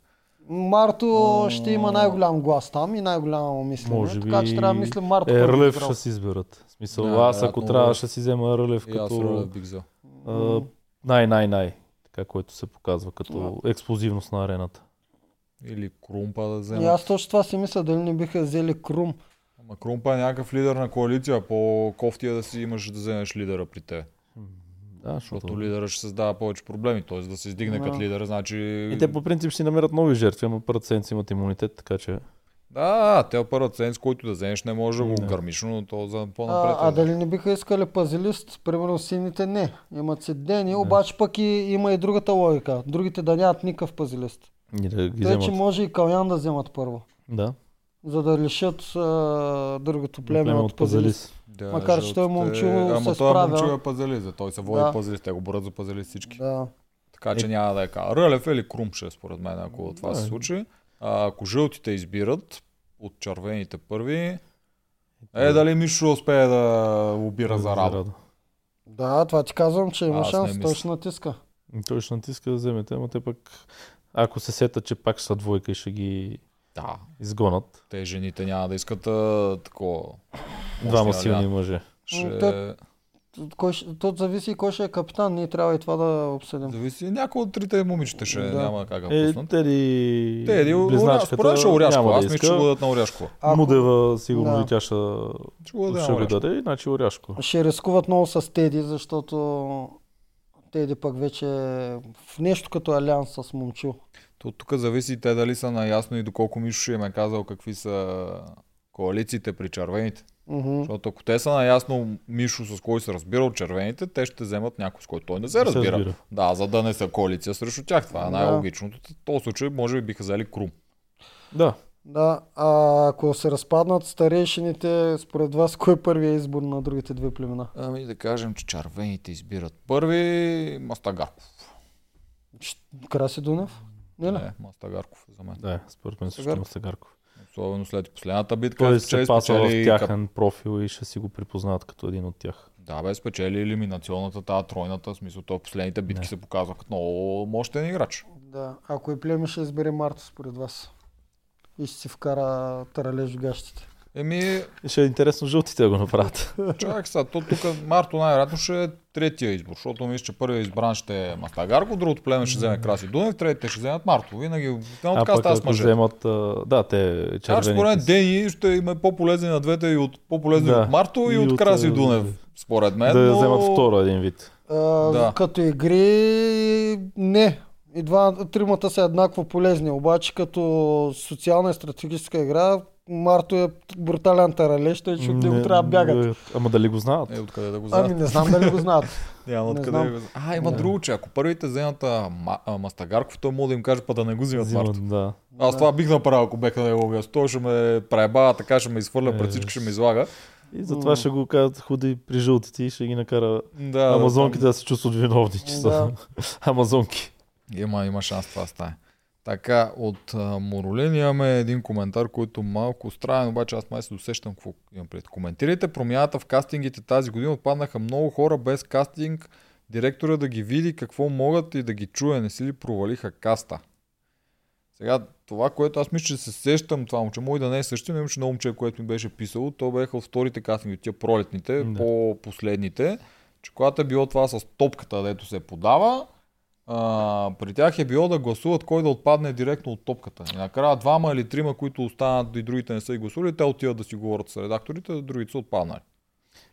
Марто ще има най-голям глас там и най-голямо мислене. Може така би че трябва да мислим Марто. Е, Рълев ще си изберат. В смисъл, Да, аз ако трябва ще си взема Рълев И аз като Рълев бих взел. а, най-най-най. Така, което се показва като експлозивност на арената. Или Крумпа да И вземат. аз точно това си мисля, дали не биха взели Крум. Ама Крумпа е някакъв лидер на коалиция. По-кофти е да си имаш да вземеш лидера при те. Да, Защото защото... лидера ще създава повече проблеми. Т.е. да се издигне Да. като лидер, значи... И те по принцип си намерят нови жертви, ама първата седмица имат имунитет, така че... Да, те първият сенс, който да вземеш, не може да го гърмиш, но то за по-напред. А, а е. дали не биха искали пазилист? Примерно сините не. Имат си дени, обаче пък и има и другата логика. Другите да нямат никакъв пазилист. И да ги Те, че може и Калян да вземат първо. Да, За да лишат а, другото племе от пазилист. пазалис. Да, Макар, че той жълтите- момчил Ама се той справя. момчил е пазалист, той се води Да. пазалист, те го борят за пазалист всички. Да. Така че няма да е така. Рълев или Крум ще е според мен, ако това Да. се случи. А, ако жълтите избират от червените първи, е дали Мишо успее да лобира за работа. Да, това ти казвам, че има не шанс. Той ще натиска. Той ще натиска да вземете, ама те пък... Ако се сета, че пак са двойка и ще ги Да, изгонат. те жените няма да искат а, такова. Двама силни мъже. Ще... Те- Кой, ще- то зависи кой ще е капитан. Ние трябва и това да обсъдим. Зависи, някой от трите момичета ще Да. няма как да Е, пуснат. Теди... Те, еди, близначката според ще е Оряшкова. Аз мисля, че дадат на Оряшкова. Ако Мудева сигурно Да. и тя ще, Ще го даде, иначе Оряшко. ще рискуват много с Теди, защото Теди пък вече е в нещо като алианс с Момчил. То тук зависи те дали са наясно и доколко Мишо ще им е казал какви са коалициите при червените. Мгм. Защото ако те са наясно Мишо с кой се разбира от червените, те ще вземат някой с който той не се разбира. Да, за да не са коалиция срещу тях. Това е най-логичното. В този случай може би биха взели Крум. Да. Да, а ако се разпаднат старейшините, според вас кой е първият избор на другите две племена? Ами да кажем, че червените избират първи Мастагарков. Краси Дунев? Не? Не, Мастагарков е за мен. Да, според мен също Сега- има Стагарков. Особено след последната битка. Той спечели- се паса в тяхен профил и ще си го припознават като един от тях. Да, бе, спечели елиминационната, тази тройната, в смисъл, то последните битки Не. се показва като много мощен играч. Да. Ако и племе ще избере Марто според вас. И ще си вкара таралеж в гащите. Еми, ще е интересно жълтите да го направят. чакай сега, то тук Марто най-вероятно ще е третия избор, защото мисля, че първият избран ще е Мастагарко, другото племе ще вземе Краси Дунев, третите ще вземат Марто. Винаги, а така става с мъже. вземат... Да, те Така че според червените. Дени ще им е по-полезен на двете и от по-полезен Да. от Марто и, И от от, Краси а, Дунев, според мен. Да но... вземат второ един вид. А, Да. Като игри, не. И два, тримата са еднакво полезни, обаче като социална и стратегическа игра, Марто е брутален таралеж, тъй че от него Не, трябва да бягат. не, Ама дали го знаят? Е, откъде да го знаят? Ами не знам дали го знаят. [laughs] Няма не откъде да го знаят. А, има Да. друго, че ако първите вземат а, Ма- Мастагарков, той може да им каже па да не го взимат Марто. Да. Аз Да. това бих направил, ако беха на място. Той ще ме преба, така ще ме изхвърля пред Е. всички, ще ме излага. И затова ще го кажат ходи при жълтите и ще ги накара Да, амазонките да се чувстват виновни, че Да. са [laughs] амазонки. Има, има шанс това да стане. Така, от Моролин имаме един коментар, който малко странен, обаче аз май се досещам какво имам пред. Коментирайте промяната в кастингите тази година. Отпаднаха много хора без кастинг. Директора да ги види какво могат и да ги чуе. Не си ли провалиха каста? Сега, това, което аз мисля, че се сещам, това момче, може да не е същия, но имаше едно момче, което ми беше писало, то беха от вторите кастинги, тия пролетните, Да. по-последните, че когато е било това с топката, дето се подава, а, при тях е било да гласуват кой да отпадне директно от топката. И накрая двама или трима, които останат и другите не са и гласували, те отиват да си говорят с редакторите, а другите са отпаднали.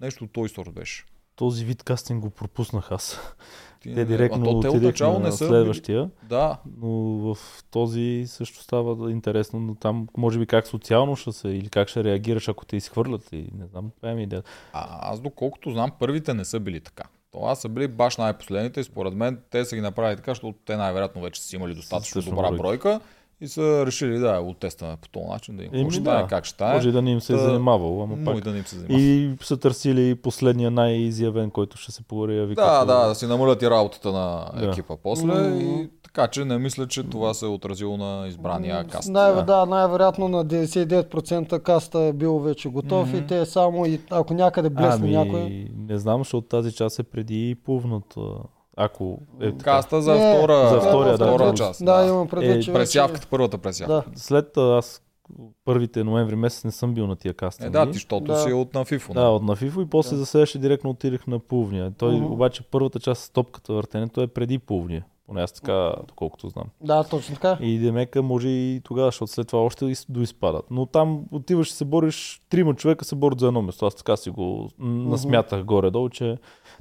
Нещо от той сорт беше. Този вид кастинг го пропуснах аз. Ти Те директно а то те отидех отначало на не са следващия, Да, но в този също става интересно, но там може би как социално ще се или как ще реагираш, ако те изхвърлят и не знам, това ми е идеята. А, аз доколкото знам, първите не са били така. Това са били баш най-последните и според мен те са ги направили така, защото те най-вероятно вече са имали достатъчно добра бройка. бройка и са решили да го тестваме по този начин, да им Еми ще да. как ще стане. Може и да не им се е занимавал, ама Може пак. да не им се занимава. И са търсили последния най-изявен, който ще се появи. Да, като- да, да си намалят и работата на Да. екипа после. Мгм. И, така че не мисля, че това се е отразило на избрания каст. Най- Да. да, най-вероятно на 99% каста е бил вече готов Мгм. и те само и ако някъде блесне Ами, някой. не знам, защото тази част е преди плувната. Ако е така. Каста за Не, втора, за втория, да, втора да. част. Да, имам предвид, Е, че Пресявката, първата пресявка. Да. След аз първите ноември месец не съм бил на тия кастинги. Е, да, ти, защото Да. си от на FIFO. Да, от на Фифо и после Да. за следващия директно отидех на Плувния. Той Мгм. обаче първата част с топката въртенето е преди Плувния. Поне аз така, доколкото знам. Да, точно така. И Демека може и тогава, защото след това още из- доизпадат. Но там отиваш и се бориш, трима човека се борят за едно место. Аз така си го насмятах горе-долу, че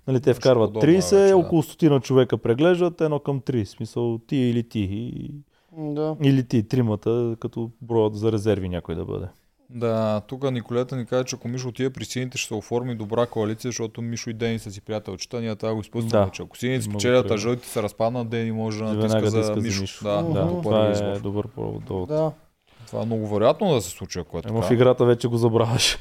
нали, те вкарват подобно 30, вече, да. около стотина човека преглеждат, едно към 3. В смисъл ти или ти. И, Да. или ти, тримата, като броят за резерви някой да бъде. Да, тук Николета ни каже, че ако Мишо отиде при сините, ще се оформи добра коалиция, защото Мишо и Дени са си приятелчета, ние трябва да го изпуснем. Да. Че ако сините спечелят, а жълтите се разпаднат, Дени може да натиска за, да Мишо. Мишо. Да. Да, като това е добър повод. Да. Това е много вероятно да се случи, ако е Ама в така. играта вече го забравяш,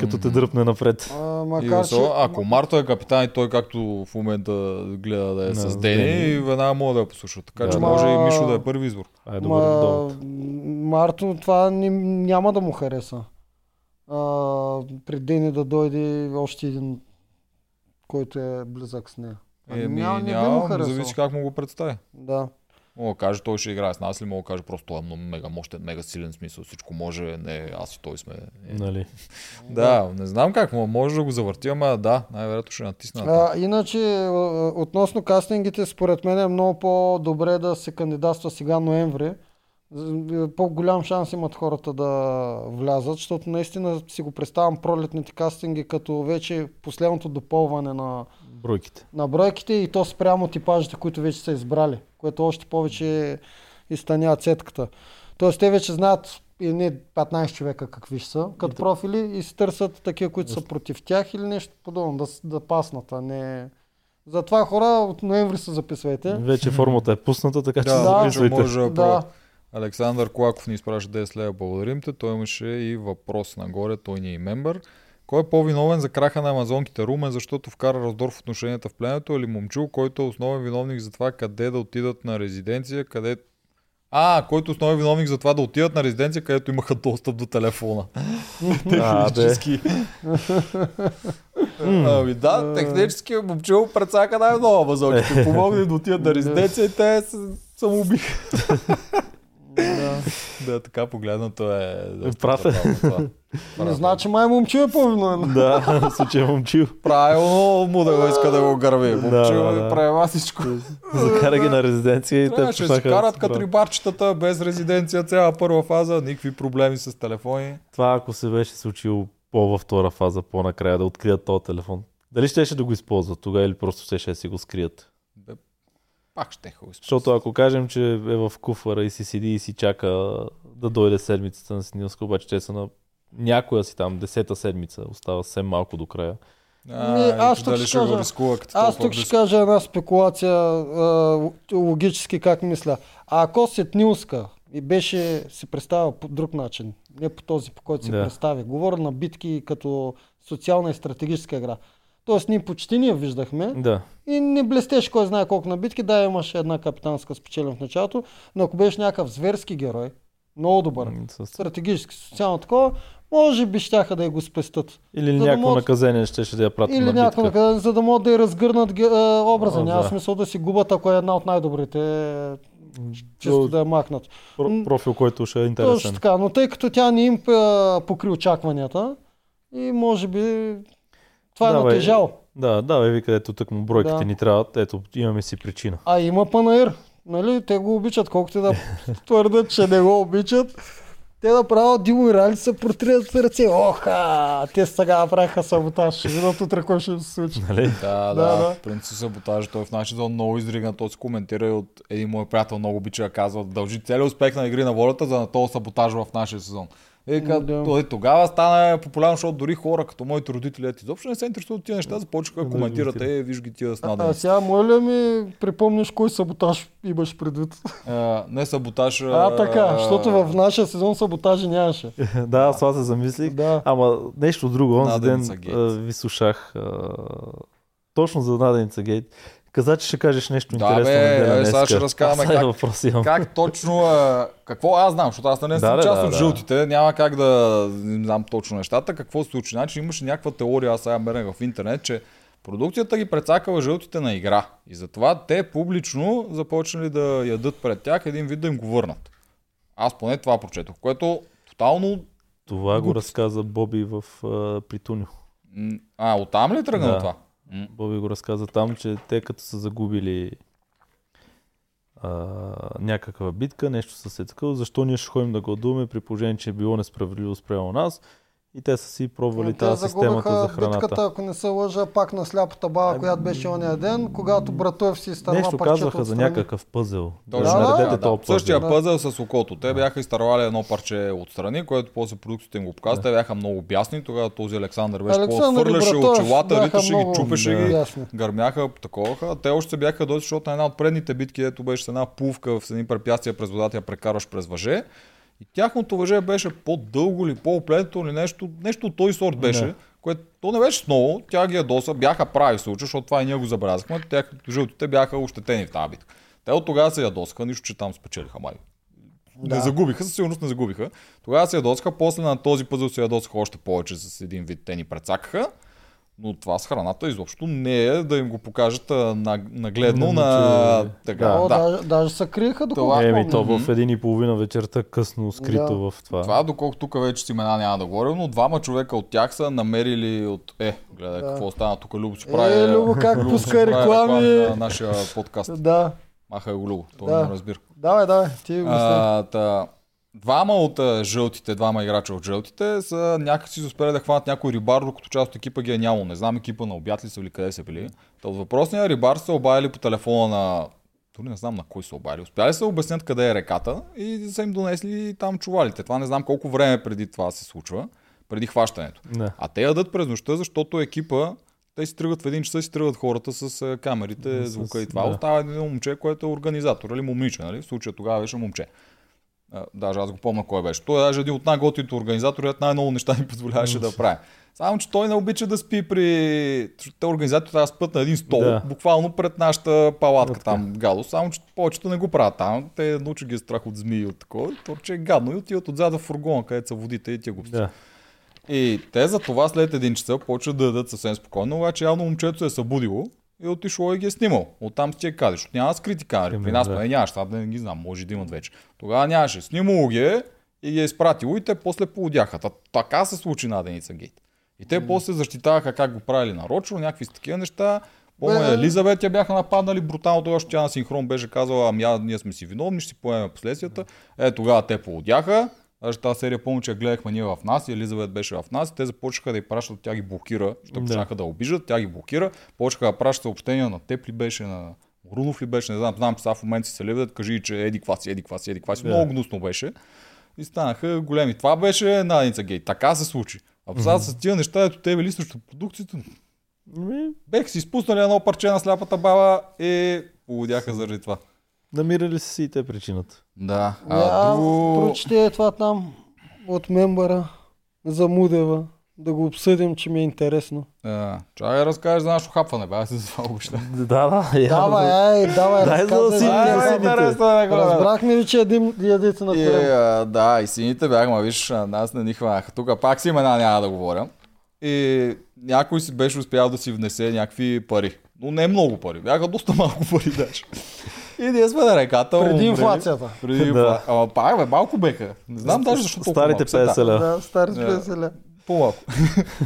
като те дръпне напред. А, И макар, че... особено, ако Марто е капитан и той както в момента гледа да е Да, с Дени, Дени. веднага мога да я послуша. Така Да. че Ма- може и Мишо да е първи избор. Това е добър довод. Марто това ни, няма да му хареса. А, при Дени да дойде още един, който е близък с нея. Ами Еми, няма- не би му няма, зависи как му го представи. Да. Мога да каже, той ще играе с нас или мога да каже просто той е много мега мощен, мега силен смисъл. Всичко може, не, аз и той сме. Е. Нали? [laughs] Да, не знам как, мо- може да го завърти, ама да, най-вероятно ще натисна. А, иначе, а, относно кастингите, според мен е много по-добре да се кандидатства сега ноември. По-голям шанс имат хората да влязат, защото наистина си го представям пролетните кастинги като вече последното допълване на, Бройките. на бройките и то спрямо типажите, които вече са избрали, което още повече изтънява цетката. Тоест те вече знаят и не 15 човека какви ще са като профили и се търсят такива, които са против тях или нещо подобно, да, да паснат, а не... Затова хора от ноември се записвайте. Вече формата е пусната, така че Да, се записвайте. може Да. да. Александър Колаков ни изпраща 10 лева, благодарим те. Той имаше и въпрос нагоре, той ни е и мембър. Кой е по-виновен за краха на амазонките? Румен, защото вкара раздор в отношенията в пленето или Момчул, който е основен виновник за това къде да отидат на резиденция, къде... А, който е основен виновник за това да отидат на резиденция, където имаха достъп до телефона. [laughs] Технически. Ами да, технически Момчул прецака най-много амазонките. [laughs] Помогна да отидат на резиденция и те се самоубиха. [laughs] Да. Да, така погледнато е. доста Прав е. Не е. значи май момче е по-виновен. Да, в случая момчил. Правилно му да го иска да го гърви. Да, Момчил да, да, да. прави всичко. Закара ги на резиденция и те да си карат като рибарчетата, без резиденция, цяла първа фаза, никакви проблеми с телефони. Това ако се беше случило по-във втора фаза, по-накрая да открият този телефон. Дали щеше да го използват тогава или просто щеше да си го скрият? Пак ще го Защото ако кажем, че е в куфара и си седи и си чака да дойде седмицата на Синилска, обаче те са на някоя си там, десета седмица, остава съвсем малко до края. А, Ми, аз тук ще кажа- рискува Аз тук ще кажа една спекулация, а, логически как мисля. А ако Сетнилска и беше се представил по друг начин, не по този, по който се Да. представи, говоря на битки като социална и стратегическа игра, Тоест ние почти не я виждахме Да. и не блестеше кой знае колко на битки. Да, имаше една капитанска спечелен в началото, но ако беше някакъв зверски герой, много добър, с- стратегически, социално такова, може би щяха да я го спестат. Или За да някакво могат- наказание ще, ще да я пратят Или на някакво наказание, за да могат да я разгърнат а, образа. О, Няма да. смисъл да си губят, ако е една от най-добрите, чисто да я махнат. Про- профил, който ще е Точно интересен. така, но тъй като тя не им а, покри очакванията и може би това е Давай. натежало. Да, да, ви където тък му бройките Да. ни трябват, ето имаме си причина. А има панаир. Нали? Те го обичат, колкото да [laughs] твърдят, че не го обичат. Те направо Димо и Рали се протрят с ръце. Оха! Те сега направиха саботаж. Ще видят утре какво ще се случи. Нали? Да, да, Да, да. принцип саботажа той в нашия зон много издригна. Той се коментира и от един мой приятел много обича да казва, дължи целият успех на игри на волята за на този саботаж в нашия сезон. И Да. да. той тогава стана популярно, защото дори хора като моите родители изобщо не се интересуват от тия неща, започнаха да коментират, е, виж ги тия А, снадени. сега, моля ми припомниш кой саботаж имаш предвид? А, не саботаж. А, така, защото в нашия сезон саботажи нямаше. [laughs] да, аз това се замислих. Да. Ама нещо друго, онзи ден а, ви слушах а, точно за Наденица Гейт. Каза, че ще кажеш нещо Да, интересно. бе, неделя е, сега ще разказваме Аз сега как- въпрос имам. Как точно, какво аз знам, защото аз не Да, съм да, част да, от да. жълтите, няма как да знам точно нещата. Какво се случи? Значи имаше някаква теория, аз сега мерех в интернет, че продукцията ги прецакала жълтите на игра. И затова те публично започнали да ядат пред тях един вид да им го върнат. Аз поне това прочетох, което тотално... Това го разказа Боби в а, Притуню. м, А, оттам ли тръгна Да. това? Боби го разказа там, че те като са загубили а, някаква битка, нещо са се такъв, защо ние ще ходим да гладуваме при положение, че е било несправедливо спрямо нас и те са си пробвали Те тази системата за храната. битката, ако не се лъжа, пак на сляпата баба, която беше ония ден, когато Братоев си изтърва Нещо казваха за отстрани. някакъв пъзел. Точно, Да, наредете да, този пъзел. Същия Да. пъзел с окото. Те бяха изтървали едно парче отстрани, което после продукцията им го показва. Те бяха много бясни. Тогава този Александър беше Александър Братоев очилата, риташе ги, чупеше да. ги. Ясно. гърмяха, таковаха. Те още бяха доста, защото на една от предните битки, ето беше с една пувка в едни препятствия през водата, я прекарваш през въже. И тяхното въже беше по-дълго или по-оплетено или нещо, нещо от този сорт беше, Да. което то не беше много, тя ги ядоса, бяха прави в случая, защото това и ние го забелязахме, тях жълтите бяха ощетени в тази битка. Те от тогава се ядосаха, нищо, че там спечелиха май. Да. Не загубиха, със сигурност не загубиха. Тогава се ядосаха, после на този пъзъл се ядосаха още повече с един вид. Те ни прецакаха. Но това с храната изобщо не е да им го покажат на- нагледно на... Така, Да. Да. даже, даже се криеха доколко Това- Еми, то в един и половина вечерта късно скрито в това. Това, доколко тук вече с имена няма да говорим, но двама човека от тях са намерили от... Е, гледай Да. какво стана тук, Любо си Е, прави... Любо, как Любо пуска реклами. на нашия подкаст. Да, Маха го Любо, той Да. не разбира. давай, давай, ти го А, та, двама от жълтите, двама играча от жълтите са някакси са успели да хванат някой рибар, докато част от екипа ги е нямало. Не знам екипа на обяд ли са или къде са били. Та от въпросния рибар са обаяли по телефона на дори не знам на кой са обаяли. Успяли са обяснят къде е реката и са им донесли там чувалите. Това не знам колко време преди това се случва, преди хващането. Не. А те ядат през нощта, защото екипа те си тръгват в един час, си тръгват хората с камерите, звука и това. да. Остава един момче, което е организатор, или момиче, нали? В случая тогава беше момче. А, даже аз го помня кой беше. Той е даже един от най-готините организатори, който най-много неща ни позволяваше да прави. Само, че той не обича да спи при... Те организатори трябва да спят на един стол, Да. буквално пред нашата палатка Така. там гадо. Само, че повечето не го правят там. Те научи ги е страх от змии и от такова. Че е гадно и отиват отзад в фургона, където са водите и тия глупости. Да. И те за това след един часа почват да дадат съвсем спокойно, обаче явно момчето се е събудило е отишло и ги е снимал. Оттам си е казали, защото няма скрити камери. При нас поне нямаше, аз да не ги знам, може да имат вече. Тогава нямаше. Снимало ги е и ги е изпратило и те после поудяха. Та, така се случи на Деница Гейт. И те после защитаваха как го правили нарочно, някакви такива неща. Помня, Бе, Елизабет я бяха нападнали брутално, тогава тя на синхрон беше казала, ами ние сме си виновни, ще си поемем последствията. Е, тогава те поудяха. Даже тази серия помня, че гледахме ние в нас и Елизабет беше в нас и те започнаха да й пращат, тя ги блокира, защото Да. почнаха да обижат, тя ги блокира, почнаха да пращат съобщения на теб ли беше, на Рунов ли беше, не знам, знам, че сега в момента си се левят, кажи, че еди ква си, еди ква си, еди ква си. Да. Много гнусно беше. И станаха големи. Това беше Наденица Гейт. Така се случи. А сега с тия неща, ето те били срещу продукцията, Ми, бех си изпуснали едно парче на сляпата баба и поводяха заради това. Намирали са си и те причината. Да. А, А, друго... Прочете това там от мембъра за Мудева. да го обсъдим, че ми е интересно. А, чакай да разкажеш за нашето хапване, бе, аз се за. [laughs] Да, да, я, Давай, да. ай, давай, Дай за е да го Разбрахме ли, че ядим, ядете на И, корем? а, да, и сините бяха, ма виж, нас не ни хванаха. Тук пак си имена няма да говоря. И някой си беше успял да си внесе някакви пари. Но не много пари, бяха доста малко пари даже. И ние сме на реката. Преди умрели. инфлацията. Преди Да. Ама пак, бе, малко беха. Не знам даже защо толкова Старите малко. Сега, 50 ля. Да, стари Да. спеселя. По-малко.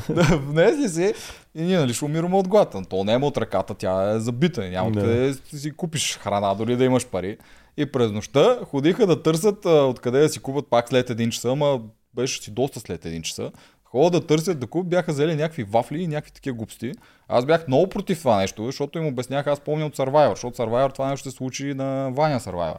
да, [laughs] внесли си и ние нали ще умираме от глад. То не е от ръката, тя е забита. Няма Да. къде си купиш храна, дори да имаш пари. И през нощта ходиха да търсят а, откъде да си купат пак след един часа, ама беше си доста след един часа. Ходят да търсят купят, бяха взели някакви вафли и някакви такива глупости. Аз бях много против това нещо, защото им обяснях, аз помня от Survivor, защото Survivor това нещо се случи на Ваня Survivor.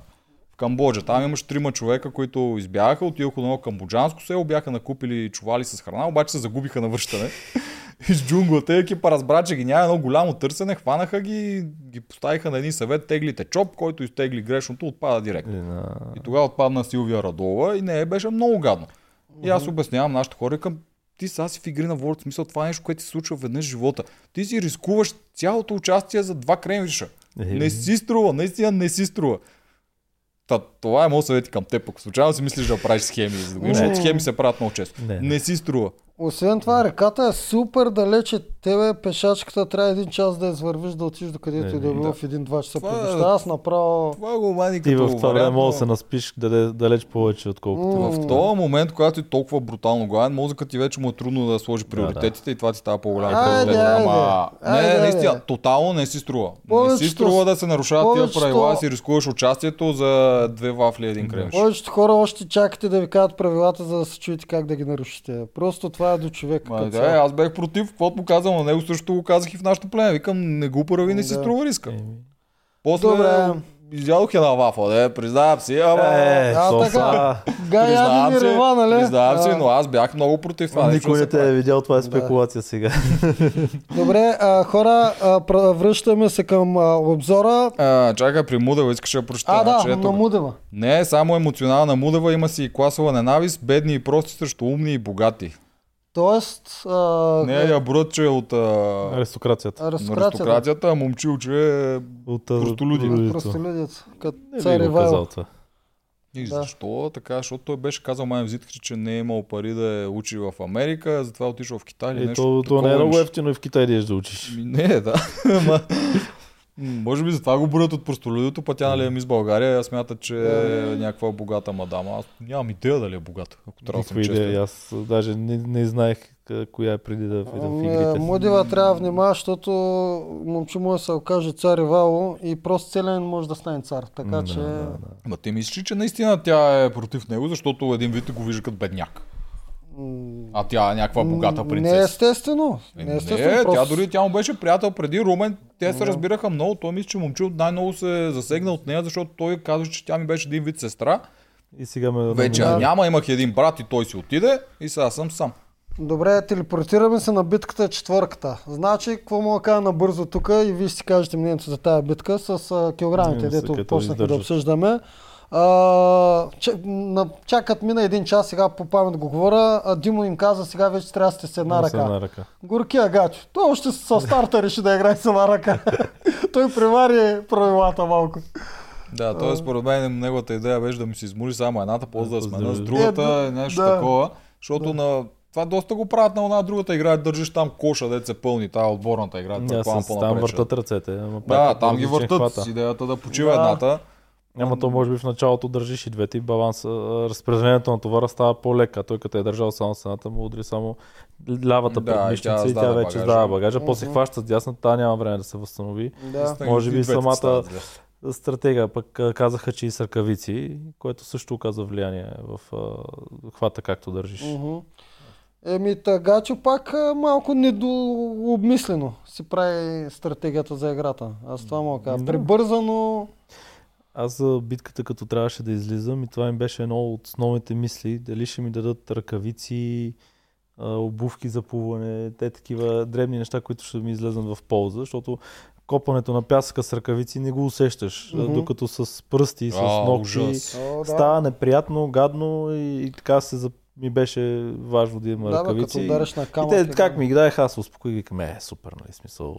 В Камбоджа. Там имаш трима човека, които избягаха, отидоха на едно камбоджанско село, бяха накупили чували с храна, обаче се загубиха на връщане. [laughs] Из джунглата и екипа разбра, че ги няма едно голямо търсене, хванаха ги, ги поставиха на един съвет, теглите чоп, който изтегли грешното, отпада директно. Или на- И тогава отпадна Силвия Радова и не беше много гадно. И аз обяснявам нашите хора към ти сега си в игри на волята, смисъл това е нещо, което се случва веднъж в живота. Ти си рискуваш цялото участие за два кремвиша. Е, Не си струва, наистина не си струва. Та, това е моят съвет към теб. Ако случайно си мислиш да правиш схеми, за да го Не. схеми се правят много често. Не. Не си струва. Освен това, реката е супер далече. Тебе пешачката трябва един час да извървиш да отидеш до където Не, и да е не, било да. в един-два часа Това по е-. Аз направо... Това го мани Ти като в това време може да се наспиш далеч, далеч повече, отколкото. М. В този момент, когато ти толкова брутално гладен, мозъкът ти вече му е трудно да сложи приоритетите и това ти става по-голям приоритет. Ама Айде, не, айде. наистина, тотално не си струва. Не Повечето- си струва да се нарушават тия повечето- правила, си рискуваш участието за две вафли и един кремш. Повечето хора още чакате да ви кажат правилата, за да се чуете как да ги нарушите. Просто това е до човек. Ма, да, цяло. аз бех против, каквото му казвам на него, също го казах и в нашото племе. Викам, не го прави, не си Да. струва риска. Еми. После Добре. изядох една вафа, да, признавам си, ама... Е, А, то така. яди ми рева, нали? признавам си, но аз бях много против това. Никой да не те е видял, това е Да. спекулация сега. [laughs] Добре, а, хора, а, връщаме се към а, обзора. А, чакай, при Мудева искаш да прочета. А, да, Значи, ето на. Мудева. Не, само емоционална Мудева има си и класова ненавист, бедни и прости срещу умни и богати. Тоест, а, Не я брат, че е от а, Аристокрацията. аристокрацията. аристокрацията, а момчил, че е... От а, Простолюди. простолюдито. Простолюдец. Като цар Ивайло. И Да. защо така? Защото той беше казал май в Зиткри, че не е имал пари да е учи в Америка, затова е отишъл в Китай Е, нещо. то, то не е много ефтино и в Китай да да учиш. Не, да. [laughs] Може би затова го броят от простолюдито, пътя нали е мис България, аз смята, че е някаква богата мадама. Аз нямам идея дали е богата, ако трябва да съм Никаква идея. Аз даже не, не знаех коя е преди да влизам в Ами, игрите. Мудева трябва да внимава, защото момче може да се окаже цар Ивайло и просто целен може да стане цар. Така Да, че... да, да. Ма ти мислиш, че наистина тя е против него, защото един вид го вижда като бедняк. А тя е някаква богата Не принцеса. естествено. Е, Не естествено. не, тя просто... дори тя му беше приятел преди Румен. Те се разбираха много. Той мисля, че момчил най-много се засегна от нея, защото той казва, че тя ми беше един вид сестра. И сега ме... Вече Да. няма, имах един брат и той си отиде и сега съм сам. Добре, телепортираме се на битката четвърката. Значи, какво мога да кажа набързо тук и вие ще си кажете мнението за тази битка с килограмите, Не, дето почнахме да обсъждаме. А, че, на, чакат мина един час, сега по памет го говоря. А, Димо им каза, сега вече трябва да сте с една ръка. една ръка. Горкия гачо. Той още с старта реши да играе с една ръка. [laughs] Той превари правилата малко. Да, т.е. според мен неговата идея беше да ми се измори само едната, после да смена с Е, другата, да, е, нещо да. такова. Защото на това доста го правят на една другата игра, държиш там коша, дет се пълни, тази отборната игра, Да, с, там по-напред. въртат ръцете. Ама Да, там ги въртат с идеята да почива Да. едната. Ама то може би в началото държиш и двете и баланс. Разпределението на товара става по-лека. Той като е държал само с едната, му удари само лявата Да, и тя предмишница и тя сдаде вече багажа. сдава багажа. После Мгм. хваща с дясната, та няма време да се възстанови. Да. Може би самата- стават зле. Стратега пък казаха, че и с ръкавици, което също оказва влияние в а, хвата както държиш. Мгм. Еми, тагачо пак а, малко недообмислено си прави стратегията за играта. Аз това мога да кажа. Да. Прибързано. Аз за битката като трябваше да излизам и това им беше едно от основните мисли, дали ще ми дадат ръкавици, обувки за плуване, те такива дребни неща, които ще ми излезнат в полза, защото копането на пясъка с ръкавици не го усещаш, mm-hmm. докато с пръсти, с ногти става неприятно, гадно и, и така се ми беше важно да има Да, като ръкавици. удариш на и камък. те е, как да. ми ги даеха, аз успокоих и е, супер, нали, смисъл,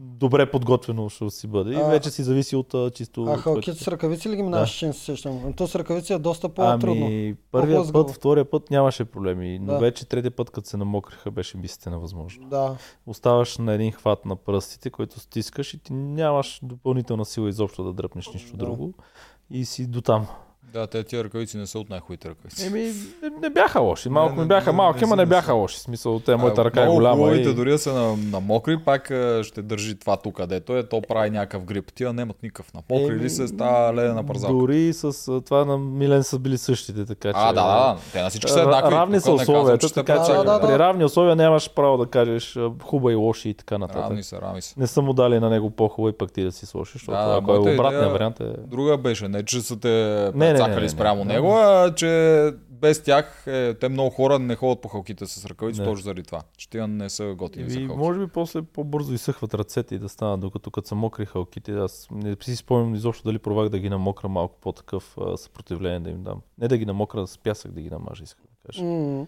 добре подготвено ще си бъде. И вече си зависи от а, чисто... А халките с ръкавици ли ги минаваш, че не се сещам? То с ръкавици е доста по-трудно. Ами, първия път, втория път нямаше проблеми, но Да. вече третия път, като се намокриха, беше мисите невъзможно. Да. Оставаш на един хват на пръстите, който стискаш и ти нямаш допълнителна сила изобщо да дръпнеш нищо Да. друго. И си до там. Да, те тия ръкавици не са от най-хубавите ръкавици. Еми, не, не бяха лоши. Малко Не, ми не, бяха не, малки, не ама не не бяха лоши. В смисъл, те, моята А, ръка е голяма. И... дори да са на, на мокри, пак ще държи това тук, където е, то прави някакъв грип. Тия нямат никакъв. На мокри Еми, ли се става ледена парзалка? Дори с това на Милен са били същите, така че... А, да, да. Те на всички са еднакви. Равни са не казвам, условията, така че Да, да, да. при равни условия нямаш право да кажеш а, хубави, лоши и така нататък. Равни са, равни са. Не са му дали на него по-хубаво и пък ти да си сложиш, защото Да, ако е обратния вариант е... Друга беше, не че са те не, не, прецакали не, спрямо не. него, а че без тях е, те много хора не ходят по халките с ръкавици, Не. точно заради това. Че тия не са готини за И халки. може би после по-бързо изсъхват ръцете и да станат, докато като са мокри халките. Аз не си спомням изобщо дали провах да ги намокра малко по-такъв а, съпротивление да им дам. Не да ги намокра с пясък, да ги намажа, искам да кажа. М.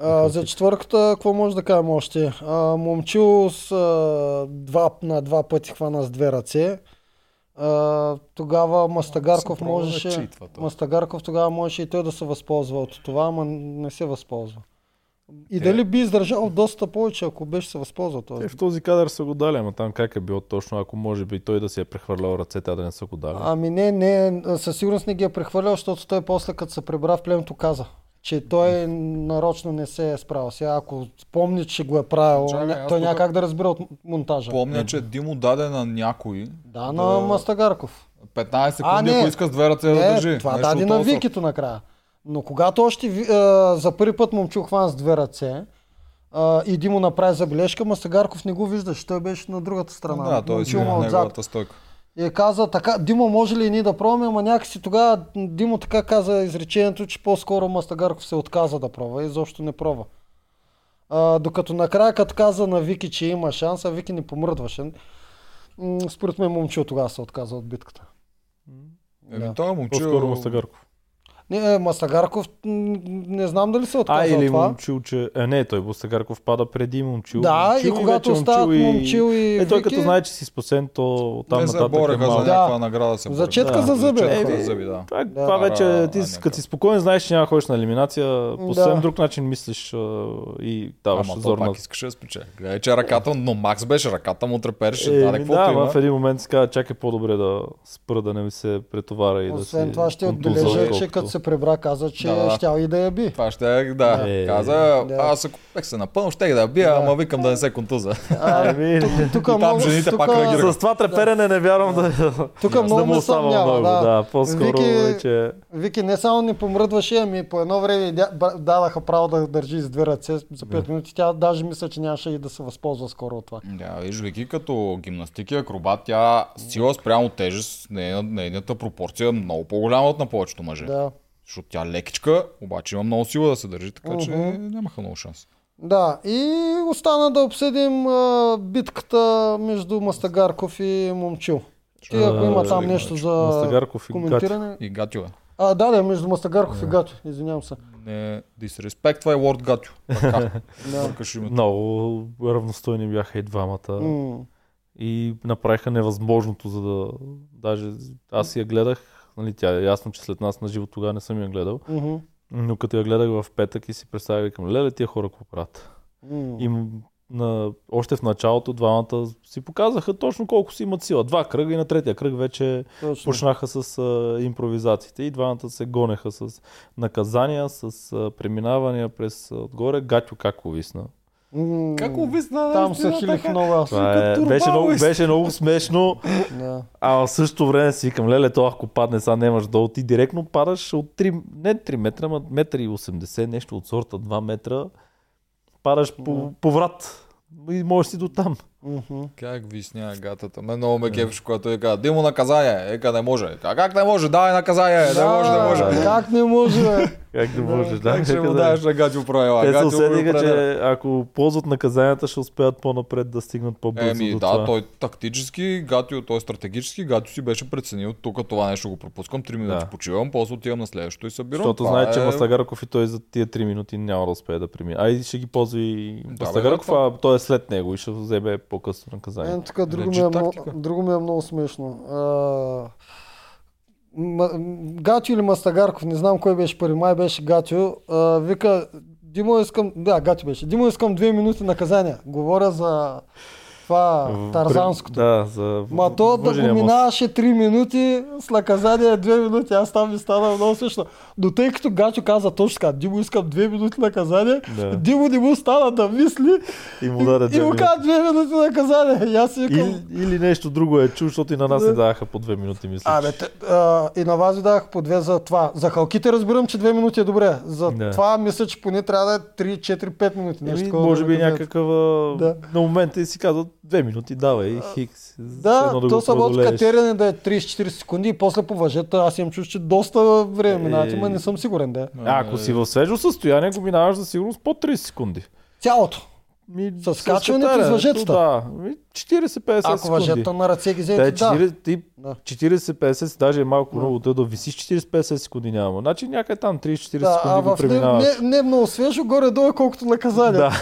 А, за четвърката, какво може да кажем още? А, момчил с а, два, на два пъти хвана с две ръце. А, тогава Мастагарков можеше... читва. Мастагарков тогава можеше и той да се възползва от това, ама не се възползва. И Те- дали би издържал доста повече, ако беше се възползвал този. Те в този кадър са го дали, ама там как е било точно, ако може би той да си е прехвърлял ръцете, а да не са го дали. Ами не, не, със сигурност не ги е прехвърлял, защото той после като се прибра в племето каза, че той нарочно не се е справил. Сега ако спомни, че го е правил, Чакай, той тук- няма как да разбира от монтажа. Помня, че Димо даде на някой Да, на Мастагарков. 15 секунди, ако иска с две ръце да държи. това Нещо даде на. Викито накрая. Но когато още а, за първи път момчу хван с две ръце а, и Димо направи забележка, Мастагарков не го виждаше. Той беше на другата страна. Да, той си Момчил на му неговата стойка. И е каза така, Димо може ли и ние да пробваме, ама някакси тогава Димо така каза изречението, че по-скоро Мастагарков се отказа да пробва и изобщо не пробва. А, докато накрая като каза на Вики, че има шанс, а Вики не помръдваше. Според мен момчил тогава се отказа от битката. Еми, Да. той момчил... По-скоро Мастагарков. Не, е, Мастагарков, не знам дали се е отказа А, или това. момчил, че... Е, не, той Мастагарков пада преди момчил. Да, момчил и когато остават момчил и Е, той Вики, като знае, че си спасен, то там Не нататък е бореха за малко. Да. някаква награда. Се За бореха. четка Да, за зъби. четка бе. за зъби, да. Това, Да. това вече, ти а, като си спокоен, знаеш, че няма ходиш на елиминация, по съвсем Да. друг начин мислиш а, и даваш Ама зор на... пак искаше да спечели. Гледай, че ръката, но Макс беше, ръката му трепереше. Е, даде да, има. в един момент си казва, чакай по-добре да спра, да не ми се претовара и да Освен това ще отбележа, че като се пребра, каза, че Да, да. щял и да я би. Това ще е, да. Е, Каза, да. аз ако бех се напълно, ще да я бия, Да. ама викам да не се контуза. Ами, Тук И там жените тук, пак реагираха. с това треперене не вярвам да, тук да много му остава много. Да. Да, по-скоро Вики, вече... Вики не само не помръдваше, ами по едно време дадаха право да държи с две ръце за 5 минути. Тя даже мисля, че нямаше и да се възползва скоро от това. Да, виж, Вики като гимнастики и акробат, тя сила спрямо тежест, нейна- нейната пропорция е много по-голяма от на повечето мъже. Да. Защото тя лекичка, обаче има много сила да се държи, така че Мгм. нямаха много шанс. Да, и остана да обсъдим а, битката между Мастагарков и Момчил. Ти ако А, има там нещо за Мастагарков и коментиране. И Гатю е. А, да, да, между Мастагарков и Гатю, извинявам се. Не, disrespect, това е Лорд [laughs] Да. името. Много равностойни бяха и двамата. М. и направиха невъзможното, за да... Даже аз я гледах, нали, тя е ясно, че след нас на живо тогава не съм я гледал, Мгм. но като я гледах в петък и си представя, викам, леле, тия хора какво правят? М. И на, още в началото двамата си показаха точно колко си имат сила. Два кръга и на третия кръг вече Точно. почнаха с а, импровизациите и двамата се гонеха с наказания, с а, преминавания през а, отгоре. Гатю как увисна. М. Как увисна? Там се хилих много аз. Това е, беше, много, беше много смешно, Да. а в същото време си викам, леле, то ако падне, сега нямаш долу, ти директно падаш от 3, не 3 метра, ама метър и 80, нещо от сорта 2 метра, падаш по, по врат и можеш си до там. Мгм. Как висня гатата? Ме много ме кефиш, когато е каза, Димо наказание. Ека не може. Ка, как не може? Давай наказание. Не може, не може. Да, Как не може? Как да можеш, да? Как ще му да- даваш на Гатио правила? Те се усетиха, че ако ползват наказанията, ще успеят по-напред да стигнат по-бързо Еми, до да, това. той тактически, Гатио, той стратегически, Гатио си беше преценил, тук това нещо го пропускам, 3 минути Да. почивам, после отивам на следващото и събирам. Защото знае, че е- Мастагарков и той за тия 3 минути няма да успее да премине. Ай, ще ги ползва и Да, бе, Мастагарков, а той е след него и ще вземе по-късно наказание. Е, тук друго ми, е много, друго ми е много смешно. А, М- Гатио или Мастагарков, не знам кой беше първи, май беше Гатио, а, вика, Димо искам, да, Гатио беше, Димо искам две минути наказание. Говоря за това тарзанското. Да, за Ма то да го минаваше 3 минути с наказание 2 минути. Аз там ми стана много смешно. Но тъй като Гачо каза точно така, Димо искам 2 минути наказание, Да. Димо не му стана да мисли И му даде и две му каза 2 минути наказание. И аз си викам, Или, или нещо друго е чул, защото и на нас Да. не даваха по две минути, мисля. Абе, те, а, и на вас ви дах по две за това. За халките разбирам, че 2 минути е добре. За Да. това мисля, че поне трябва да е 3, 4, 5 минути. Нещо Еми, такова може би някакъв Да. на момента и си казват две минути, давай, хикс. Да, едно то самото катерене да е 30-40 секунди и после по въжета аз имам чуш, че доста време минават, Е. ама не съм сигурен да е. Ако си в свежо състояние, го минаваш за сигурност по 30 секунди. Цялото. Ми, С качването и с въжетата. Да, ми 40-50 Ако въжета на ръце ги Те взете, да. 40, ти Да. 40-50, си даже е малко много, те да висиш 40-50 секунди няма. Значи някъде там 30-40 Да, а секунди го в не, преминаваш. не, не много свежо, горе-долу е колкото наказание. Да.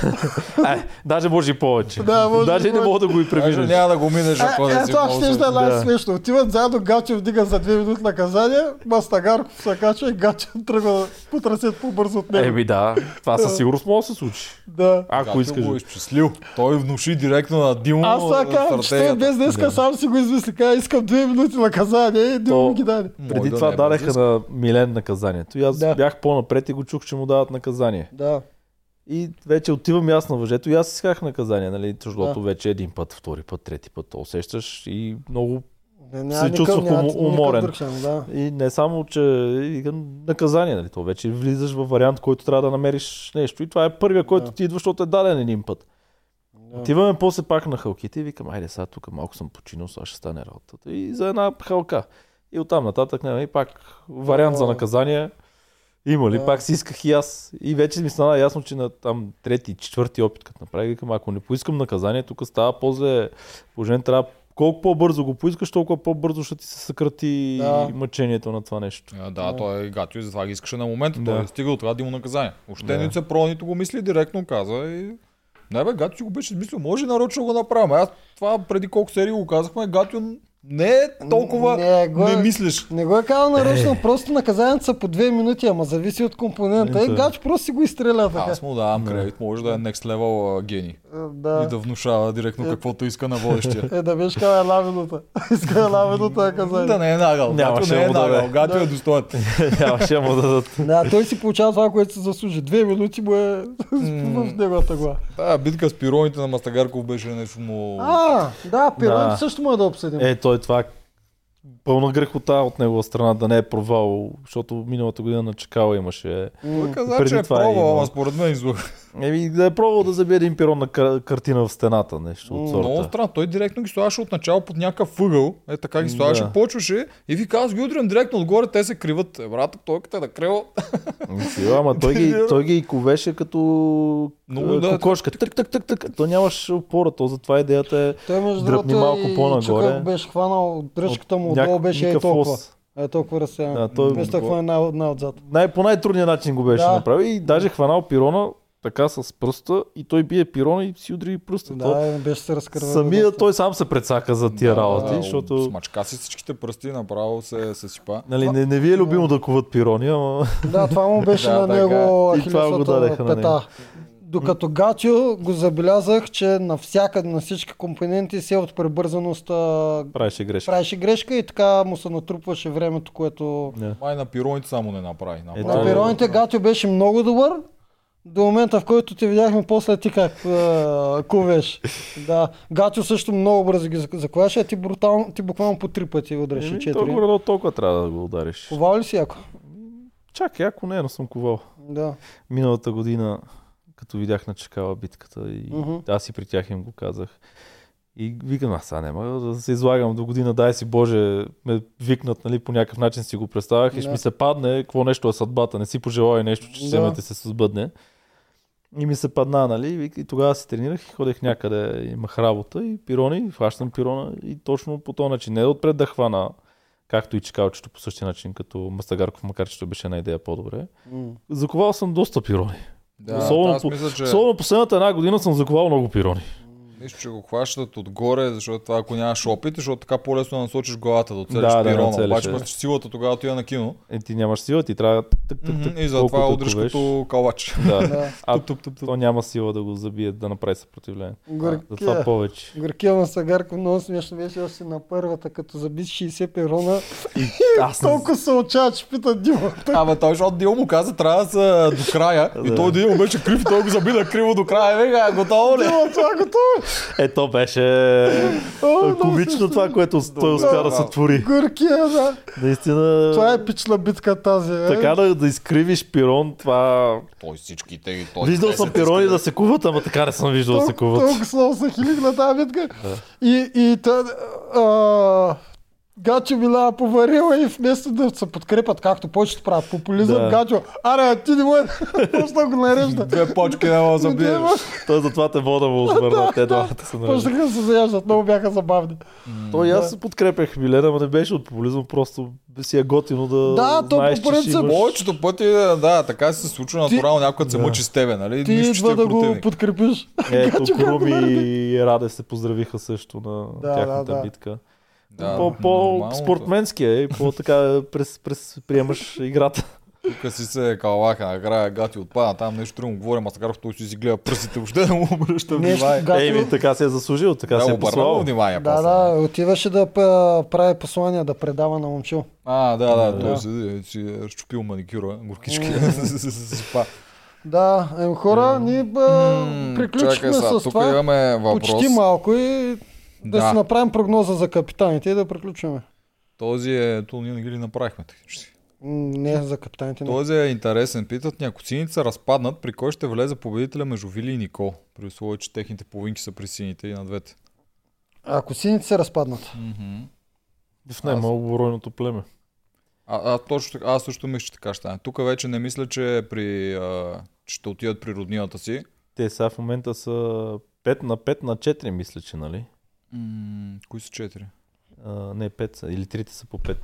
[laughs] е, даже може и повече. Да, може даже не мога да го и преминеш. няма да го минеш, Е, ако не си ето аз много ще да е най-смешно. Отиват заедно, Гачо вдига за 2 минути наказание, Мастагарков се качва и Гачо тръгва по трасет по-бързо от него. Еми да, това със сигурност може да се случи. Да. Ако искаш. Го изчислил. Той внуши директно на Димо Аз това казвам, че без днеска Да. сам си го измисли. Каза, искам 2 минути наказание и Димо То- ги даде. Преди да това не дадаха на Милен наказанието. И аз Да. бях по-напред и го чух, че му дават наказание. Да. И вече отивам и аз на въжето и аз исках наказание, нали? Защото вече един път, втори път, трети път то усещаш и много Не, няма Се чувствах няма уморен. друг шанс, Да. И не само, че наказание, нали? То вече влизаш в вариант, който трябва да намериш нещо. И това е първия, който Да. ти идва, защото е даден един път. Да. Отиваме после пак на халките и викам, айде сега тук малко съм починал, сега ще стане работата. И за една халка. И оттам нататък, не, и пак вариант за наказание. Има ли? Да. Пак си исках и аз. И вече ми стана ясно, че на там трети, четвърти опит, като направих, викам, ако не поискам наказание, тук става по-зле. Положение трябва колко по-бързо го поискаш, толкова по-бързо ще ти се съкрати Да. мъчението на това нещо. А, да, той е гатио и затова ги искаше на момента. Той Да. е стигал това да има наказание. Въобще Да. нито се про, нито го мисли, директно каза и... Не бе, Гатио го беше измислил. Може и нарочно го направим. Аз това преди колко серии го казахме. Гатио не е толкова... Не, Не, го е- мислиш. Не го е казал нарочно, просто наказанието са по 2 минути, ама зависи от компонента. И е. Гач просто си го изстреля така. Аз му давам Да. кредит. Може да е next level гений. Е, Да. И да внушава директно Е. каквото иска на водещия. [laughs] Е, да беше казал една минута. [laughs] Иска една минута наказание. да не е нагъл. Нямаше не е да [laughs] му нагъл. Гатио е достоен. Нямаше да му дадат. Да, той си получава това, което се заслужи. Две минути му е в неговата глава. Тая битка с пироните на Мастагарков беше нещо му... А, да, пироните Да. също може да обсъдим. Е, той това пълна грехота от негова страна да не е провал, защото миналата година на Чакала имаше. Той каза, преди че е е пробвал, имал. ама според мен излъг. Еми, да е пробвал да забие един пирон на кар- картина в стената, нещо от сорта. Много странно. Той директно ги слагаше от начало под някакъв ъгъл. Е така ги слагаше, Да. почваше и ви казва, ги удрям директно отгоре, те се криват. Е, брат, той като е да крива. Сега, Ама той ги, той ги и ковеше като Много е, да, кокошка. Тък, тък, тък, тък. То нямаше опора, то затова идеята е Той между дръпни другото малко по-нагоре. Чукъв беше хванал дръжката му отдолу, беше е толкова. Е толкова разсеян. Да, той- Вместо да хване най- най-отзад. Най- по най-трудния начин го беше Да. направил и даже хванал пирона така с пръста и той бие пирона и си удри пръста. То, Да, беше се разкървал. самия той сам се прецака за тия работи, Да, защото Смачка си всичките пръсти, направо се, се сипа. нали, не, не ви е любимо да куват пирони, ама Да, това му беше [laughs] Да, на така. него ахилесовата дадеха на пета. Докато Гатио го забелязах, че навсякъде, на всички компоненти се от пребързаност а, правеше грешка. правеше грешка и така му се натрупваше времето, което... Не. Май на пироните само не направи. Е, направи На той- пероните Гатио беше много добър, до момента в който те видяхме после ти как а, кувеш. Да. Гатио също много бързо ги заклаше, а ти, брутално, ти буквално по три пъти удреше четири. толкова, толкова трябва да го удариш. Ковал ли си ако? Чак, яко не, но съм ковал. Да. Миналата година, като видях на Чакала битката и Мгм. аз и при тях им го казах. И викам, аз сега няма да се излагам до година, дай си Боже, ме викнат, нали, по някакъв начин си го представях и ще Да. ми се падне, какво нещо е съдбата, не си пожелай нещо, че Да. да. се сбъдне. И ми се падна, нали, и тогава си тренирах и ходех някъде, имах работа и пирони, хващам пирона и точно по този начин. Не отпред да хвана, както и чекалчето по същия начин, като Мастагарков, макар че беше една идея по-добре. М. Заковал съм доста пирони. Да, Особено по- мисля, че... Особено последната една година съм заковал много пирони. Нищо, че го хващат отгоре, защото това ако нямаш опит, защото така по-лесно да насочиш главата да оцелиш Да, да, пирона. нацелиш, Обаче да. пък силата тогава отива на кино. Е, ти нямаш сила, ти трябва тък, тък, тък, тък, И затова удриш като калач. Да. Да. А Туп, туп, туп, туп. то няма сила да го забие, да направи съпротивление. Затова Горкия. повече. Горкия Масагарко много смешно беше още на първата, като заби 60 перона. [laughs] Аз не... Толкова се очава, че пита Дима. Абе, той, защото Дил му каза, трябва да са до края. И Да. той Дил беше крив, той го заби на криво до края. Вега, готово ли? Дима, това готово. [laughs] Е, то беше О, комично това, което той успя да се браво. твори. Горкия, да. Наистина, Това е пична битка тази. е. така да, да изкривиш пирон, това... Той всичките и той. Виждал съм 10 пирони иска да се куват, ама така не съм виждал да се Толкова куват. толкова много се хилих на тази битка. И, и та, а, Гачо била поварила и вместо да се подкрепят, както повечето правят популизъм, Да. Гачо, аре, ти не може, [laughs] почна да го нарежда. Две почки няма да [laughs] забиеш. Той затова те вода му отвърна, [laughs] те двамата се нареждат. Почнаха да се заяждат, много бяха забавни. Той и аз се подкрепях Милена, но не беше от популизъм, просто си е готино да Да, то знаеш, по принцип-. Повечето пъти, да, така се случва натурално, някой се мъчи с тебе, нали? Ти идва е да го подкрепиш. Ето, Круми и Раде се поздравиха също на тяхната да, да. битка. Да, по, по е, и по така през, през приемаш играта. Тук си се калваха, накрая гати отпада, там нещо друго говорим, Мастагаров той си си гледа пръстите, въобще да му обръща внимание. Еми, така се е заслужил, така Да, се е послал. внимание. да, да, отиваше да прави послания, да предава на момчил. А, да, да, Да. той си, си е разчупил маникюра, горкички. [laughs] Да, ем, хора, ние приключихме чакай сега, с тук това. имаме въпрос. Почти малко и да, Да. си направим прогноза за капитаните и да приключваме. Този е, то ние не ги ли направихме технически. Не за капитаните. Не. Този е интересен. Питат ако сините са разпаднат, при кой ще влезе победителя между Вили и Никол? При условие, че техните половинки са при сините и на двете. Ако сините се разпаднат. В най-малобройното племе. А, а точно така, аз също мисля, че така ще стане. Тук вече не мисля, че, при, а, че ще отидат при роднината си. Те сега в момента са 5 на 5 на 4, мисля, че, нали? М- кои са четири? А, не 5 са, или трите са по 5.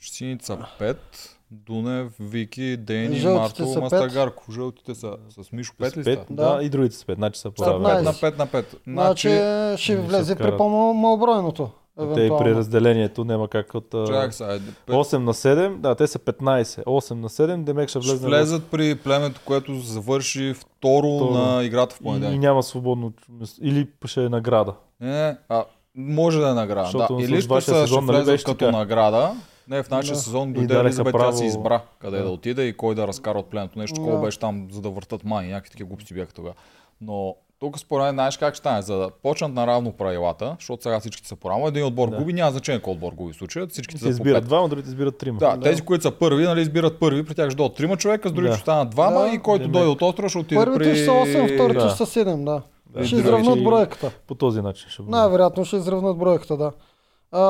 Сините са пет. Дунев, Вики, Дени, Марто, Мастагарко. Жълтите са с Мишо пет ли са? 5, да. Да. и другите са 5, значи са по Са Пет Петнайсет. на 5 на 5. Значи Значи, ще влезе при по-малобройното. Те и при разделението няма как от а, чакай сега. е, пет- 8 на 7, да, те са 15. 8 на 7, Демек ще Ще влезе влезат при племето, което завърши второ, Второ. на играта в в... и, и понеделник. няма свободно. Или ще е награда. Не, а, може да е награда. Защото Да. Или ще, са, сезон, ще нали, влезат като така? награда. Не, в нашия Да. сезон дойде Елизабет, тя право- си избра къде Да. да отиде и кой да разкара от племето. Нещо такова Да. беше там, за да въртат мани. Някакви такива глупости бяха тогава. Но тук според мен знаеш как ще стане, за да почнат наравно правилата, защото сега всички са по-рамо, един отбор Да. губи, няма значение кой отбор губи в случая, всичките Те са избират двама, другите избират трима. Да, Да. тези, които са първи, нали, избират първи, при тях ще дойдат трима човека, с другите Да. ще станат двама Да. и който Демек. дойде от острова ще отиде Първите при... ще са 8, вторите Да. ще са 7, да. Да, ще изравнат бройката. По този начин ще бъде. Най-вероятно ще изравнат бройката, да. А,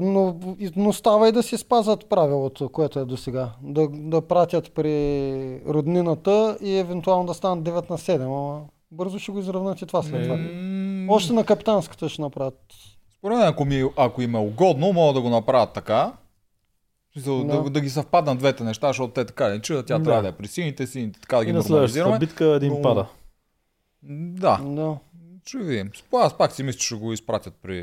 но, но става и да си спазват правилото, което е до сега. Да, да пратят при роднината и евентуално да станат 9 на 7. Бързо ще го изравнат и това след това. М, Още на капитанската ще направят. Според мен, ако, ми, ако им е угодно, могат да го направят така. За, да. Да. Да, ги съвпаднат двете неща, защото те така не чуят, тя Да. трябва да е при сините, сините така да ги И нормализираме. битка един но- пада. Да, Да. ще видим. Аз пак си мисля, че ще го изпратят при...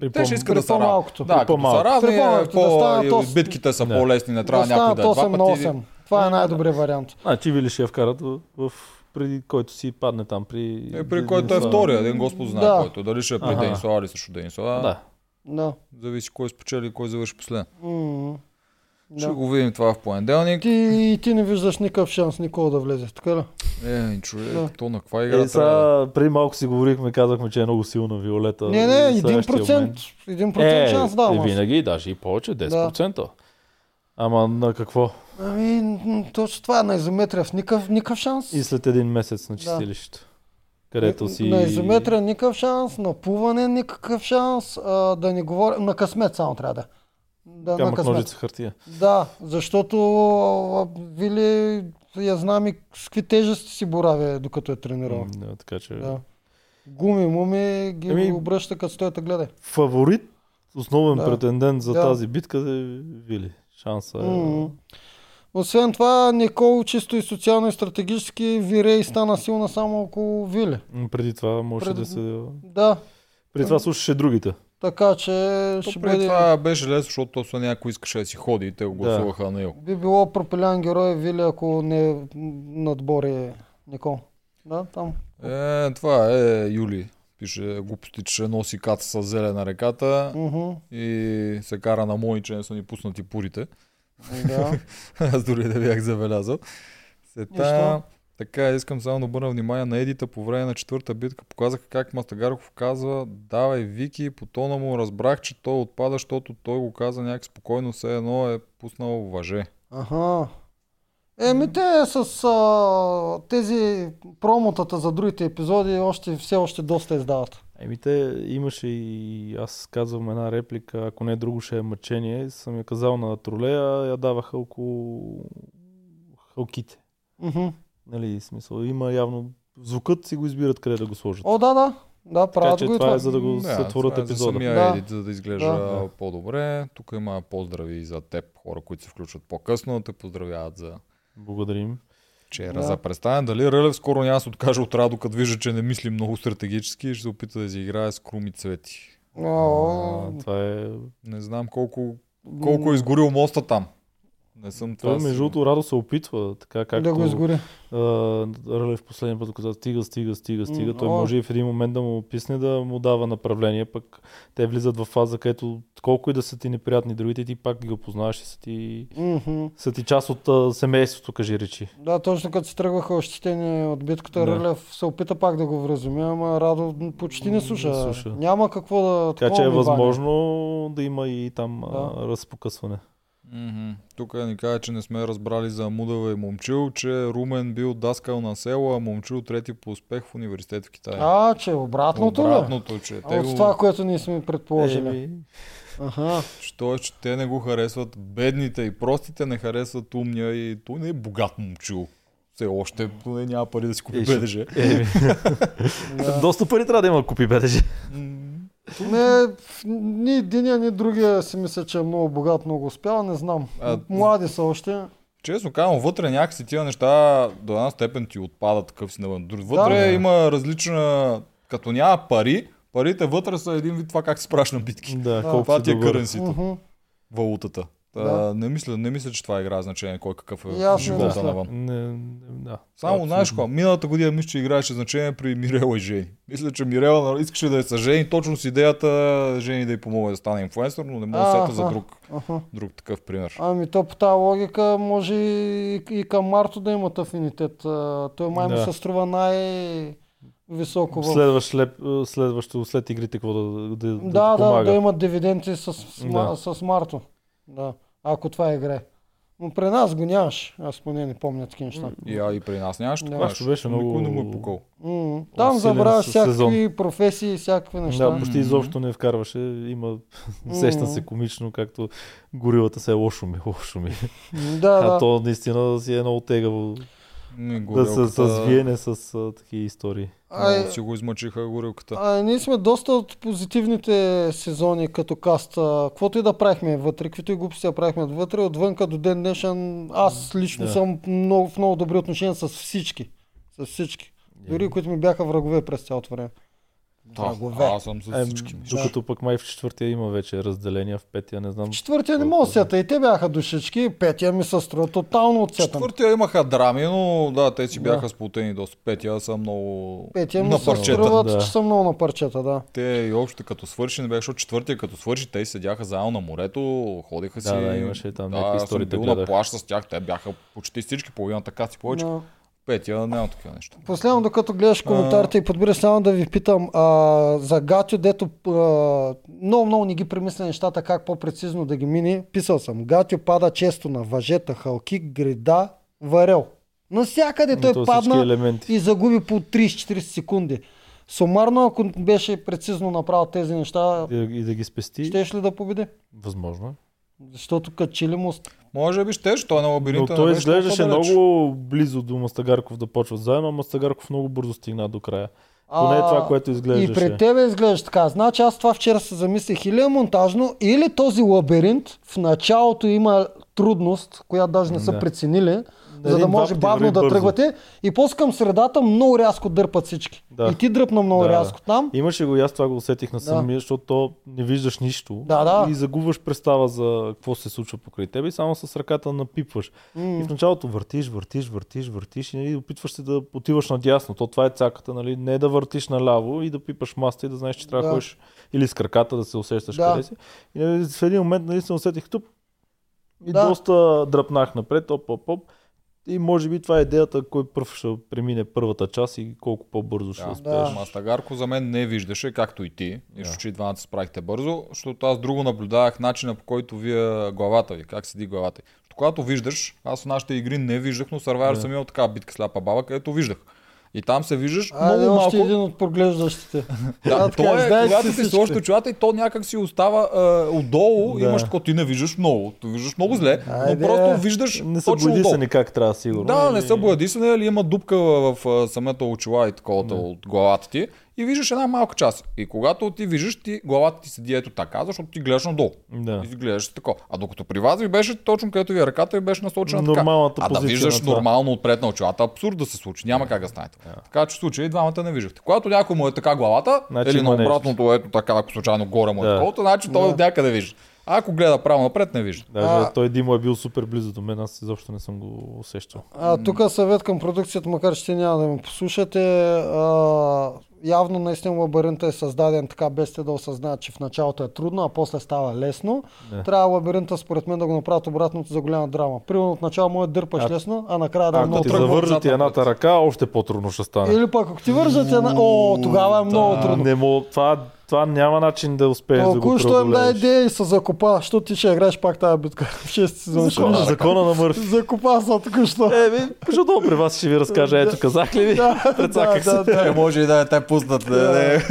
При Те ще по- искат да са по-малкото. Да, При като по-малко. са равни, е по-малкото, да по... станат и ос- битките са Да. по-лесни, не трябва да някой да е два 8 на пъти. 8. Това е най-добрият вариант. Значи Вили ще я вкарат в, в преди който си падне там при... Е, при който е втория, един Господ знае Да. който. Дали ще е при Аха. Денисова или срещу Денисова. Да. Да. Зависи кой спечели и кой завърши последен. М, Ще да. го видим това в понеделник. Ти, и ти не виждаш никакъв шанс никога да влезе, така ли? Е, човек, Да. то на каква игра Е, трябва да... сега, преди малко си говорихме, казахме, че е много силна Виолета. Не, не, И следващия 1%, момент- 1% Е, шанс давам. е, винаги, даже и повече, 10%. Ама на какво? Ами, точно това е на изометрия в никакъв, никакъв шанс. И след един месец на чистилището. където си... На изометрия никакъв шанс, на плуване никакъв шанс, а, да не говоря, на късмет само трябва да. Да, на Камък, късмет. ножица, хартия. Да, защото Вили я знам и с какви тежести си боравя, докато е тренирал. М, Да, така че... Да. Гуми, муми ги Еми- обръща като стоята гледай. Фаворит, основен Да. претендент за Да. тази битка е Вили. Шанса е... М. Освен това, Никол чисто и социално и стратегически вире и стана силна само около Вили. М, Преди това може Пред- да се... Да, Преди това слушаше другите. така че То ще преди бъде... това беше лесно, защото то са някой искаше да си ходи и те го Да. гласуваха на него. Би било пропилян герой Вили, ако не надбори Никол. Да, там. Е, това е Юли. Пише глупости, че ще носи каца с зеле на реката Мгм. и се кара на мои, че не са ни пуснати пурите. Да. [laughs] Аз дори не бях забелязал. Сета, така, искам само да обърна внимание на Едита по време на четвърта битка. Показаха как Мастагарков казва, давай Вики, по тона му разбрах, че той отпада, защото той го каза някак спокойно, все едно е пуснал въже. Аха. Еми те с а, тези промотата за другите епизоди още, все още доста издават. Еми те имаше и аз казвам една реплика, ако не друго ще е мъчение, съм я казал на тролея, я даваха около халките. Мгм. Нали, смисъл, има явно звукът си го избират къде да го сложат. О, да, да. Да, така правят че го и това това. е за да го сътворят това е за епизода. самия Да. Едит, за да изглежда Да. по-добре. Тук има поздрави за теб, хора, които се включват по-късно, те поздравяват за Благодарим. вчера Да. за представяне. Дали Рълев скоро няма да се откаже от Радо, като вижда, че не мисли много стратегически и ще се опита да си играе с круми цвети. О, А, това е... Не знам колко, колко е изгорил моста там. Не съм това. Той, между другото, Радо се опитва, така както да го изгори. а, Рълев последния път каза стига, стига, стига, стига. Той може и в един момент да му писне да му дава направление, пък те влизат в фаза, където колко и да са ти неприятни другите, ти пак ги опознаваш и са ти, Мгм. са ти част от а, семейството, кажи речи. Да, точно като се тръгваха ощетени от битката, Да. Рълев се опита пак да го вразуми, ама Радо почти не слуша. Не слуша. Няма какво да... Така че е възможно да има и там Да. а, разпокъсване. Мгм. Тук ни каза, че не сме разбрали за Мудава и Момчил, че Румен бил даскал на село, а Момчил трети по успех в университет в Китай. А, че обратното, ли? Обратното, че те От го... това, което ние сме предположили. Еми, Аха. Що е, че те не го харесват, бедните и простите не харесват умния и той не е богат момчил. Все още поне няма пари да си купи Е, БДЖ. еми. [laughs] Да. Доста пари трябва да има купи БДЖ. Не, ни единия, ни другия си мисля, че е много богат, много успял, не знам. А, Млади са още. Честно казвам, вътре някакси тия неща до една степен ти отпадат такъв си навън. Вътре Да. има различна... Като няма пари, парите вътре са един вид това как се праш на битки. Да, Да. колко Това ти е къренсито, Мгм. валутата. Да. не, мисля, не мисля, че това играе значение кой какъв е не живота мисля. навън. Не, не, да. Само, Абсолютно. знаеш какво, миналата година мисля, че играеше значение при Мирела и Жени. Мисля, че Мирела нали, искаше да е с Жени, точно с идеята Жени да й помогне да стане инфлуенсър, но не мога да сета за друг, Аха. друг такъв пример. Ами то по тази логика може и, и към Марто да имат афинитет. Той май Да. се струва най-високо в... Следващ, след, следващо след игрите, какво да, да, да, Да, да, да имат дивиденти с, с, Да. с Марто. Да, ако това играе. Но при нас го нямаш. Аз поне не помня такива неща. И, а, и при нас нямаше Да. такова Нашето беше Никой много- не му е пукал. М, Там с- всякакви сезон. професии, всякакви неща. Да, почти изобщо не вкарваше. Има, [laughs] сещам се комично, както горилата се е лошо ми, [laughs] лошо ми. Да, А да. то наистина си е много тегаво да се горелката- с виене с такива истории. Ай, Много си го измъчиха горилката. а, ние сме доста от позитивните сезони като каст. Каквото и да правихме вътре, каквито и глупости да правихме вътре, отвънка до ден днешен, аз лично Да. съм много, в много добри отношения с всички. С всички. Дори които ми бяха врагове през цялото време. Врагове. Аз съм с Е, всички. докато пък май в четвъртия има вече разделения, в петия не знам. Четвъртия не мога да сета и те бяха душички, петия ми се струва тотално отсетан. Четвъртия имаха драми, но да, те си Да. бяха сплутени доста. Петия са много Петия ми на се парчета. струват, да. че са много на парчета, да. Те и общо като свърши, не беше, защото четвъртия като свърши, те седяха заедно на морето, ходиха си. Да, да, имаше там да, някакви истории, да на плаж с тях, те бяха почти всички, половината каци повече. Но... Петия няма такива неща. Последно, докато гледаш коментарите и подбираш, само да ви питам а, за Гатю, дето а, много, много не ги премисля нещата, как по-прецизно да ги мини. Писал съм, Гатю пада често на въжета, халки, грида, варел. Навсякъде той То падна елементи. и загуби по 30-40 секунди. Сумарно, ако беше прецизно направил тези неща, И, да- и да ги спести, щеш ли да победи? възможно е. Защото качили му... Може би щеш, той на Но лабиринта той не беше изглеждаше много близо до Мастагарков да почват заедно, а Мастагарков много бързо стигна до края. Поне е това, което И изглеждаше. пред тебе изглежда така. Значи аз това вчера се замислих или е монтажно, или този лабиринт в началото има трудност, която даже не са Да. преценили, за да може бавно да бързо. тръгвате. И после към средата много рязко дърпат всички. Да. И ти дръпна много Да. рязко там. Имаше го и аз това го усетих на Да. самия, защото то не виждаш нищо. Да, да. И загубваш представа за какво се случва покрай тебе и само с ръката напипваш. И М, в началото въртиш, въртиш, въртиш, въртиш и нали, опитваш се да отиваш надясно. То това е цаката, нали? Не да въртиш наляво и да пипаш маста и да знаеш, че трябва да Да. ходиш или с краката да се усещаш Да. къде си. И нали, в един момент наистина усетих тук и Да. доста дръпнах напред, оп, оп, оп. И може би това е идеята, кой пръв ще премине първата част и колко по-бързо ще Да, успееш. Да. Мастагарко за мен не виждаше, както и ти. Нищо, че и двамата справихте бързо, защото аз друго наблюдавах начина по който вие главата ви, как седи главата. ви. Когато виждаш, аз в нашите игри не виждах, но Survivor Да. съм имал така битка сляпа баба, където виждах. И там се виждаш Айде, много малко. един от проглеждащите. Да, А, то е, когато си сложиш очилата и то някак си остава а, отдолу, Да. имаш такова, ти не виждаш много. Ти виждаш много зле, Айде. но просто виждаш Не са точно отдолу. как трябва, сигурно. Да, не Или- са боядисани, али има дупка в, в а, самата очила и таковата от главата ти и виждаш една малка част. И когато ти виждаш, ти, главата ти седи ето така, защото ти гледаш надолу. Да. И ти гледаш тако. А докато при вас ви беше точно където ви е ръката ви беше насочена Нормалната така. А да виждаш нормално отпред на очилата, абсурд да се случи. Няма как да стане. Така че в случай двамата не виждахте. Когато някой му е така главата, Значи или на обратното, ето така, ако случайно горе му е Да. такова, значи той Да. някъде вижда. А ако гледа право напред, не вижда. Даже А- той Димо е бил супер близо до мен, аз изобщо не съм го усещал. А, тук съвет към продукцията, макар че няма да ме послушате. А, явно наистина лабиринта е създаден така, без те да осъзнаят, че в началото е трудно, а после става лесно. Да. Трябва лабиринта, според мен, да го направят обратното за голяма драма. Примерно от начало му е дърпаш А- лесно, а накрая да е Ако много ти тръгва трудно. завържат и едната ръка, още по-трудно ще стане. Или пък ако ти вържат една... О, тогава е много А, трудно. не мога, това, това няма начин да успееш да го Толкова, що им дай преодолееш. идея и се закопа, защото ти ще играеш пак тази битка в 6 сезон. ще Закона, видиш. закона на Мърфи. Закопа се току-що. Е, кажу долу при вас ще ви разкажа. Ето, казах ли ви? [laughs] Да, [laughs] да, Прецаках се. да, да. Е, може и да те пуснат. Да, да.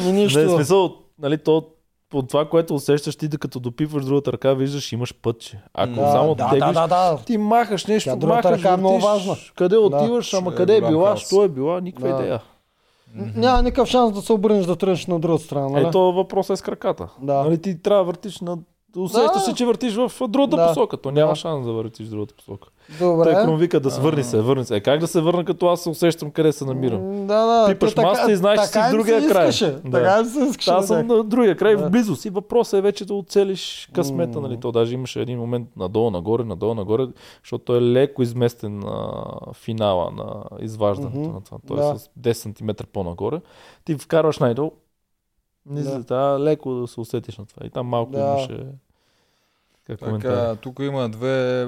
И нищо. Не, в смисъл, нали, то по това, което усещаш ти, докато допиваш другата ръка, виждаш, имаш пътче. Ако Да, само да, теглиш, да, да, да. ти махаш нещо, Тя махаш, ръка е много въртиш, важна. Къде отиваш, Ще ама е къде е голям била, хаос. що е била, никаква Да. идея. Няма никакъв шанс да се обърнеш да тръгнеш на другата страна, нали? Ето въпросът е с краката. Да. Нали, ти трябва да въртиш на... Усещаш Да. се, че въртиш в другата Да. посока. То няма Да. шанс да въртиш в другата посока. Добре. Той Крум вика да се върни се, върни се. Е, как да се върна, като аз се усещам къде се намирам? Да, да. Пипаш така- маста и знаеш, че си в другия се край. Искаше. Да. Така се искаше. Аз съм на другия край, Да. в близост. И въпросът е вече да оцелиш късмета. Нали? То даже имаше един момент надолу, нагоре, надолу, нагоре, защото той е леко изместен на финала на изваждането Мгм. на това. Той Да. е с 10 см по-нагоре. Ти вкарваш най-долу, не Да. да. да, леко да се усетиш на това. И там малко Да. имаше как. Така, тук има две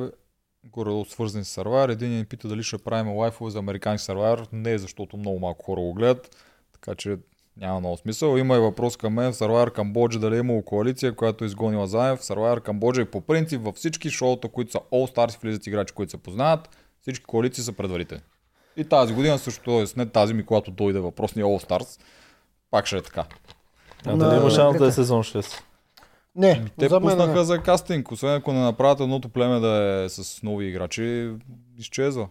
горе свързани с Survivor. Един ни пита дали ще правим лайфове за американски Survivor. Не, защото много малко хора го гледат. Така че няма много смисъл. Има и въпрос към мен в Survivor Камбоджа дали е имало коалиция, която е изгонила Заев. В Survivor Камбоджа и по принцип във всички шоута, които са All Stars, влизат играчи, които се познават. Всички коалиции са предварителни. И тази година също, т.е. не тази ми, когато дойде въпросния All Stars, пак ще е така. А На- дали има шанс да е сезон 6? Не, Те за мен пуснаха не. за кастинг. Освен ако не направят едното племе да е с нови играчи, изчезва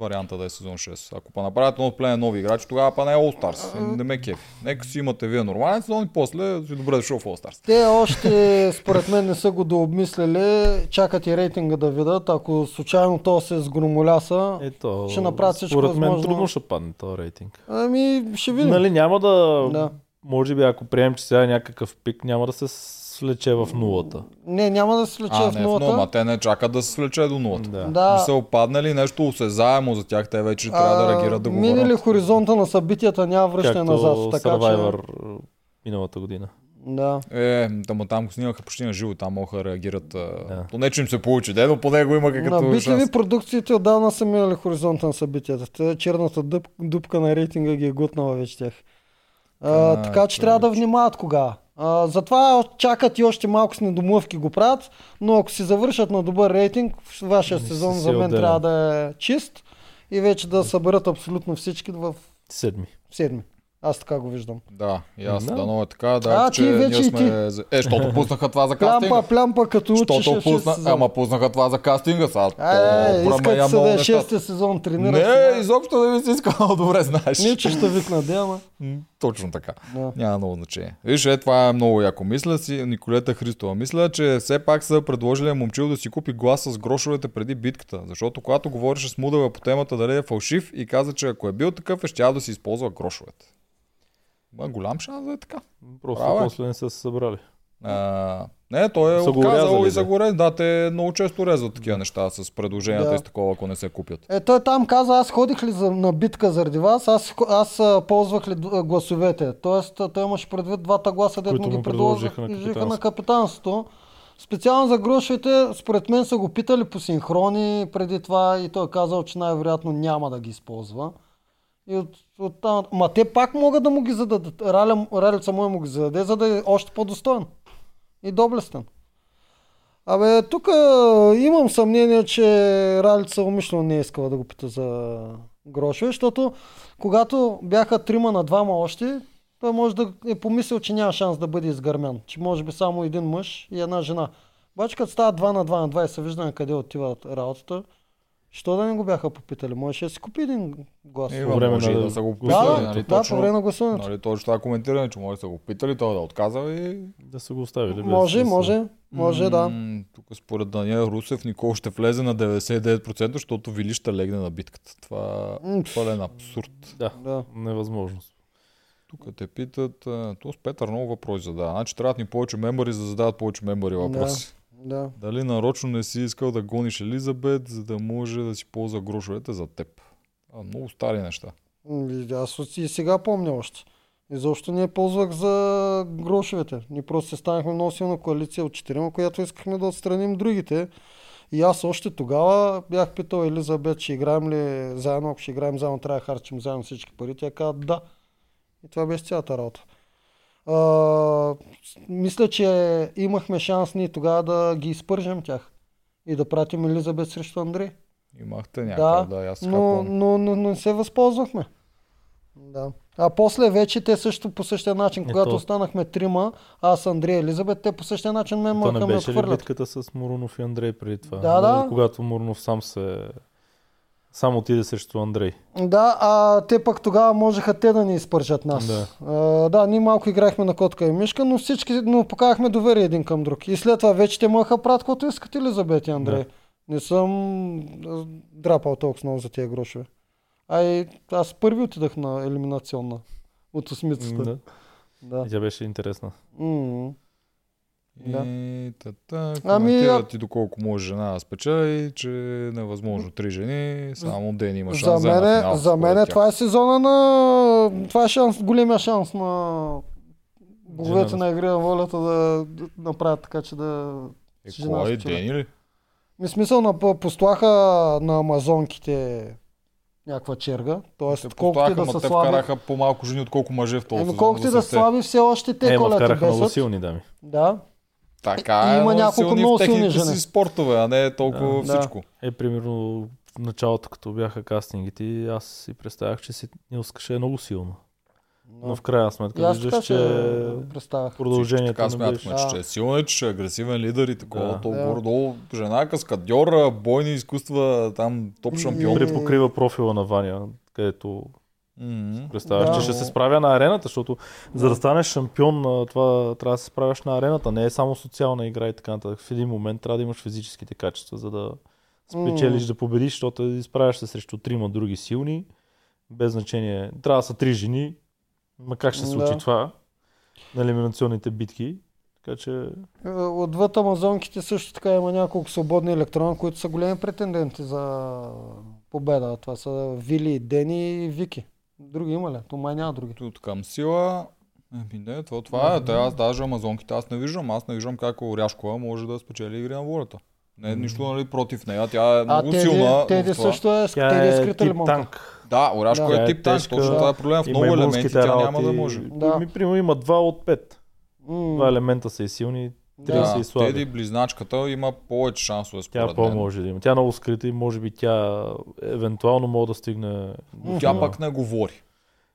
варианта да е сезон 6. Ако па направят едно племе нови играчи, тогава па не е All Stars. Не ме кефи. Нека си имате вие нормален сезон и после си добре дошъл в All Stars. Те още, според мен, не са го дообмислили. Чакат и рейтинга да видят. Ако случайно то се сгромоляса, Ето, Ще направят всичко според мен възможно. трудно ще падне този рейтинг. ами ще видим. Нали, няма да... Да. Може би ако приемем, че сега е някакъв пик, няма да се слече в нулата. Не, няма да се слече А, в не в нула, ма нулата. те не чакат да се свлече до нулата. Да. Да. Не са опаднали нещо осезаемо за тях, те вече трябва да А, реагират да го Минали върнат. хоризонта на събитията, няма връщане Както назад. Така Survivor че... миналата година. Да. Е, там, там го снимаха почти на живо, там могат да реагират. Да. Да. Поне, че им се получи, де, но поне го има На какъвто BTV шанс. продукциите отдавна са минали хоризонта на събитията. Те, черната дъп, дупка на рейтинга ги е гутнала вече тях. А, А, така че трябва да внимават кога. А, затова чакат и още малко с недомлъвки го правят, но ако си завършат на добър рейтинг, вашия Не сезон се за мен отделя. трябва да е чист и вече да съберат абсолютно всички в Седми. седми. Аз така го виждам. Да, и аз Да. дано е така, да, А, че ти вече ние сме... за- Е, защото пуснаха това за [laughs] кастинга. Плямпа, плямпа, като учиш Защото шести пусна... сезон. Ама пуснаха това за кастинга, сега. Е, О, искат се да е нещата. шестия сезон, тренират Не, се. изобщо да ми си искал, [laughs] добре знаеш. Не, че ще викна, да, ама. Точно така. Да. Няма много значение. Виж, е, това е много яко. Мисля си, Николета Христова, мисля, че все пак са предложили момчил да си купи глас с грошовете преди битката. Защото когато говореше с Мудава по темата дали е фалшив и каза, че ако е бил такъв, е щял да си използва грошовете. Ма голям шанс да е така. Просто Права е. после не са се събрали. А, не, той е Са отказал и за да. горе. Да, те много често резват такива неща с предложенията Да. и с такова, ако не се купят. Е, той там каза, аз ходих ли за, на битка заради вас, аз, аз а, ползвах ли гласовете. Тоест, той имаше предвид двата гласа, дето му ги предложиха на капитанството. на капитанството. Специално за грошовете, според мен са го питали по синхрони преди това и той е казал, че най-вероятно няма да ги използва. И от, от там, ма те пак могат да му ги зададат. Раля, Ралица му му ги зададе, за да е още по-достоен. И доблестен. Абе, тук имам съмнение, че Ралица умишлено не е искала да го пита за грошове, защото когато бяха трима на двама още, той може да е помислил, че няма шанс да бъде изгърмян. Че може би само един мъж и една жена. Обаче като става 2 на 2 на 2 и се вижда къде отива работата, що да не го бяха попитали? Можеше да си купи един глас. Е, По време може на да са го да, питали, да, нали, да, точно, по време на гласуването. нали, точно това коментиране, че може да са го питали, той да отказал и Да са го оставили. без Може, да са- може, може, да. Тук според Даниел Русев Никол ще влезе на 99%, защото Вили ще легне на битката. Това М, е пълен абсурд. Да, Да. невъзможност. Тук те питат, то с Петър много въпроси задава. Значи трябват ни повече мембари, за да задават повече мембари въпроси. Да. Дали нарочно не си искал да гониш Елизабет, за да може да си ползва грошовете за теб? А, много стари неща. И Аз и сега помня още. Изобщо не я ползвах за грошовете. Ние просто се станахме много силна коалиция от четирима, която искахме да отстраним другите. И аз още тогава бях питал Елизабет, ще играем ли заедно, ако ще играем заедно, трябва да харчим заедно всички пари. Тя каза да. И това беше цялата работа. А, мисля, че имахме шанс ние тогава да ги изпържем тях и да пратим Елизабет срещу Андрей. Имахте някакъв, да, аз така но, но, но, но не се възползвахме. Да. А после вече те също по същия начин, когато то- останахме трима, аз, Андрей и Елизабет, те по същия начин ме да ме беше ли битката с Мурунов и Андрей преди това? Да, да. Когато Мурунов сам се... Сам отиде срещу Андрей. Да, а те пък тогава можеха те да ни изпържат нас. Да. А, да, ние малко играхме на котка и мишка, но всички но показахме доверие един към друг. И след това вече те можеха правят каквото искат Елизабет и Андрей. Да. Не съм драпал толкова много за тия грошове. А и аз първи отидах на елиминационна от осмицата. Да. Да. И тя беше интересна. М. Да. И тата, Ами, коментират а- ти доколко може жена да спечели, че е невъзможно три жени, само Дени има шанс За да е на мен, финал, за според мен това е сезона на... Това е шанс, големия шанс на боговете на игри на волята да, да направят така, че да... Е, жена кой? спечели. Дени ли? Ми смисъл на послаха на амазонките някаква черга. Тоест, Те колкото и да са те слаби... вкараха по-малко жени, отколко мъже в този Еми, колкото и да са се- слаби, все още те Е, колят и вкараха много силни дами. Да. Така е, има но няколко силни много в техните силни жени. си спортове, а не толкова Да. всичко. Е, примерно в началото, като бяха кастингите, аз си представях, че си Нилскаше е много силно. Но в крайна И сметка виждаш, че представях. продължението Така не смятахме, че ще е силна, че е агресивен лидер и такова. Да. То Да. горе-долу жена, каскадьор, бойни изкуства, там топ И- шампион. Препокрива профила на Ваня, където М. представяш, Да. че ще се справя на арената, защото за да станеш шампион, това трябва да се справяш на арената. Не е само социална игра и така нататък. В един момент трябва да имаш физическите качества, за да спечелиш, да победиш, защото изправяш се срещу трима други силни. Без значение. Трябва да са три жени. Ма как ще се случи Да. това на елиминационните битки? Така че Е, Отвъд Амазонките също така има няколко свободни електрона, които са големи претенденти за победа. Това са Вили, Дени и Вики. Други има ли? То май няма други. Тут към сила. Еми не, това, това е. Те, аз даже амазонките аз не виждам. Аз не виждам как Оряшкова може да спечели игри на волята. Не е нищо нали, против нея. Тя е А много Теди, силна. Теди също е, тя Теди е е скрита лимонка. танк. Да, Оряшкова Да. е тип танк. тежка. Точно това е проблем. В много елементи тя няма да може. Да. Ми, примерно има два от пет. М, Два елемента са и силни, три Да. и слаби. Теди, близначката, има повече шансове Тя според мен. по-може да има. Тя е много скрита и може би тя евентуално може да стигне... Но тя пък не говори.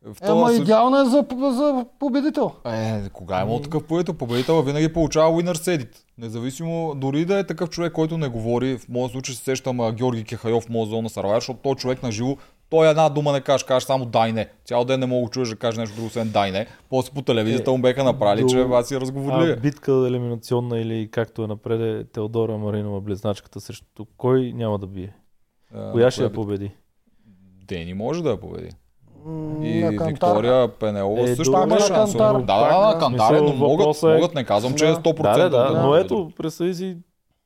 В Ема случай- идеална е за, за победител. Е, кога е имал такъв победител? Победител винаги получава winner edit. Независимо, дори да е такъв човек, който не говори, в моят случай се сещам Георги Кехайов в моя зона Сарвайер, защото той човек на живо, той една дума не каже, каже само дай не. Цял ден не мога да чуеш да каже нещо друго, освен дай не. После по телевизията Е, му беха направили, до- че аз си А, разговорили. битка елиминационна или както е напред е Теодора Маринова близначката срещу кой няма да бие? Коя ще я победи? Дени може да я победи. И на. Виктория Пенелова Е, също има на шанс. Да, Кантар. да, да, на Кантар, е, но могат, въпросът е- могат, не казвам, че е Да. 100%. Да, да, да, но победи. ето, представи си,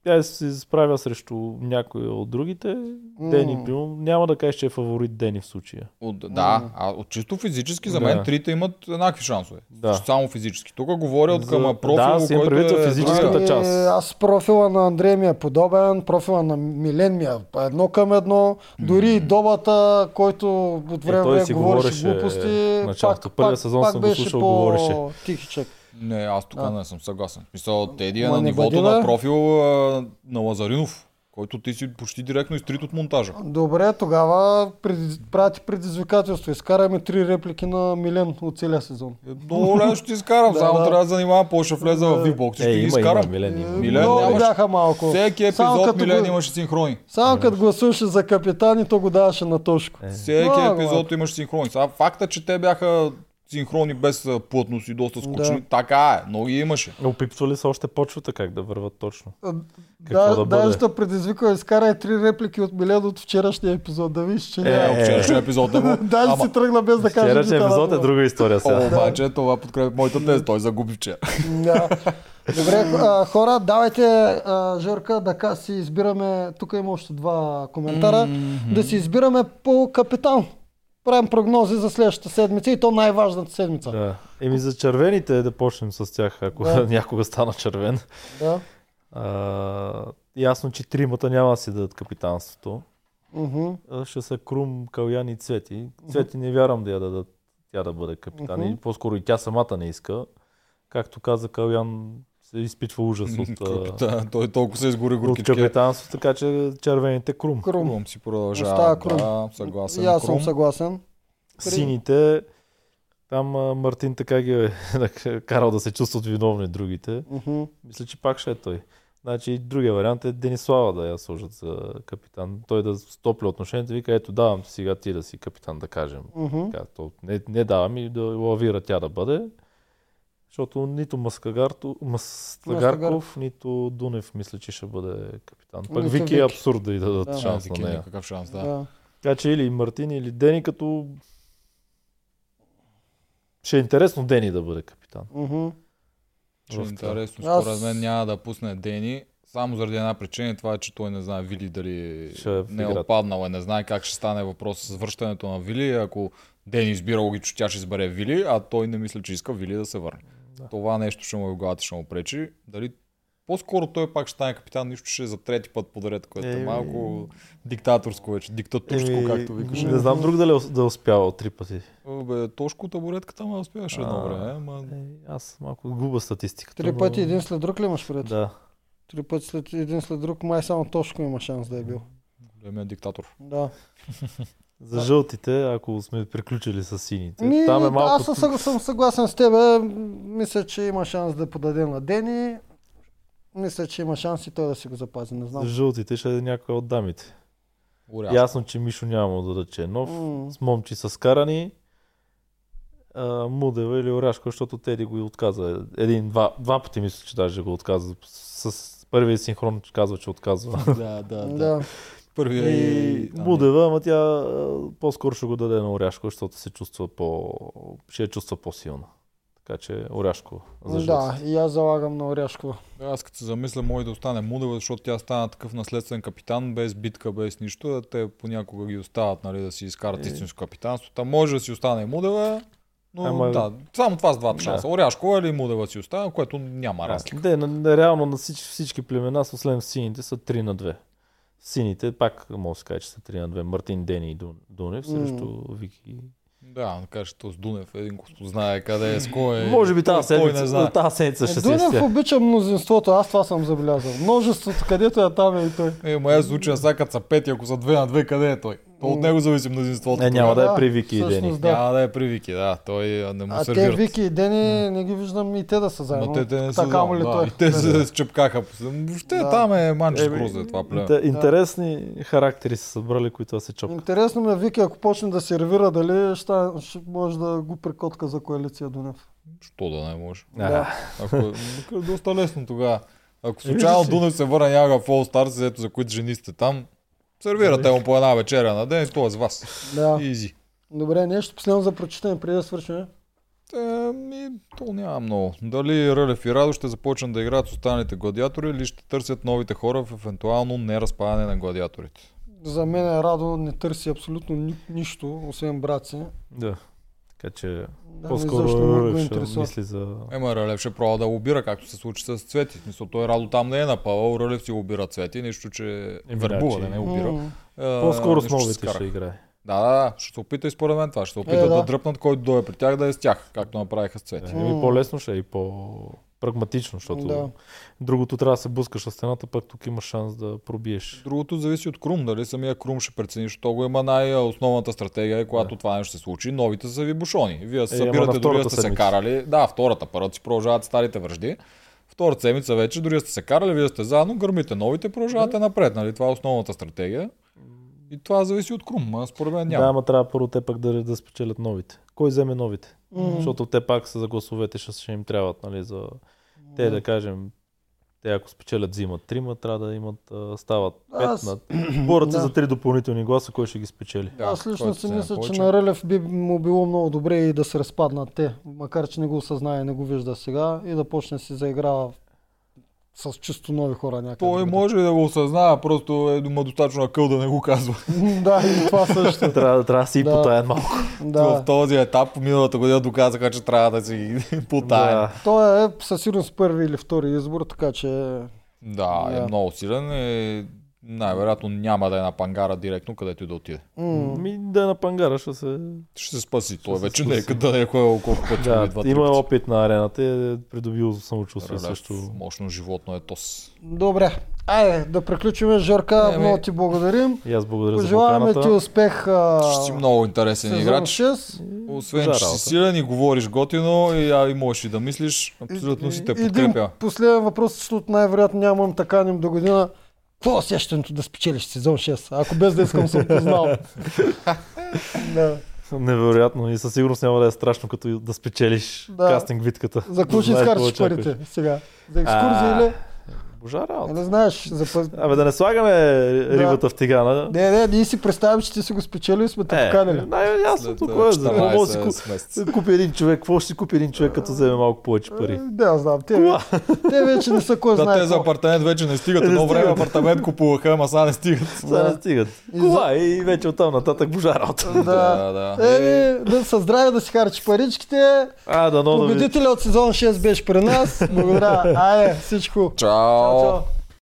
тя се справя срещу някой от другите. Дени, М. примерно, няма да кажеш, че е фаворит Дени в случая. От, да, а от чисто физически за Да. мен трите имат еднакви шансове. Да. Само физически. Тук говоря от За- към да, профил, си имам който е за физическата другия. част. Ами, аз профила на Андрей ми е подобен, профила на Милен ми е едно към едно, дори и добата, който от време Е, време говореше говореше глупости, началото. пак, Първия сезон пак съм го слушал, говореше. по-тихичък. Не, аз тук А. не съм съгласен. Мисъл, Теди е Ма на нивото бъди, на профил а, на Лазаринов, който ти си почти директно изтрит от монтажа. Добре, тогава преди, прати предизвикателство. Изкараме три реплики на Милен от целия сезон. Е, Много лесно ще ти изкарам, [laughs] само да. трябва да занимавам, по ще влеза в випбокс и Е, ще ги има, има, изкарам. Милен има. Милен Много нямаше- бяха малко. Всеки Само епизод като Милен го- имаше синхрони. Само като гласуваше за капитан и то го даваше на Тошко. Е. Всеки Много епизод имаше синхрони. Сега факта, че те бяха синхрони без плътност и доста скучни, Да. така е, много ги имаше. Опипвали са още почвата как да върват точно. А, Какво Да, да даже бъде? ще предизвика, изкарай три реплики от Милен от вчерашния епизод, да видиш, че Е, няма. Е, вчерашния епизод да го... [laughs] Даже Ама- си тръгна без да каже. Вчерашния епизод е дума. друга история сега. Обаче това подкрепя моята теза, той загуби вчера. [laughs] Да. Добре, хора, давайте, Жорка, да си избираме, тук има още два коментара, да си избираме по капитан. Правим прогнози за следващата седмица и то най-важната седмица. Да. Еми за червените да почнем с тях, ако Да. [laughs] някога стана червен. Да. А, ясно, че тримата няма да си дадат капитанството. А, Ще са Крум, Калян и Цвети. Цвети не вярвам да я дадат тя да бъде капитан. Мгм. И по-скоро и тя самата не иска. Както каза Калян, се изпитва ужас от, Капитан, той толкова се изгори от горкички. капитанство, така че червените Крум. Крум. Крум си продължава. Остава Крум. Да, съгласен. И аз съм съгласен. Сините, там Мартин така ги е [laughs] карал да се чувстват виновни другите. Мгм. Мисля, че пак ще е той. Значи другия вариант е Денислава да я сложат за капитан. Той да стопли отношенията, вика, ето давам ти сега ти да си капитан, да кажем. Мгм. Така, то, не, не давам и да лавира тя да бъде. Защото нито Маскагарто, Мастагарков, нито Дунев мисля, че ще бъде капитан. Пък Нито Вики е Вики. абсурд да й дадат Да. шанс Вики на нея. Никакъв шанс, да. Да. Така че или Мартин, или Дени, като ще е интересно Дени да бъде капитан. Мгм. Ще е интересно. Аз- Според мен няма да пусне Дени. Само заради една причина, и това е, че той не знае Вили дали Ще е не е отпаднал, е, не знае как ще стане въпрос с връщането на Вили. Ако Дени избира логично, тя ще избере Вили, а той не мисля, че иска Вили да се върне. Да. Това нещо ще му е главата, ще му пречи. Дали по-скоро той пак ще стане капитан, нищо ще е за трети път подред, което е Еми- малко диктаторско вече, диктатурско, Еми, както викаш. Не знам друг дали е да е успявал три пъти. Бе, Тошко табуретката ма успяваше едно време, ама Е, аз малко губа статистиката. Три но- пъти един след друг ли имаш пред? Да. Три пъти след един след друг, май само Тошко има шанс да е бил. големия диктатор. Да. [laughs] За жълтите, ако сме приключили с сините. Ми, Там е малко... Аз съм, съм съгласен с тебе. Мисля, че има шанс да подаде на Дени. Мисля, че има шанс и той да си го запази. Не За знам. жълтите ще е някой от дамите. Урязко. Ясно, че Мишо няма да даде, че е нов. М. С момчи са скарани. А, Мудева или Оряшко, защото Теди го и отказа. Един, два, два пъти мисля, че даже го отказа. С, с първия синхрон казва, че отказва. да, да, [laughs] да. Да. Първия И Мудева, ама тя по-скоро ще го даде на Оряшко, защото се чувства по... ще я чувства по-силна. Така че Оряшко за Да, и аз залагам на Оряшкова. Аз като се замисля, може да остане Мудева, защото тя стана такъв наследствен капитан, без битка, без нищо. а Те понякога ги остават, нали, да си изкарат Е. истинско капитанство. Та може да си остане и Мудева, но Ама- да, само това с двата Да. шанса. Оряшкова или Мудева си остава, което няма Да. разлика. На, реално на всички, всички племена, освен сините, са 3 на 2. Сините, пак може да се каже, че са 3 на 2. Мартин, Дени и Дун- Дунев срещу Вики Да, да кажеш, то с Дунев един го знае къде е, с кой е. Може би тази седмица, знае. тази седмица ще Е, се Дунев обича мнозинството, аз това съм забелязал. Множеството, където е там е и той. Е, моя случай, сега като са пети, ако са две на две, къде е той? То от него зависи мнозинството. Не, няма да Да, е при Вики и Дени. да. Няма да е при Вики, да. Той а, не му А те. Вики и Дени не ги виждам и те да са заедно. Ма те, те не са така му ли заедно, той? да. И те се счепкаха. Въобще Да. там е манче Еми, грозе това племе. Инте- Интересни характери са събрали, които да се чопкат. Интересно ме Вики, ако почне да сервира, дали ще, ще може да го прекотка за коалиция Дунев. Що да не може? Да. Ако е, е доста лесно тогава. Ако Е, случайно? Дунев се върне някакъв All Stars, ето за които жени сте там, сервирате му по една вечеря на ден и то е с вас. Да. Изи. Добре, нещо последно за прочитане преди да свършим. Еми, то няма много. Дали Рълев и Радо ще започнат да играят с останалите гладиатори или ще търсят новите хора в евентуално неразпадане на гладиаторите? За мен Радо не търси абсолютно ни, нищо, освен брат си. Да. Така че Да, по-скоро ще мисли за... Ема Рълев ще пробва да лобира, както се случи с Цвети. В смисъл, той Радо там не е напавал, Рълев си лобира Цвети, нищо, че Еми, вербува, да, не лобира. М, А, По-скоро с новите ще играе. Да, да, да, ще се опита и според мен това. Ще се опита Е, да. да. дръпнат, който дойде при тях да е с тях, както направиха с Цвети. Еми, по-лесно ще е и по-прагматично, защото Да. другото трябва да се бускаш на стената, пък тук има шанс да пробиеш. Другото зависи от Крум, дали самия Крум ще прецени, защото го има най-основната стратегия, е когато Да. това нещо се случи, новите са ви бушони. Вие се Е, събирате, да втората сте се карали. Да, втората, първата си продължават старите връжди. Втората седмица вече, дори да сте се карали, вие сте заедно, гърмите новите, продължавате напред. Нали? Това е основната стратегия. И това зависи от Крум, а според мен няма. Да, ама трябва първо те пък да, да спечелят новите. Кой вземе новите? М. Защото те пак са за гласовете, ще, ще им трябват, нали, за... Те да кажем, те ако спечелят взимат трима, трябва да имат, а, стават пет Аз- на... Борят се [clears throat] Да. за три допълнителни гласа, кой ще ги спечели. Да, Аз лично си мисля, че на Рълев би му било много добре и да се разпаднат те, макар че не го осъзнае, не го вижда сега и да почне да си заиграва с чисто нови хора някъде. Той другаде. може и да го осъзнава, просто е има достатъчно акъл да не го казва. [laughs] да, и това също. Трябва, трябва да си Да. да. потаят малко. В да. този етап миналата година доказаха, че трябва да си [laughs] потаем. Да. Той е със сигурност първи или втори избор, така че Да, е Да. много силен. Е, най-вероятно няма да е на пангара директно, където и да отиде. м- Ми да е на пангара, ще се... Ще се спаси. Той се вече спаси. не е къде да е колко пъти. Да, два-три има пъти. опит на арената и е придобил самочувствие Релев, също. Мощно животно е тос. добре. Айде, да приключим. Жорка, Еми. много ти благодарим. И аз благодаря за Пожелаваме ти поканата. успех а, Ще си много интересен играч. 6. Освен, че си силен и говориш готино и, а, и можеш и да мислиш, абсолютно си те Един подкрепя. последен въпрос, защото най-вероятно нямам таканем до година. Какво е усещането да спечелиш сезон 6? Ако без да искам съм познал. [laughs] да. Невероятно и със сигурност няма да е страшно като да спечелиш Да. кастинг битката. За какво ще изкараш парите сега? За екскурзия А, или? Божа работа. Не знаеш. За... Абе да не слагаме рибата в тигана. Не, не, ние си представим, че ти си го спечелил и сме те Е, поканили. най-ясното кое е. За какво да си 14 месеца. ку- купи един човек? Какво ще си купи един човек, като вземе малко повече пари? Е, Да, знам. Те, те вече не са кой Да, знае те за апартамент вече не стигат. Едно време апартамент купуваха, ама сега не стигат. [laughs] Сега не стигат. И Кола и вече оттам нататък божа работа. Да. да. да. Еми, да са здрави да си харчи паричките. А, да, но да. Победителя от сезон 6 беше при нас. Благодаря. Айде, всичко. Чао! Чао, чао.